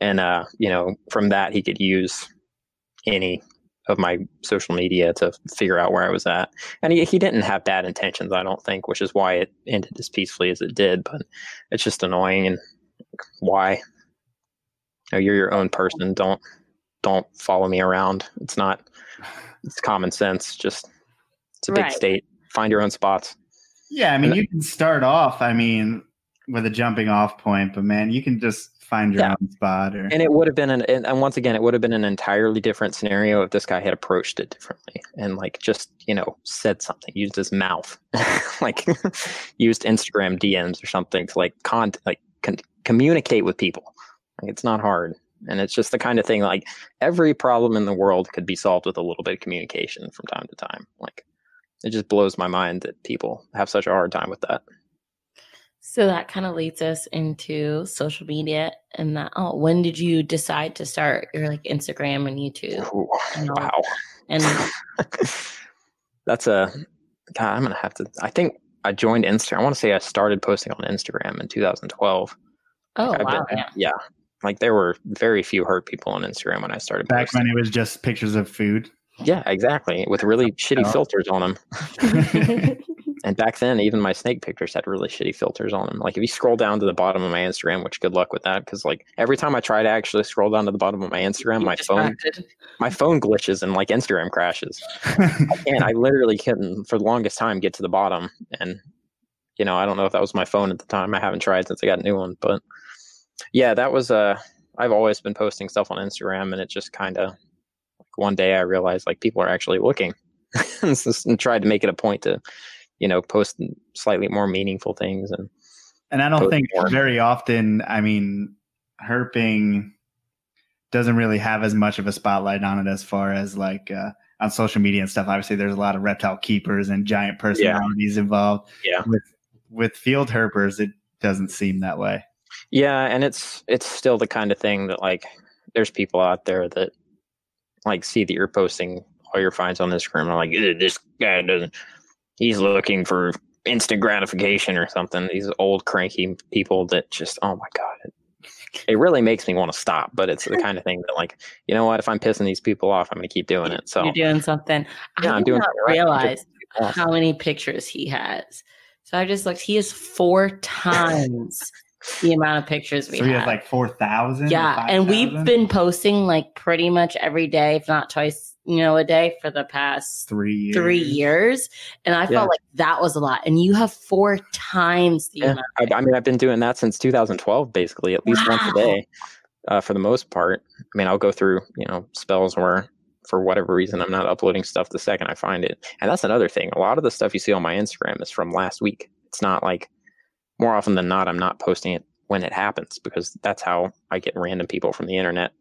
and uh, you know from that he could use any of my social media to figure out where I was at. And he, he didn't have bad intentions, I don't think, which is why it ended as peacefully as it did. But it's just annoying and why? You know, you're your own person. Don't don't follow me around. It's not it's common sense. Just it's a big right. state. Find your own spots. Yeah, I mean, you can start off, I mean, with a jumping off point, but man, you can just find your yeah. own spot. Or... And it would have been an, and once again, it would have been an entirely different scenario if this guy had approached it differently and like just, you know, said something, used his mouth, like used Instagram DMs or something to like con, like con- communicate with people. Like it's not hard. And it's just the kind of thing like every problem in the world could be solved with a little bit of communication from time to time. Like it just blows my mind that people have such a hard time with that. So that kind of leads us into social media and that oh when did you decide to start your like Instagram and YouTube? Ooh, and wow. And that's a God, I'm gonna have to I think I joined Instagram. I want to say I started posting on Instagram in 2012. Oh like wow. Been, yeah. yeah. Like there were very few herp people on Instagram when I started. Back posting. when it was just pictures of food. Yeah, exactly. With really shitty oh. filters on them. and back then, even my snake pictures had really shitty filters on them. Like if you scroll down to the bottom of my Instagram, which good luck with that, because like every time I try to actually scroll down to the bottom of my Instagram, my phone, my phone glitches and like Instagram crashes. I can't. I literally couldn't for the longest time get to the bottom, and you know I don't know if that was my phone at the time. I haven't tried since I got a new one, but yeah, that was uh I've always been posting stuff on Instagram, and it just kind of one day I realized like people are actually looking and tried to make it a point to, you know, post slightly more meaningful things and and I don't think more. very often, I mean, herping doesn't really have as much of a spotlight on it as far as like uh, on social media and stuff. Obviously, there's a lot of reptile keepers and giant personalities yeah. involved. Yeah. With with field herpers, it doesn't seem that way. Yeah, and it's it's still the kind of thing that like there's people out there that like see that you're posting all your finds on Instagram. I'm like, this guy doesn't. He's looking for instant gratification or something. These old cranky people that just, oh my god, it, it really makes me want to stop. But it's the kind of thing that, like, you know what? If I'm pissing these people off, I'm going to keep doing it. So you're doing something. Yeah, I am doing. Not realize right. how many pictures he has. So I just looked. He has four times the amount of pictures we so have. like 4,000? Yeah. 5, and we've been posting like pretty much every day, if not twice, you know, a day for the past three years. Three years. And I yeah. felt like that was a lot. And you have four times the yeah. amount. I, I, mean, I've been doing that since 2012, basically, at least wow. once a day uh, for the most part. I mean, I'll go through, you know, spells where for whatever reason I'm not uploading stuff the second I find it. And that's another thing. A lot of the stuff you see on my Instagram is from last week. It's not like more often than not, I'm not posting it when it happens because that's how I get random people from the internet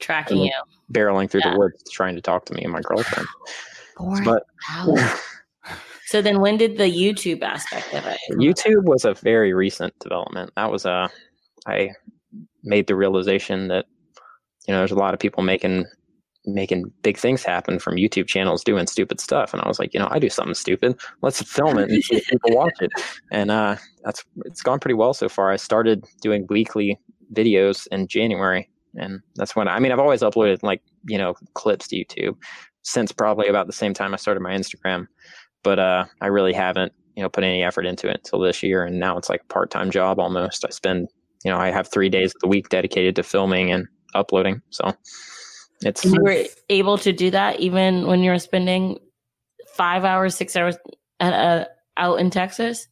tracking you, barreling through yeah. the woods trying to talk to me and my girlfriend. but so then, when did the YouTube aspect of it? YouTube was a very recent development. That was a I made the realization that you know, there's a lot of people making making big things happen from YouTube channels doing stupid stuff. And I was like, you know, I do something stupid. Let's film it and see if people watch it. And uh, that's it's gone pretty well so far. I started doing weekly videos in January, and that's when I mean I've always uploaded like you know clips to YouTube since probably about the same time I started my Instagram, but uh, I really haven't you know put any effort into it until this year, and now it's like a part time job almost. I spend you know I have three days of the week dedicated to filming and uploading, so it's and you were able to do that even when you were spending five hours, six hours at, uh, out in Texas.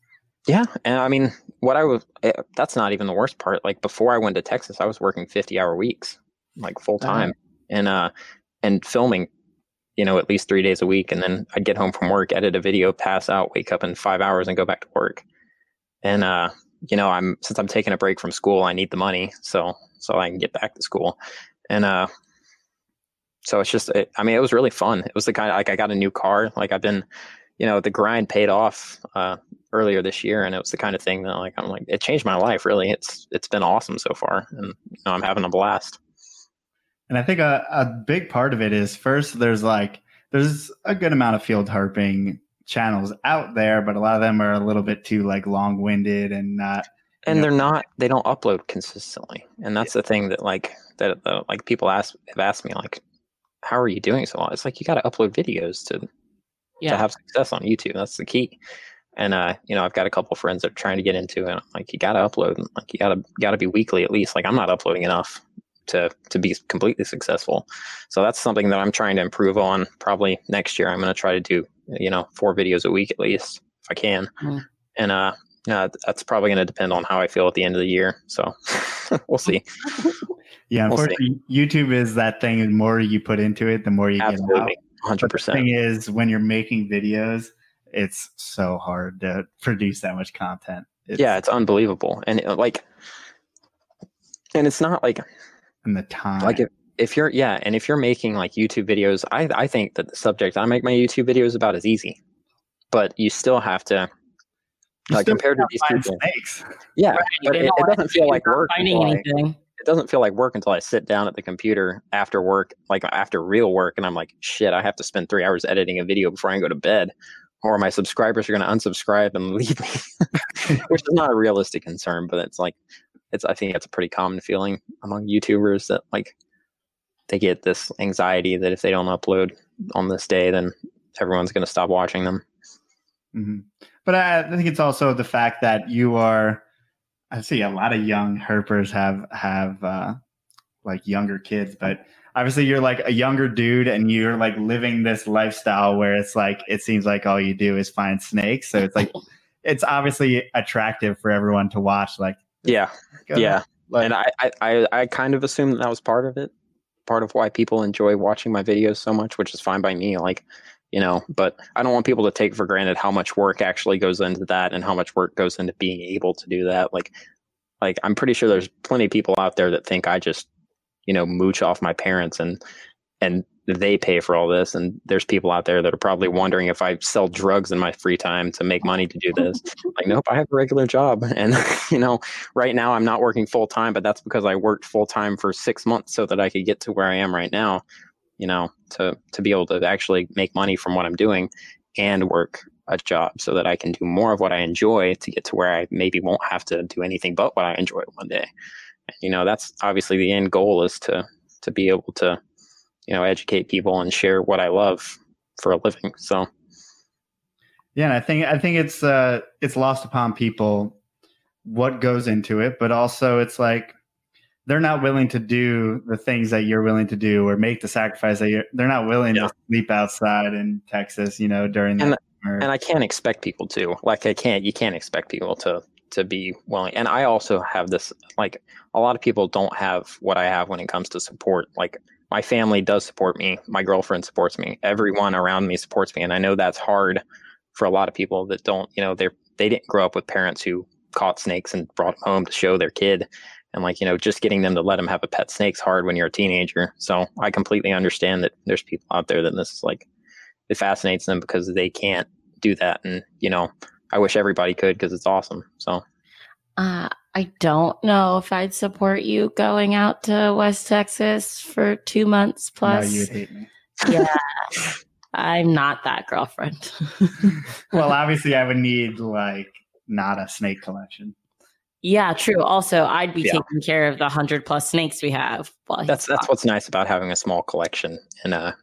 Yeah, and I mean, what I was eh, that's not even the worst part. Like before I went to Texas, I was working fifty hour weeks, like full time, uh-huh. and uh, and filming, you know, at least three days a week, and then I'd get home from work, edit a video, pass out, wake up in five hours, and go back to work. And uh, you know, I'm since I'm taking a break from school, I need the money, so so I can get back to school, and uh, so it's just, it, I mean, it was really fun. It was the kind of like I got a new car. Like I've been, you know, the grind paid off uh, earlier this year, and it was the kind of thing that like I'm like it changed my life. Really, it's it's been awesome so far, and you know, I'm having a blast. And I think a, a big part of it is first there's like there's a good amount of field herping channels out there, but a lot of them are a little bit too like long winded and not. And know, they're not. They don't upload consistently, and that's yeah. the thing that like that uh, like people ask have asked me like how are you doing so long? It's like you got to upload videos to yeah. to have success on YouTube. That's the key. And uh, you know, I've got a couple friends that are trying to get into it. I'm like, you got to upload. Like, you got to got to be weekly at least. Like, I'm not uploading enough to to be completely successful. So that's something that I'm trying to improve on. Probably next year, I'm going to try to do you know four videos a week at least if I can. Mm. And uh, uh, that's probably going to depend on how I feel at the end of the year. So we'll see. Yeah, we'll unfortunately, see. YouTube is that thing. The more you put into it, the more you Absolutely. get out. Hundred percent. The thing is, when you're making videos, it's so hard to produce that much content. It's, yeah, it's unbelievable, and it, like, and it's not like, and the time. Like if, if you're yeah, and if you're making like YouTube videos, I I think that the subject I make my YouTube videos about is easy, but you still have to like compared to these people. Snakes. Yeah, right. but it, it, doesn't feel like work. Finding like, anything it doesn't feel like work until I sit down at the computer after work, like after real work, and I'm like, shit, I have to spend three hours editing a video before I go to bed, or my subscribers are going to unsubscribe and leave me, which is not a realistic concern, but it's like, it's I think it's a pretty common feeling among YouTubers that like they get this anxiety that if they don't upload on this day, then everyone's going to stop watching them. Mm-hmm. But I, I think it's also the fact that you are I see a lot of young herpers have have uh, like younger kids, but obviously you're like a younger dude and you're like living this lifestyle where it's like it seems like all you do is find snakes. So it's like it's obviously attractive for everyone to watch. Like yeah, yeah, like, and I, I I kind of assumed that was part of it, part of why people enjoy watching my videos so much, which is fine by me. Like you know but i don't want people to take for granted how much work actually goes into that and how much work goes into being able to do that. Like like i'm pretty sure there's plenty of people out there that think i just you know mooch off my parents and and they pay for all this. And there's people out there that are probably wondering if i sell drugs in my free time to make money to do this. Like nope i have a regular job. And you know right now i'm not working full time but that's because i worked full time for six months so that i could get to where i am right now you know, to to be able to actually make money from what I'm doing and work a job so that I can do more of what I enjoy to get to where I maybe won't have to do anything but what I enjoy one day. And, you know, that's obviously the end goal is to to be able to, you know, educate people and share what I love for a living. So yeah, I think I think it's uh it's lost upon people what goes into it, but also it's like they're not willing to do the things that you're willing to do or make the sacrifice that you're they're not willing yeah. to sleep outside in Texas, you know, during and, the summer. and I can't expect people to. Like I can't you can't expect people to to be willing. And I also have this like a lot of people don't have what I have when it comes to support. Like my family does support me, my girlfriend supports me, everyone around me supports me. And I know that's hard for a lot of people that don't, you know, they're they didn't grow up with parents who caught snakes and brought them home to show their kid and like you know just getting them to let them have a pet snake's hard when you're a teenager so i completely understand that there's people out there that this is like it fascinates them because they can't do that and you know i wish everybody could because it's awesome so uh, I don't know if I'd support you going out to West Texas for two months plus. No, you'd hate me. Yeah. I'm not that girlfriend. well, obviously, I would need like not a snake collection. Yeah, true. Also, I'd be yeah. taking care of the hundred plus snakes we have. That's that's what's nice about having a small collection. And uh,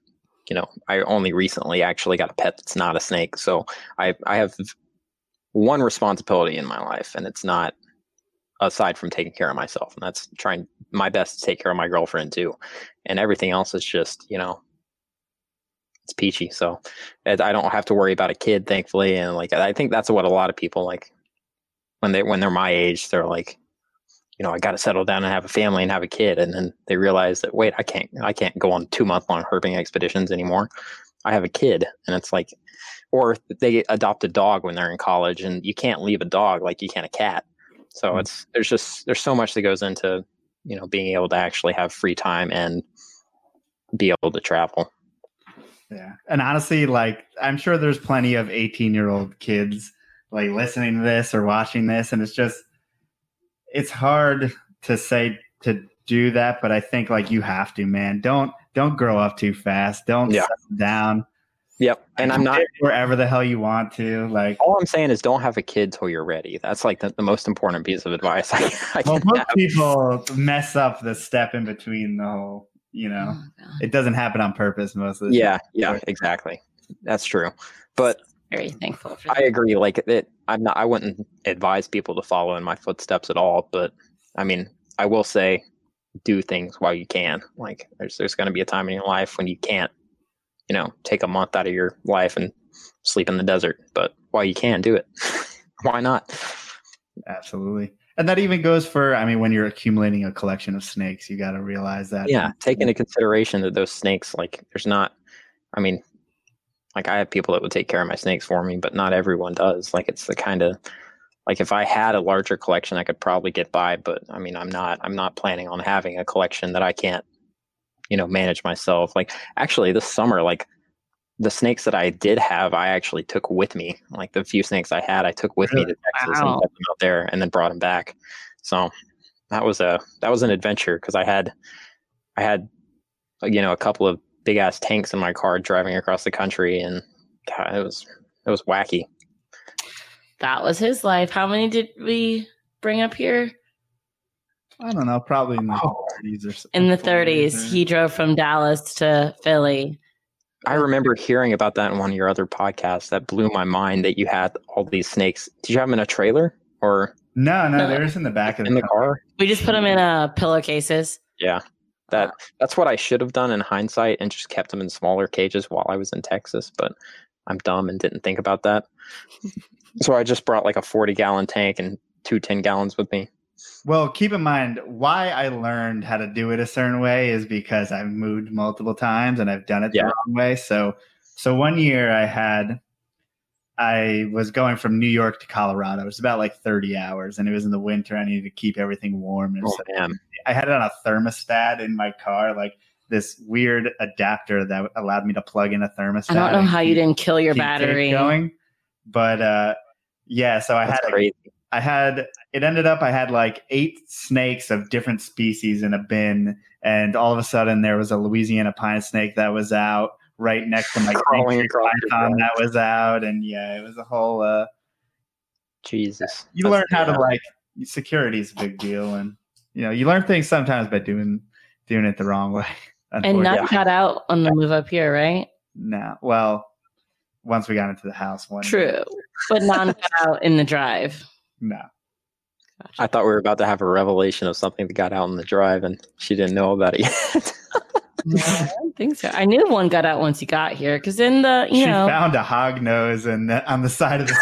you know, I only recently actually got a pet that's not a snake, so I I have one responsibility in my life, and it's not aside from taking care of myself, and that's trying my best to take care of my girlfriend too, and everything else is just you know it's peachy. So I don't have to worry about a kid, thankfully, and like I think that's what a lot of people like when they when they're my age, they're like, you know, I got to settle down and have a family and have a kid, and then they realize that wait, I can't I can't go on two month long herping expeditions anymore. I have a kid, and it's like, or they adopt a dog when they're in college, and you can't leave a dog like you can a cat. So mm-hmm. it's there's just there's so much that goes into you know being able to actually have free time and be able to travel. Yeah, and honestly, like I'm sure there's plenty of 18 year old kids like listening to this or watching this, and it's just it's hard to say to do that, but I think like you have to, man. Don't don't grow up too fast. Don't yeah. down. Yep. And I'm not wherever the hell you want to. Like all I'm saying is don't have a kid till you're ready. That's like the, the most important piece of advice I, I well, most have. people mess up the step in between the whole, you know. Oh, it doesn't happen on purpose most of the Yeah, time. yeah, exactly. That's true. But very thankful for I agree. Like it I'm not I wouldn't advise people to follow in my footsteps at all, but I mean, I will say do things while you can. Like there's there's gonna be a time in your life when you can't you know, take a month out of your life and sleep in the desert. But while you can do it, why not? Absolutely. And that even goes for, I mean, when you're accumulating a collection of snakes, you got to realize that. Yeah. Take into consideration that those snakes, like, there's not, I mean, like, I have people that would take care of my snakes for me, but not everyone does. Like, it's the kind of, like, if I had a larger collection, I could probably get by, but I mean, I'm not, I'm not planning on having a collection that I can't you know manage myself like actually this summer like the snakes that i did have i actually took with me like the few snakes i had i took with really? me to texas wow. and kept them out there and then brought them back so that was a that was an adventure because i had i had you know a couple of big ass tanks in my car driving across the country and God, it was it was wacky that was his life how many did we bring up here I don't know, probably in the oh. 30s or something. In the 30s, he drove from Dallas to Philly. I remember hearing about that in one of your other podcasts. That blew my mind that you had all these snakes. Did you have them in a trailer or? No, no, they're just in the back of the, in the car. We just put them in uh, pillowcases. Yeah, that that's what I should have done in hindsight and just kept them in smaller cages while I was in Texas. But I'm dumb and didn't think about that. so I just brought like a 40 gallon tank and two 10 gallons with me. Well, keep in mind why I learned how to do it a certain way is because I've moved multiple times and I've done it yeah. the wrong way. So, so one year I had, I was going from New York to Colorado. It was about like 30 hours and it was in the winter. I needed to keep everything warm. And oh, so I had it on a thermostat in my car, like this weird adapter that allowed me to plug in a thermostat. I don't know how keep, you didn't kill your battery going, but, uh, yeah, so I That's had crazy. A, I had it ended up I had like eight snakes of different species in a bin, and all of a sudden there was a Louisiana pine snake that was out right next to my python that was out, and yeah, it was a whole. uh Jesus, you learn how to like security is a big deal, and you know you learn things sometimes by doing doing it the wrong way. And not got out on the move up here, right? No, well, once we got into the house, one true, but not got out in the drive. No. Gotcha. I thought we were about to have a revelation of something that got out in the drive, and she didn't know about it yet. no, I don't think so. I knew one got out once he got here because in the you know she know found a hog nose and on the side of the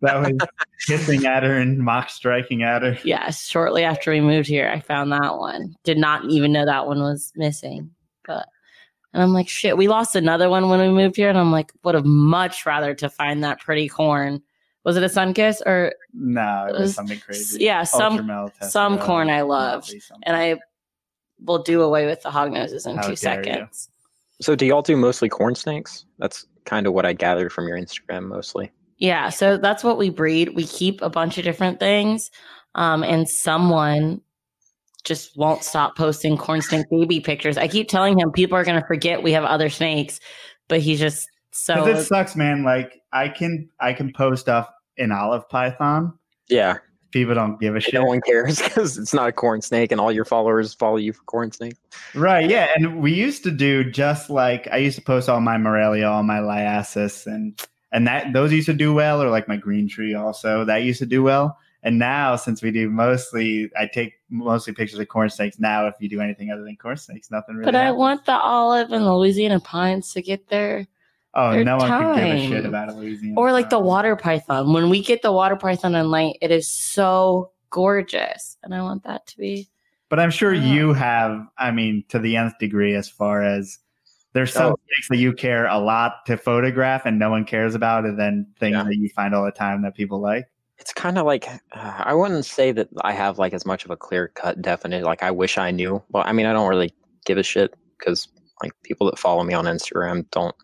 that was hissing at her and mock striking at her. Yes, shortly after we moved here, I found that one. Did not even know that one was missing, but and I'm like, shit, we lost another one when we moved here, and I'm like, would have much rather to find that pretty corn was it a sun kiss or no it was something crazy yeah some some uh, corn i love and i will do away with the hog noses in How two seconds you. so do y'all do mostly corn snakes that's kind of what i gathered from your instagram mostly yeah so that's what we breed we keep a bunch of different things Um, and someone just won't stop posting corn snake baby pictures. I keep telling him people are going to forget we have other snakes, but he's just so. It sucks, man. Like I can I can post stuff in olive python. Yeah. People don't give a shit. No one cares because it's not a corn snake, and all your followers follow you for corn snake. Right. Yeah. And we used to do just like I used to post all my Morelia, all my Liasis, and and that those used to do well, or like my green tree also that used to do well. And now, since we do mostly, I take mostly pictures of corn snakes. Now, if you do anything other than corn snakes, nothing really. But happens. I want the olive and the Louisiana pines to get their. Oh, their no one time. could give a shit about a Louisiana. Or like the water python. When we get the water python in light, it is so gorgeous, and I want that to be. But I'm sure Yeah. you have, I mean, to the nth degree, as far as there's some Oh. snakes that you care a lot to photograph and no one cares about, and then things Yeah. that you find all the time that people like. It's kind of like uh, I wouldn't say that I have like as much of a clear cut definite. Like I wish I knew. Well, I mean, I don't really give a shit because like people that follow me on Instagram don't.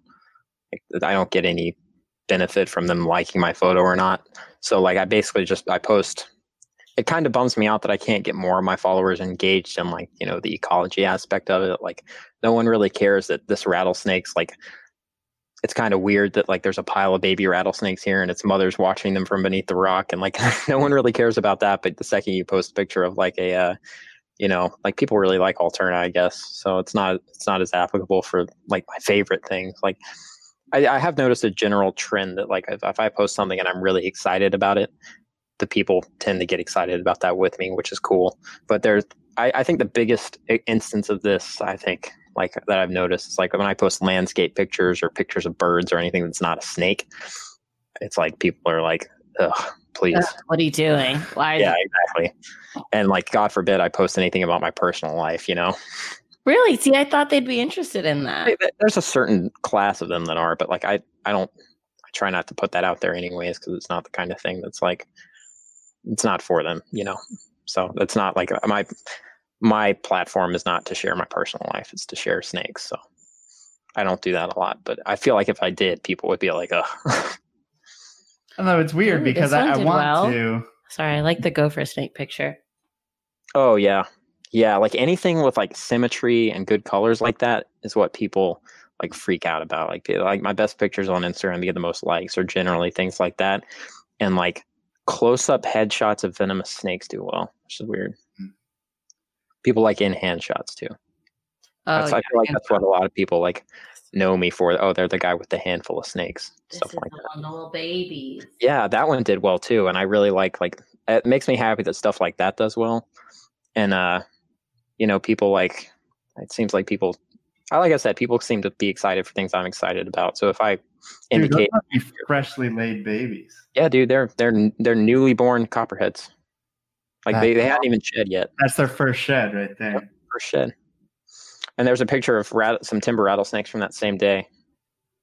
I don't get any benefit from them liking my photo or not. So like I basically just I post. It kind of bums me out that I can't get more of my followers engaged in like you know the ecology aspect of it. Like no one really cares that this rattlesnake's like it's kind of weird that like there's a pile of baby rattlesnakes here and its mother's watching them from beneath the rock and like no one really cares about that but the second you post a picture of like a uh, you know like people really like alterna i guess so it's not it's not as applicable for like my favorite things like i, I have noticed a general trend that like if, if i post something and i'm really excited about it the people tend to get excited about that with me which is cool but there's I, I think the biggest instance of this i think like that I've noticed. It's like when I post landscape pictures or pictures of birds or anything that's not a snake, it's like people are like, "Ugh, please." Ugh, what are you doing? Why? Yeah, exactly. And like, God forbid I post anything about my personal life. You know, Really? See, I thought they'd be interested in that. There's a certain class of them that are, but like, I I don't. I try not to put that out there anyways because it's not the kind of thing that's like, it's not for them. You know, so it's not like uh, my my platform is not to share my personal life; it's to share snakes. So I don't do that a lot, but I feel like if I did, people would be like, "Ugh." Although it's weird Ooh, because I, I want well. to. Sorry, I like the gopher snake picture. oh yeah, yeah. Like anything with like symmetry and good colors like that is what people like freak out about. Like like my best pictures on Instagram to get the most likes are generally things like that, and like close up headshots of venomous snakes do well, which is weird. Hmm. People like in hand shots too. Oh, That's, I feel like that's what a lot of people like know me for. Oh, they're the guy with the handful of snakes, this stuff is like that. little babies. Yeah, that one did well too, and I really like like it makes me happy that stuff like that does well. And uh, you know, people like it seems like people. I like I said, people seem to be excited for things I'm excited about. So if I Dude, those indicate, must be freshly laid babies. yeah, dude, they're they're they're newly born copperheads. Like they, they hadn't even shed yet. That's their first shed right there. First shed. And there's a picture of rat- some timber rattlesnakes from that same day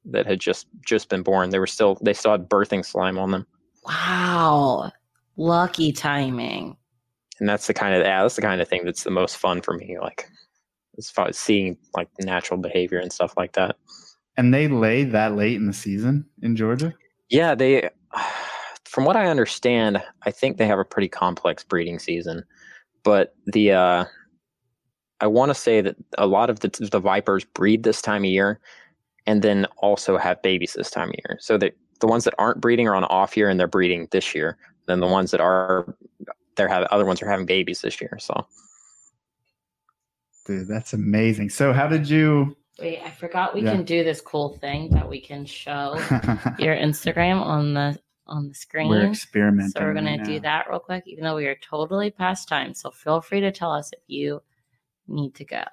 that had just just been born. They were still they still had birthing slime on them. Wow. Lucky timing. And that's the kind of yeah, that's the kind of thing that's the most fun for me. Like as far as seeing like natural behavior and stuff like that. And they lay that late in the season in Georgia. Yeah, they. From what I understand, I think they have a pretty complex breeding season, but the uh, I want to say that a lot of the the vipers breed this time of year, and then also have babies this time of year. So that the ones that aren't breeding are on off year and they're breeding this year. Then the ones that are, they're having other ones are having babies this year. So Dude, that's amazing. So how did you Wait, I forgot we Yeah. can do this cool thing that we can show your Instagram on the on the screen. We're experimenting. So we're gonna right do now. that real quick, even though we are totally past time. So feel free to tell us if you need to go.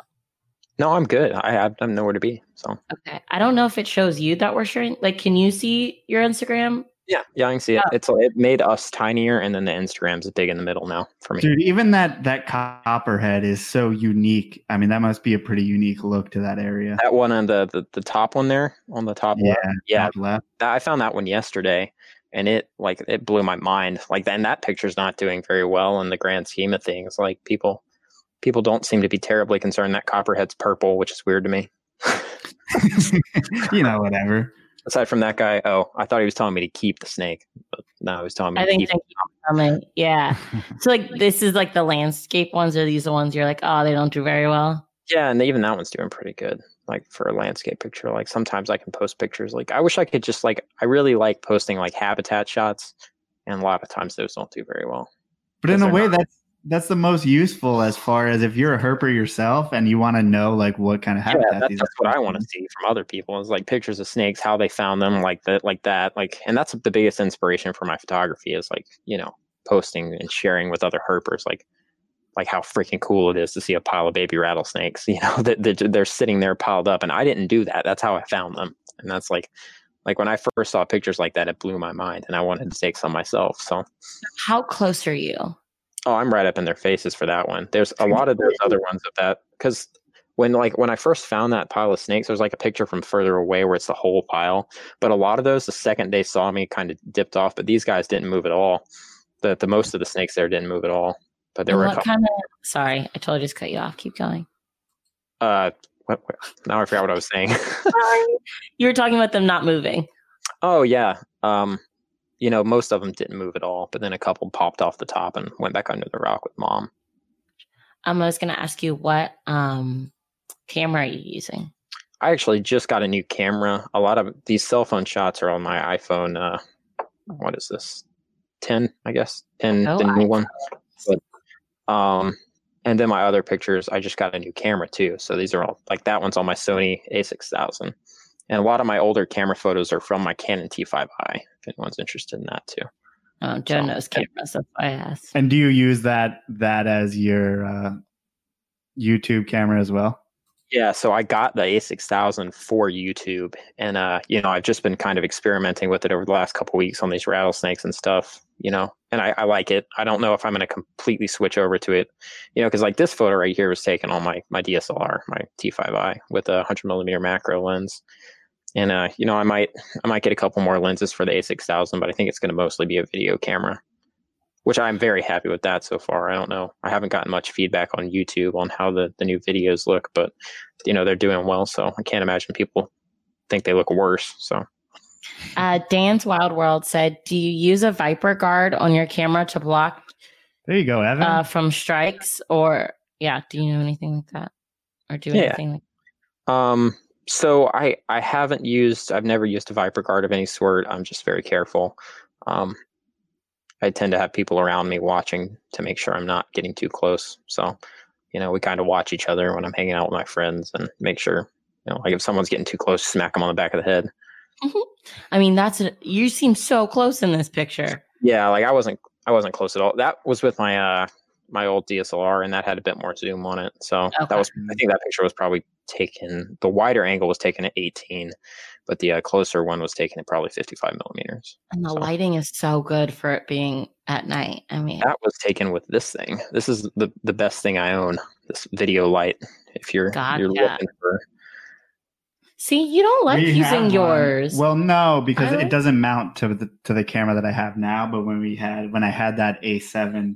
no, I'm good. I have, I'm nowhere to be. So Okay. I don't know if it shows you that we're sharing. Like, can you see your Instagram? Yeah, yeah, I can see it. It's it made us tinier, and then the Instagram's big in the middle now for me. Dude, even that that copperhead is so unique. I mean, that must be a pretty unique look to that area. That one on the, the the top one there on the top Yeah, left. Yeah, top left. that- I found that one yesterday, and it like it blew my mind. Like, and that picture's not doing very well in the grand scheme of things. Like people people don't seem to be terribly concerned that Copperhead's purple, which is weird to me. you know, whatever. Aside from that guy, oh, I thought he was telling me to keep the snake, but no, he was telling me. I think keep coming. Yeah. so like this is like the landscape ones. Are these the ones you're like, oh, they don't do very well? Yeah, and even that one's doing pretty good. Like for a landscape picture, like sometimes I can post pictures. Like I wish I could just like I really like posting like habitat shots, and a lot of times those don't do very well. But in a way, not- that's that's the most useful as far as if you're a herper yourself and you want to know like what kind of habitat. Yeah, that's, that's what I want to see from other people is like pictures of snakes, how they found them, like that, like that, like, and that's the biggest inspiration for my photography is like you know posting and sharing with other herpers, like like how freaking cool it is to see a pile of baby rattlesnakes. You know that they're, they're sitting there piled up, and I didn't do that. That's how I found them, and that's like like when I first saw pictures like that, it blew my mind, and I wanted to take some myself. So, how close are you? Oh, I'm right up in their faces for that one. There's a lot of those other ones of that because when like when I first found that pile of snakes, there's like a picture from further away where it's the whole pile. But a lot of those, the second they saw me, kind of dipped off. But these guys didn't move at all. The the most of the snakes there didn't move at all. But there and were what kind of. Sorry, I totally just cut you off. Keep going. Uh, what, what, now I forgot what I was saying. you were talking about them not moving. Oh yeah. Um, you know, most of them didn't move at all, but then a couple popped off the top and went back under the rock with mom. Um, I was going to ask you what um, camera are you using? I actually just got a new camera. A lot of these cell phone shots are on my iPhone. Uh, what is this? 10, I guess. 10, oh, the new one. But, um, and then my other pictures, I just got a new camera too. So these are all like that one's on my Sony A6000. And a lot of my older camera photos are from my Canon T5i, if anyone's interested in that too. Oh, Joe so, knows cameras. That's why I asked. And do you use that that as your uh, YouTube camera as well? Yeah, so I got the A6000 for YouTube, and uh, you know, I've just been kind of experimenting with it over the last couple weeks on these rattlesnakes and stuff. You know, and I, I like it. I don't know if I'm going to completely switch over to it, you know, because like this photo right here was taken on my my DSLR, my T5i, with a 100 millimeter macro lens and uh, you know, I might I might get a couple more lenses for the A6000, but I think it's going to mostly be a video camera, which I'm very happy with that so far. I don't know, I haven't gotten much feedback on YouTube on how the the new videos look, but you know they're doing well, so I can't imagine people think they look worse. So. Uh, Dan's Wild World said, "Do you use a Viper guard on your camera to block?" There you go, Evan. Uh, from strikes, or yeah, do you know anything like that, or do yeah. anything like? Um, so I I haven't used I've never used a Viper guard of any sort. I'm just very careful. Um, I tend to have people around me watching to make sure I'm not getting too close. So, you know, we kind of watch each other when I'm hanging out with my friends and make sure, you know, like if someone's getting too close, smack them on the back of the head. Mm-hmm. I mean, that's a, you seem so close in this picture. Yeah, like I wasn't I wasn't close at all. That was with my uh my old DSLR, and that had a bit more zoom on it. So okay. that was I think that picture was probably taken. The wider angle was taken at 18, but the uh, closer one was taken at probably 55 millimeters. And the so, lighting is so good for it being at night. I mean, that was taken with this thing. This is the the best thing I own. This video light. If you're you're looking for. See, you don't like we using yours. Well, no, because it doesn't mount to the to the camera that I have now. But when we had when I had that A7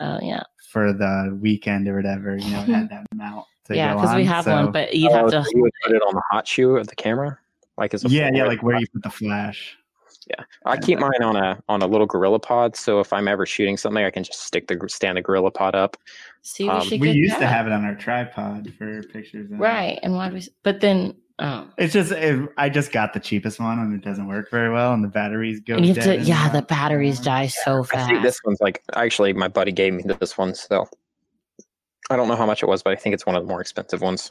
Oh yeah. For the weekend or whatever, you know, had that mount. yeah, because we have so, one, but you'd have oh, to you would put it on the hot shoe of the camera, like as a yeah, yeah, like where you put the flash. Yeah, I keep mine on a on a little gorilla pod, so if I'm ever shooting something, I can just stick the stand the gorilla pod up. See, we, um, we used that. to have it on our tripod for pictures. Right, and why do we? But then Oh. It's just it, I just got the cheapest one and it doesn't work very well and the batteries go. And you have to, yeah, the batteries die so fast. I think this one's like actually my buddy gave me this one, so I don't know how much it was, but I think it's one of the more expensive ones.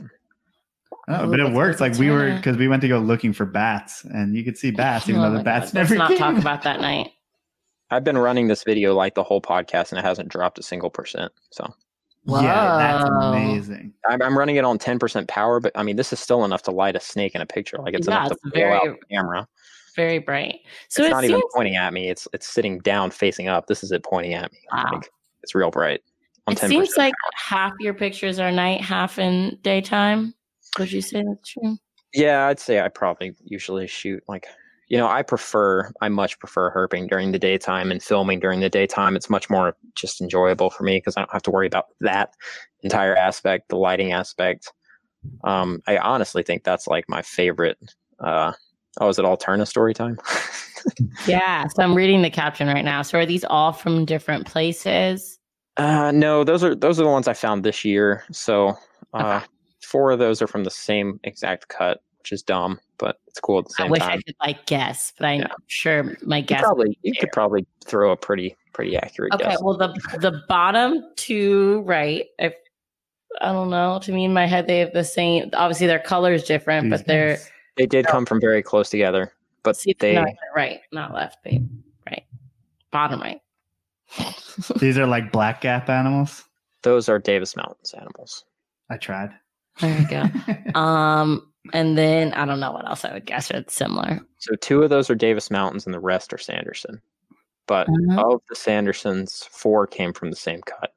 Oh, but it works. Like we were because we went to go looking for bats, and you could see bats, even oh though the bats God, never. Let's not talk about that night. I've been running this video like the whole podcast, and it hasn't dropped a single percent. So Whoa. Yeah, that's amazing. I'm, I'm, running it on 10% power, but I mean, this is still enough to light a snake in a picture. Like it's yeah, enough it's to very, out the camera. Very bright. So it's it not seems... even pointing at me. It's it's sitting down, facing up. This is it pointing at me. Wow. Like, it's real bright. it seems like power. half your pictures are night, half in daytime. Would you say that's true? Yeah, I'd say I probably usually shoot like you know, I prefer, I much prefer herping during the daytime and filming during the daytime. It's much more just enjoyable for me because I don't have to worry about that entire aspect, the lighting aspect. Um, I honestly think that's like my favorite uh, Oh, is it Alterna story time? yeah. So I'm reading the caption right now. So are these all from different places? Uh, no, those are those are the ones I found this year. So uh, okay. four of those are from the same exact cut, which is dumb, but it's cool at the same I wish time. I could like guess, but I'm yeah. sure my guess. You probably you could probably throw a pretty pretty accurate okay, guess. well the the bottom two right, if I don't know. To me, in my head, they have the same. Obviously, their color is different, These but they're they did come from very close together. But See, they not right, not left, babe. Right, bottom right. These are like black gap animals. Those are Davis Mountains animals. I tried. There you go. um, and then I don't know what else I would guess. It's similar. So two of those are Davis Mountains, and the rest are Sanderson. But uh-huh. of the Sandersons, four came from the same cut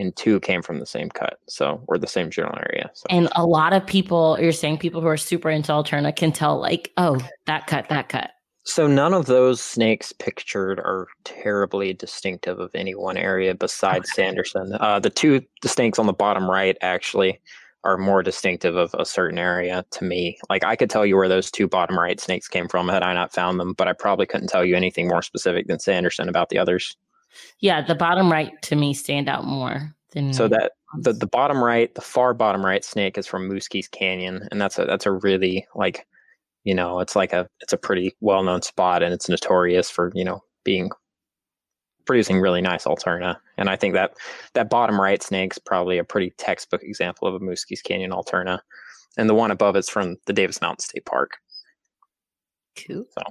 and two came from the same cut. So or the same general area. So. And a lot of people, you're saying people who are super into Alterna can tell like, oh, that cut, that cut. So none of those snakes pictured are terribly distinctive of any one area besides Sanderson. Uh, the two the snakes on the bottom right actually are more distinctive of a certain area to me. Like I could tell you where those two bottom right snakes came from had I not found them, but I probably couldn't tell you anything more specific than Sanderson about the others. Yeah, the bottom right to me stand out more than so that the, the bottom right, the far bottom right snake is from Musquiz Canyon, and that's a that's a really like you know it's like a it's a pretty well known spot, and it's notorious for you know being producing really nice alterna. And I think that that bottom right snake's probably a pretty textbook example of a Musquiz Canyon alterna, and the one above it's from the Davis Mountain State Park. Cool. So,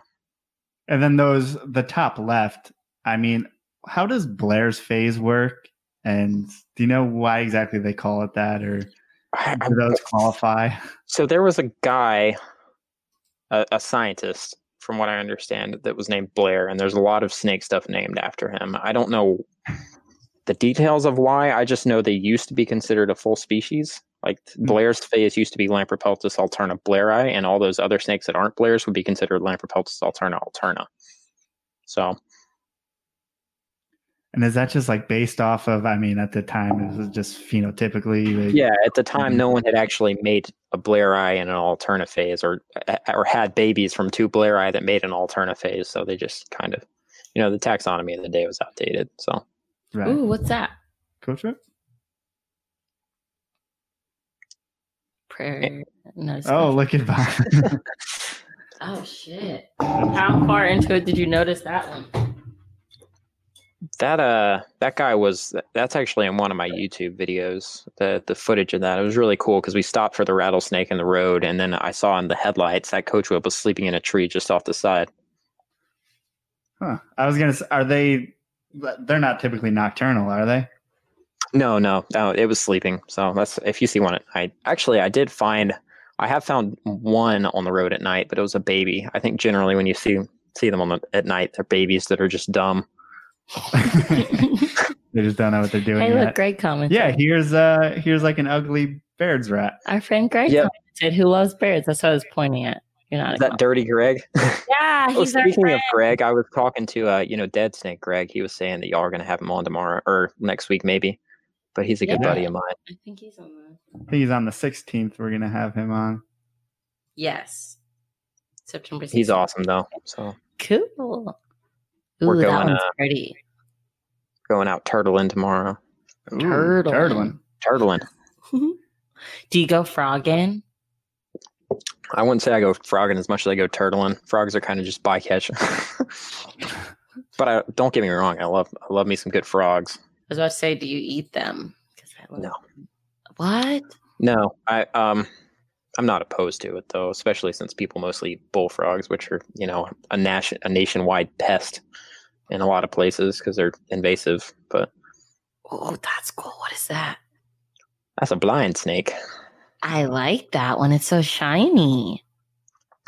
and then those the top left. I mean, how does Blair's phase work? And do you know why exactly they call it that, or do those qualify? So there was a guy, a, a scientist, from what I understand, that was named Blair, and there's a lot of snake stuff named after him. I don't know the details of why. I just know they used to be considered a full species. Like mm-hmm. Blair's phase used to be Lampropeltis alterna blairii, and all those other snakes that aren't Blair's would be considered Lampropeltis alterna alterna. So and is that just like based off of? I mean, at the time, it was just phenotypically. Like, yeah, at the time, mm-hmm. no one had actually made a blairii in an alterna phase, or or had babies from two blairii that made an alterna phase. So they just kind of, you know, the taxonomy of the day was outdated. So, right. ooh, what's that? Coach Prayer. No, oh, look at that. oh shit! How far into it did you notice that one? That uh that guy was that's actually in one of my youtube videos the the footage of that. It was really cool because we stopped for the rattlesnake in the road and then i saw in the headlights that coach whip was sleeping in a tree just off the side. Huh. I was gonna say are they they're not typically nocturnal are they? No no. No it was sleeping. So that's if you see one I actually i did find i have found one on the road at night but it was a baby. I think generally when you see see them on the, at night they're babies that are just dumb they just don't know what they're doing. Hey, yet. look, Greg comment. Yeah, here's uh here's like an ugly Baird's rat. Our friend Greg yep. commented, "Who loves Bairds?" That's what I was pointing at. You're not Is that dirty Greg. Yeah, he's oh, speaking of Greg, I was talking to uh, you know, Dead Snake Greg. He was saying that y'all are gonna have him on tomorrow or next week maybe. But he's a yeah. good buddy of mine. I think he's on the I think he's on the sixteenth. We're gonna have him on. Yes. September 16th. He's awesome though. So cool. Ooh, we're going uh, pretty. Going out turtling tomorrow. turtling. Turtling. Turtling. Do you go frogging? I wouldn't say I go frogging as much as I go turtling. Frogs are kind of just bycatch. but I, don't get me wrong, I love I love me some good frogs. I was about to say, do you eat them? No. What? No, I um I'm not opposed to it though, especially since people mostly eat bullfrogs, which are you know a nation a nationwide pest in a lot of places because they're invasive. But oh, that's cool. What is that? That's a blind snake. I like that one. It's so shiny.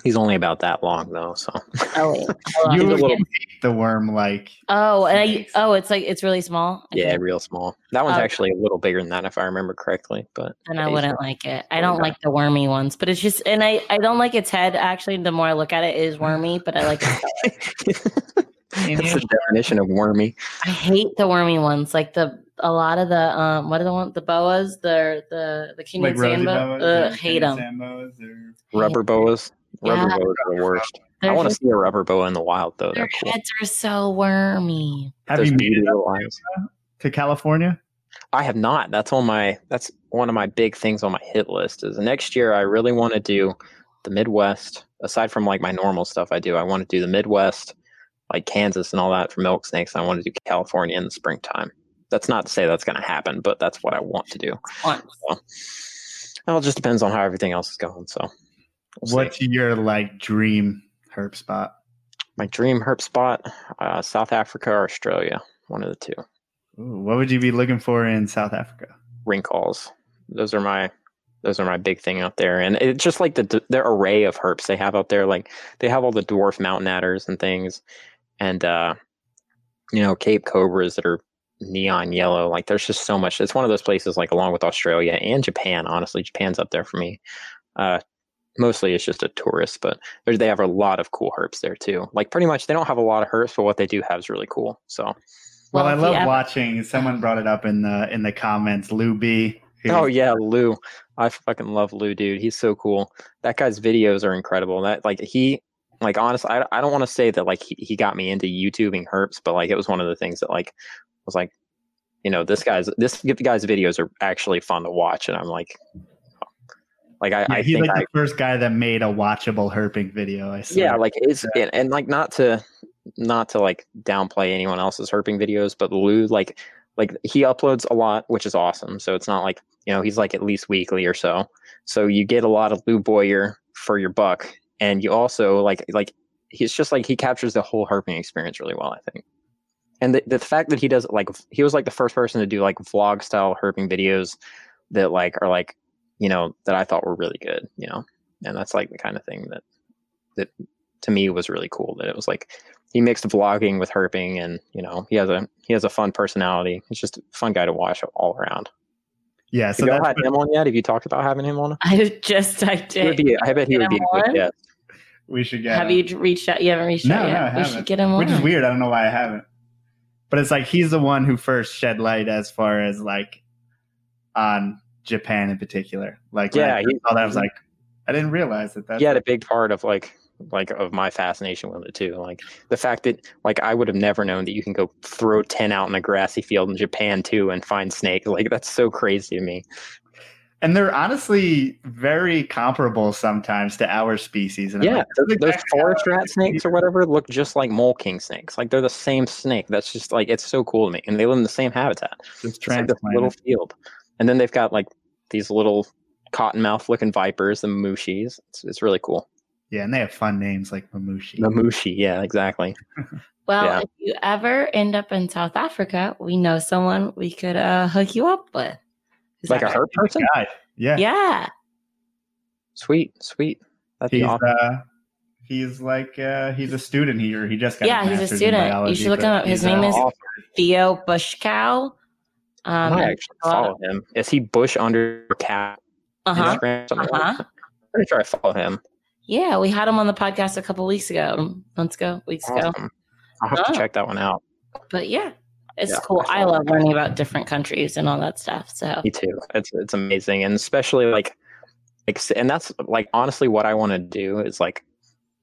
He's only about that long though, so. Oh wait, you little, the worm like. Oh, and I, oh, it's like it's really small. Yeah, real small. That one's oh. actually a little bigger than that, if I remember correctly. But and I wouldn't like it. I don't like the wormy ones, but it's just, and I, I don't like its head. Actually, the more I look at it, it is wormy, but I like. Its That's the definition of wormy. I hate the wormy ones, like the a lot of the um what are the one the boas the the the Kenyan like sand boas. Uh, hate them. Rubber boas. Yeah. Rubber boas are the worst. They're I want to see a rubber boa in the wild though. Their cool. heads are so wormy. Have Those you made it to California? I have not. That's on my that's one of my big things on my hit list is next year I really want to do the Midwest. Aside from like my normal stuff I do, I want to do the Midwest, like Kansas and all that for milk snakes. I want to do California in the springtime. That's not to say that's going to happen, but that's what I want to do. So, well, it just depends on how everything else is going. So, we'll what's see. your like dream herp spot? My dream herp spot, uh, South Africa or Australia, one of the two. Ooh, what would you be looking for in South Africa? Wrinkles. Those are my those are my big thing out there, and it's just like the the array of herps they have out there. Like they have all the dwarf mountain adders and things, and uh, you know Cape cobras that are neon yellow. Like there's just so much. It's one of those places like along with Australia and Japan. Honestly, Japan's up there for me. Uh, mostly it's just a tourist, but they have a lot of cool herps there too. Like pretty much they don't have a lot of herps, but what they do have is really cool. So well, I love watching. Someone brought it up in the in the comments. Lou B. Oh yeah, Lou. I fucking love Lou, dude. He's so cool. That guy's videos are incredible. That like he like honestly, I, I don't want to say that like he, he got me into YouTubing herps, but like it was one of the things that like was like, you know, this guy's this guy's videos are actually fun to watch, and I'm like, like I, yeah, I he's like I, the first guy that made a watchable herping video. I see. yeah, like it's and, and like not to not to like downplay anyone else's herping videos, but Lou like like he uploads a lot, which is awesome. So it's not like you know he's like at least weekly or so. So you get a lot of Lou Boyer for your buck, and you also like like he's just like he captures the whole herping experience really well. I think, and the the fact that he does like he was like the first person to do like vlog style herping videos that like are like you know that I thought were really good. You know, and that's like the kind of thing that that to me was really cool. That it was like he mixed vlogging with herping and you know he has a he has a fun personality he's just a fun guy to watch all around yeah so have you had him on yet have you talked about having him on i just i did be, i bet he would be a good guest we should get have him. you reached out you haven't reached no, out yet no, I haven't. we should get him on which is weird i don't know why i haven't but it's like he's the one who first shed light as far as like on japan in particular like yeah he, all that I was like i didn't realize that that he had a big part of like like of my fascination with it too. Like the fact that like I would have never known that you can go throw tin out in a grassy field in Japan too and find snake. Like that's so crazy to me. And they're honestly very comparable sometimes to our species. And yeah, like, those, those forest rat snakes or whatever look just like mole king snakes. Like they're the same snake. That's just like it's so cool to me. And they live in the same habitat. Just like this little field. And then they've got like these little cottonmouth looking vipers, the mushis. It's, it's really cool. Yeah, and they have fun names like Mamushi. Mamushi, yeah, exactly. well, yeah. if you ever end up in South Africa, we know someone we could uh, hook you up with. Is like a herp person? Guy. Yeah. Yeah. Sweet, sweet. That's he's, awesome. uh, he's like uh, he's a student here. He just got yeah, he's a student. Biology, you should look him up. His name is awesome. Theo Busschau. Um, I actually follow him. Is he Bush under cap? Uh huh. Uh-huh. Pretty sure I follow him. Yeah, we had him on the podcast a couple weeks ago, months ago, weeks awesome. ago. I'll have oh. to check that one out. But yeah, it's yeah, cool. I love learning about different countries and all that stuff. So me too. It's it's amazing, and especially like, and that's like honestly what I want to do is like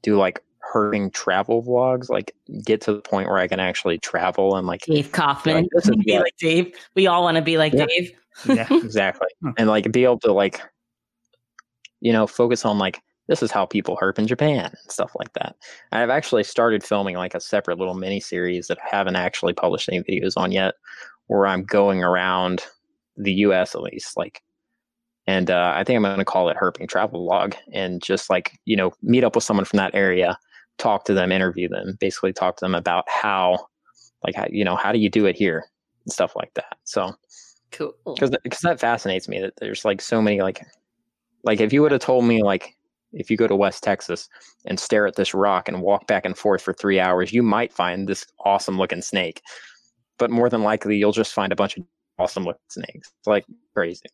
do like herping travel vlogs. Like get to the point where I can actually travel and like Dave Kauffman. Like, this is be like Dave. We all want to be like yeah. Dave. yeah, exactly. and like be able to like, you know, focus on like this is how people herp in Japan and stuff like that. I've actually started filming like a separate little mini series that I haven't actually published any videos on yet, where I'm going around the U.S. at least, like, and uh, I think I'm going to call it herping travel log, and just like you know, meet up with someone from that area, talk to them, interview them, basically talk to them about how, like, how, you know, how do you do it here and stuff like that. So cool because because that fascinates me that there's like so many like like if you would have told me like if you go to West Texas and stare at this rock and walk back and forth for three hours, you might find this awesome looking snake. But more than likely, you'll just find a bunch of awesome looking snakes. It's like crazy.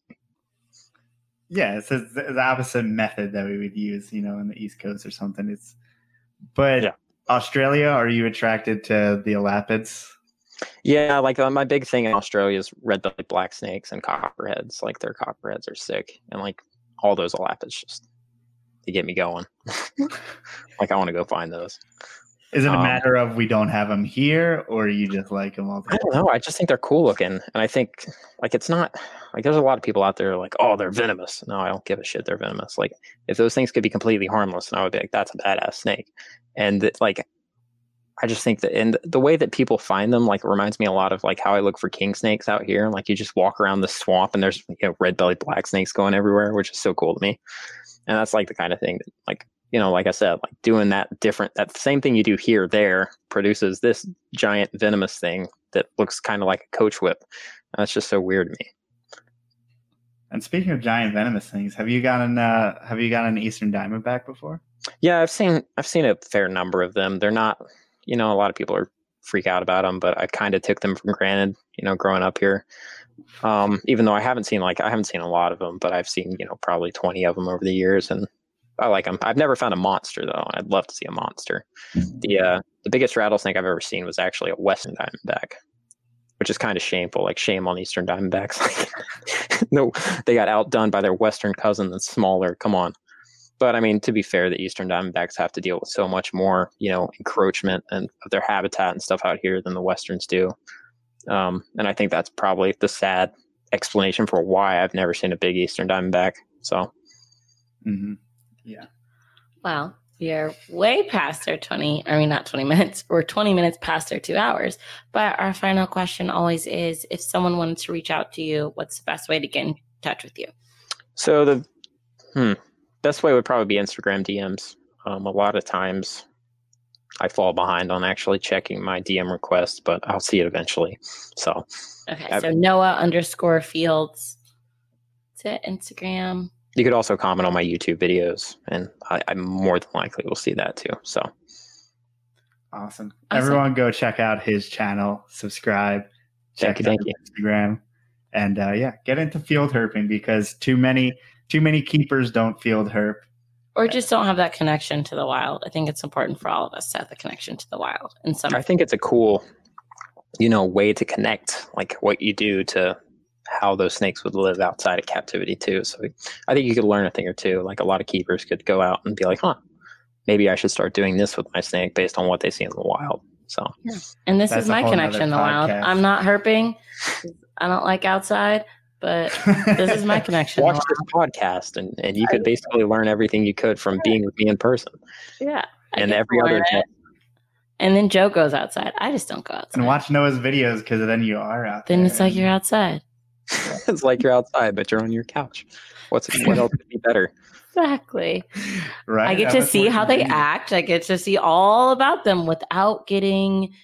Yeah, it's the opposite method that we would use, you know, in the East Coast or something. It's, but yeah. Australia, are you attracted to the elapids? Yeah, like uh, my big thing in Australia is red bellied black snakes and copperheads. Like their copperheads are sick, and like all those elapids just they get me going. like I want to go find those. Is it a um, matter of we don't have them here, or you just like them all? The I don't know. I just think they're cool looking, and I think like it's not like there's a lot of people out there like, oh, they're venomous. No, I don't give a shit. They're venomous. Like if those things could be completely harmless, and I would be like, that's a badass snake. And like, I just think that and the way that people find them like reminds me a lot of like how I look for king snakes out here. Like you just walk around the swamp and there's you know red bellied black snakes going everywhere, which is so cool to me. And that's like the kind of thing that like you know, like I said, like doing that different, that same thing you do here, there produces this giant venomous thing that looks kind of like a coach whip. And that's just so weird to me. And speaking of giant venomous things, have you gotten uh, have you gotten an eastern diamondback before? Yeah, I've seen I've seen a fair number of them. They're not, you know, a lot of people are freak out about them, but I kind of took them for granted, you know, growing up here. Um, even though I haven't seen like I haven't seen a lot of them, but I've seen you know probably twenty of them over the years, and I like them. I've never found a monster though. I'd love to see a monster. The uh, the biggest rattlesnake I've ever seen was actually a western diamondback, which is kind of shameful. Like shame on eastern diamondbacks. no, they got outdone by their western cousin that's smaller. Come on. But I mean, to be fair, the eastern diamondbacks have to deal with so much more, you know, encroachment and of their habitat and stuff out here than the westerns do. Um, and I think that's probably the sad explanation for why I've never seen a big eastern diamondback. So. Mm-hmm. Yeah. Well, we are way past our 20, I mean, not 20 minutes, we're 20 minutes past our two hours. But our final question always is if someone wanted to reach out to you, what's the best way to get in touch with you? So, the hmm, best way would probably be Instagram DMs. Um, a lot of times I fall behind on actually checking my DM requests, but I'll see it eventually. So, okay. I've, so, Noah underscore fields. to. Instagram. You could also comment on my YouTube videos, and I, I more than likely will see that too. So awesome. awesome. Everyone go check out his channel, subscribe, check thank you, thank Instagram, and uh, yeah, get into field herping because too many too many keepers don't field herp. Or just don't have that connection to the wild. I think it's important for all of us to have the connection to the wild. And some I think it's a cool, you know, way to connect like what you do to how those snakes would live outside of captivity too. So I think you could learn a thing or two. Like a lot of keepers could go out and be like, huh, maybe I should start doing this with my snake based on what they see in the wild. So, yeah. and this That's is my connection in the wild. I'm not herping. I don't like outside, but this is my connection. Watch this podcast, and, and you could basically learn everything you could from being with me in person. Yeah, and every other day. And then Joe goes outside. I just don't go outside. And watch Noah's videos because then you are out. Then it's like you're outside. it's like you're outside, but you're on your couch. What's what else could be better? Exactly. Right. I get to see how they act. I get to see all about them without getting,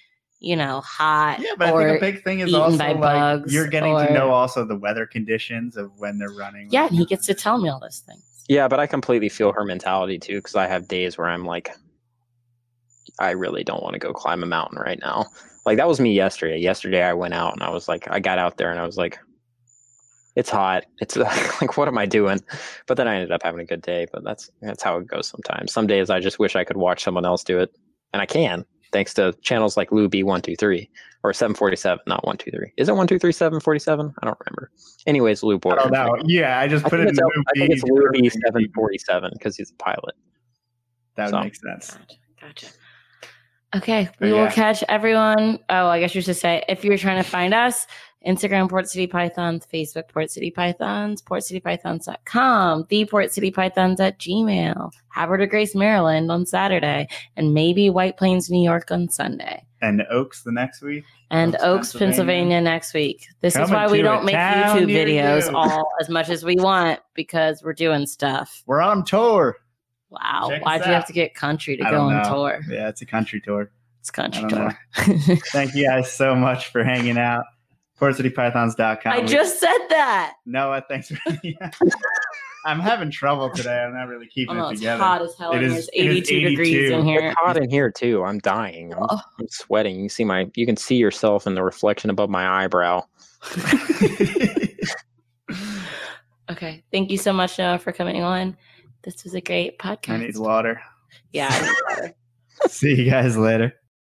you know, hot. Yeah, but I think a big thing is also like you're getting or, to know also the weather conditions of when they're running. Yeah, and he gets to tell me all those things. Yeah, but I completely feel her mentality too, because I have days where I'm like, I really don't want to go climb a mountain right now. Like that was me yesterday. Yesterday I went out and I was like, I got out there and I was like, it's hot. It's like, what am I doing? But then I ended up having a good day. But that's that's how it goes sometimes. Some days I just wish I could watch someone else do it, and I can thanks to channels like Lou B one two three or seven forty seven, not one two three. Is it one two three seven forty seven? I don't remember. Anyways, Lou Border. Oh no, yeah, I just put I it in. Lou I think it's Lou B seven forty seven because he's a pilot. That so. makes sense. Gotcha. gotcha. Okay, we yeah. will catch everyone. Oh, I guess you should say if you're trying to find us, Instagram Port City Pythons, Facebook Port City Pythons, portcitypythons.com, the Port City Pythons at Gmail, Havre de Grace, Maryland on Saturday, and maybe White Plains, New York on Sunday. And Oaks the next week. And Oaks, Oaks Pennsylvania. Pennsylvania. next week. This Coming is why we don't make YouTube videos you. all as much as we want because we're doing stuff. We're on tour. Wow. Check Why'd you have to get country to go on tour? Yeah, it's a country tour. It's country tour. Thank you guys so much for hanging out portcitypythons.com. I just said that. Noah, thanks for I'm having trouble today. I'm not really keeping oh, it together. It's hot as hell. It is, 82, 82, degrees in here. It's hot in here too. I'm dying. I'm, oh. I'm, sweating. You see my you can see yourself in the reflection above my eyebrow. okay. Thank you so much, Noah, for coming on. This was a great podcast. I need water. Yeah, I need water. see you guys later.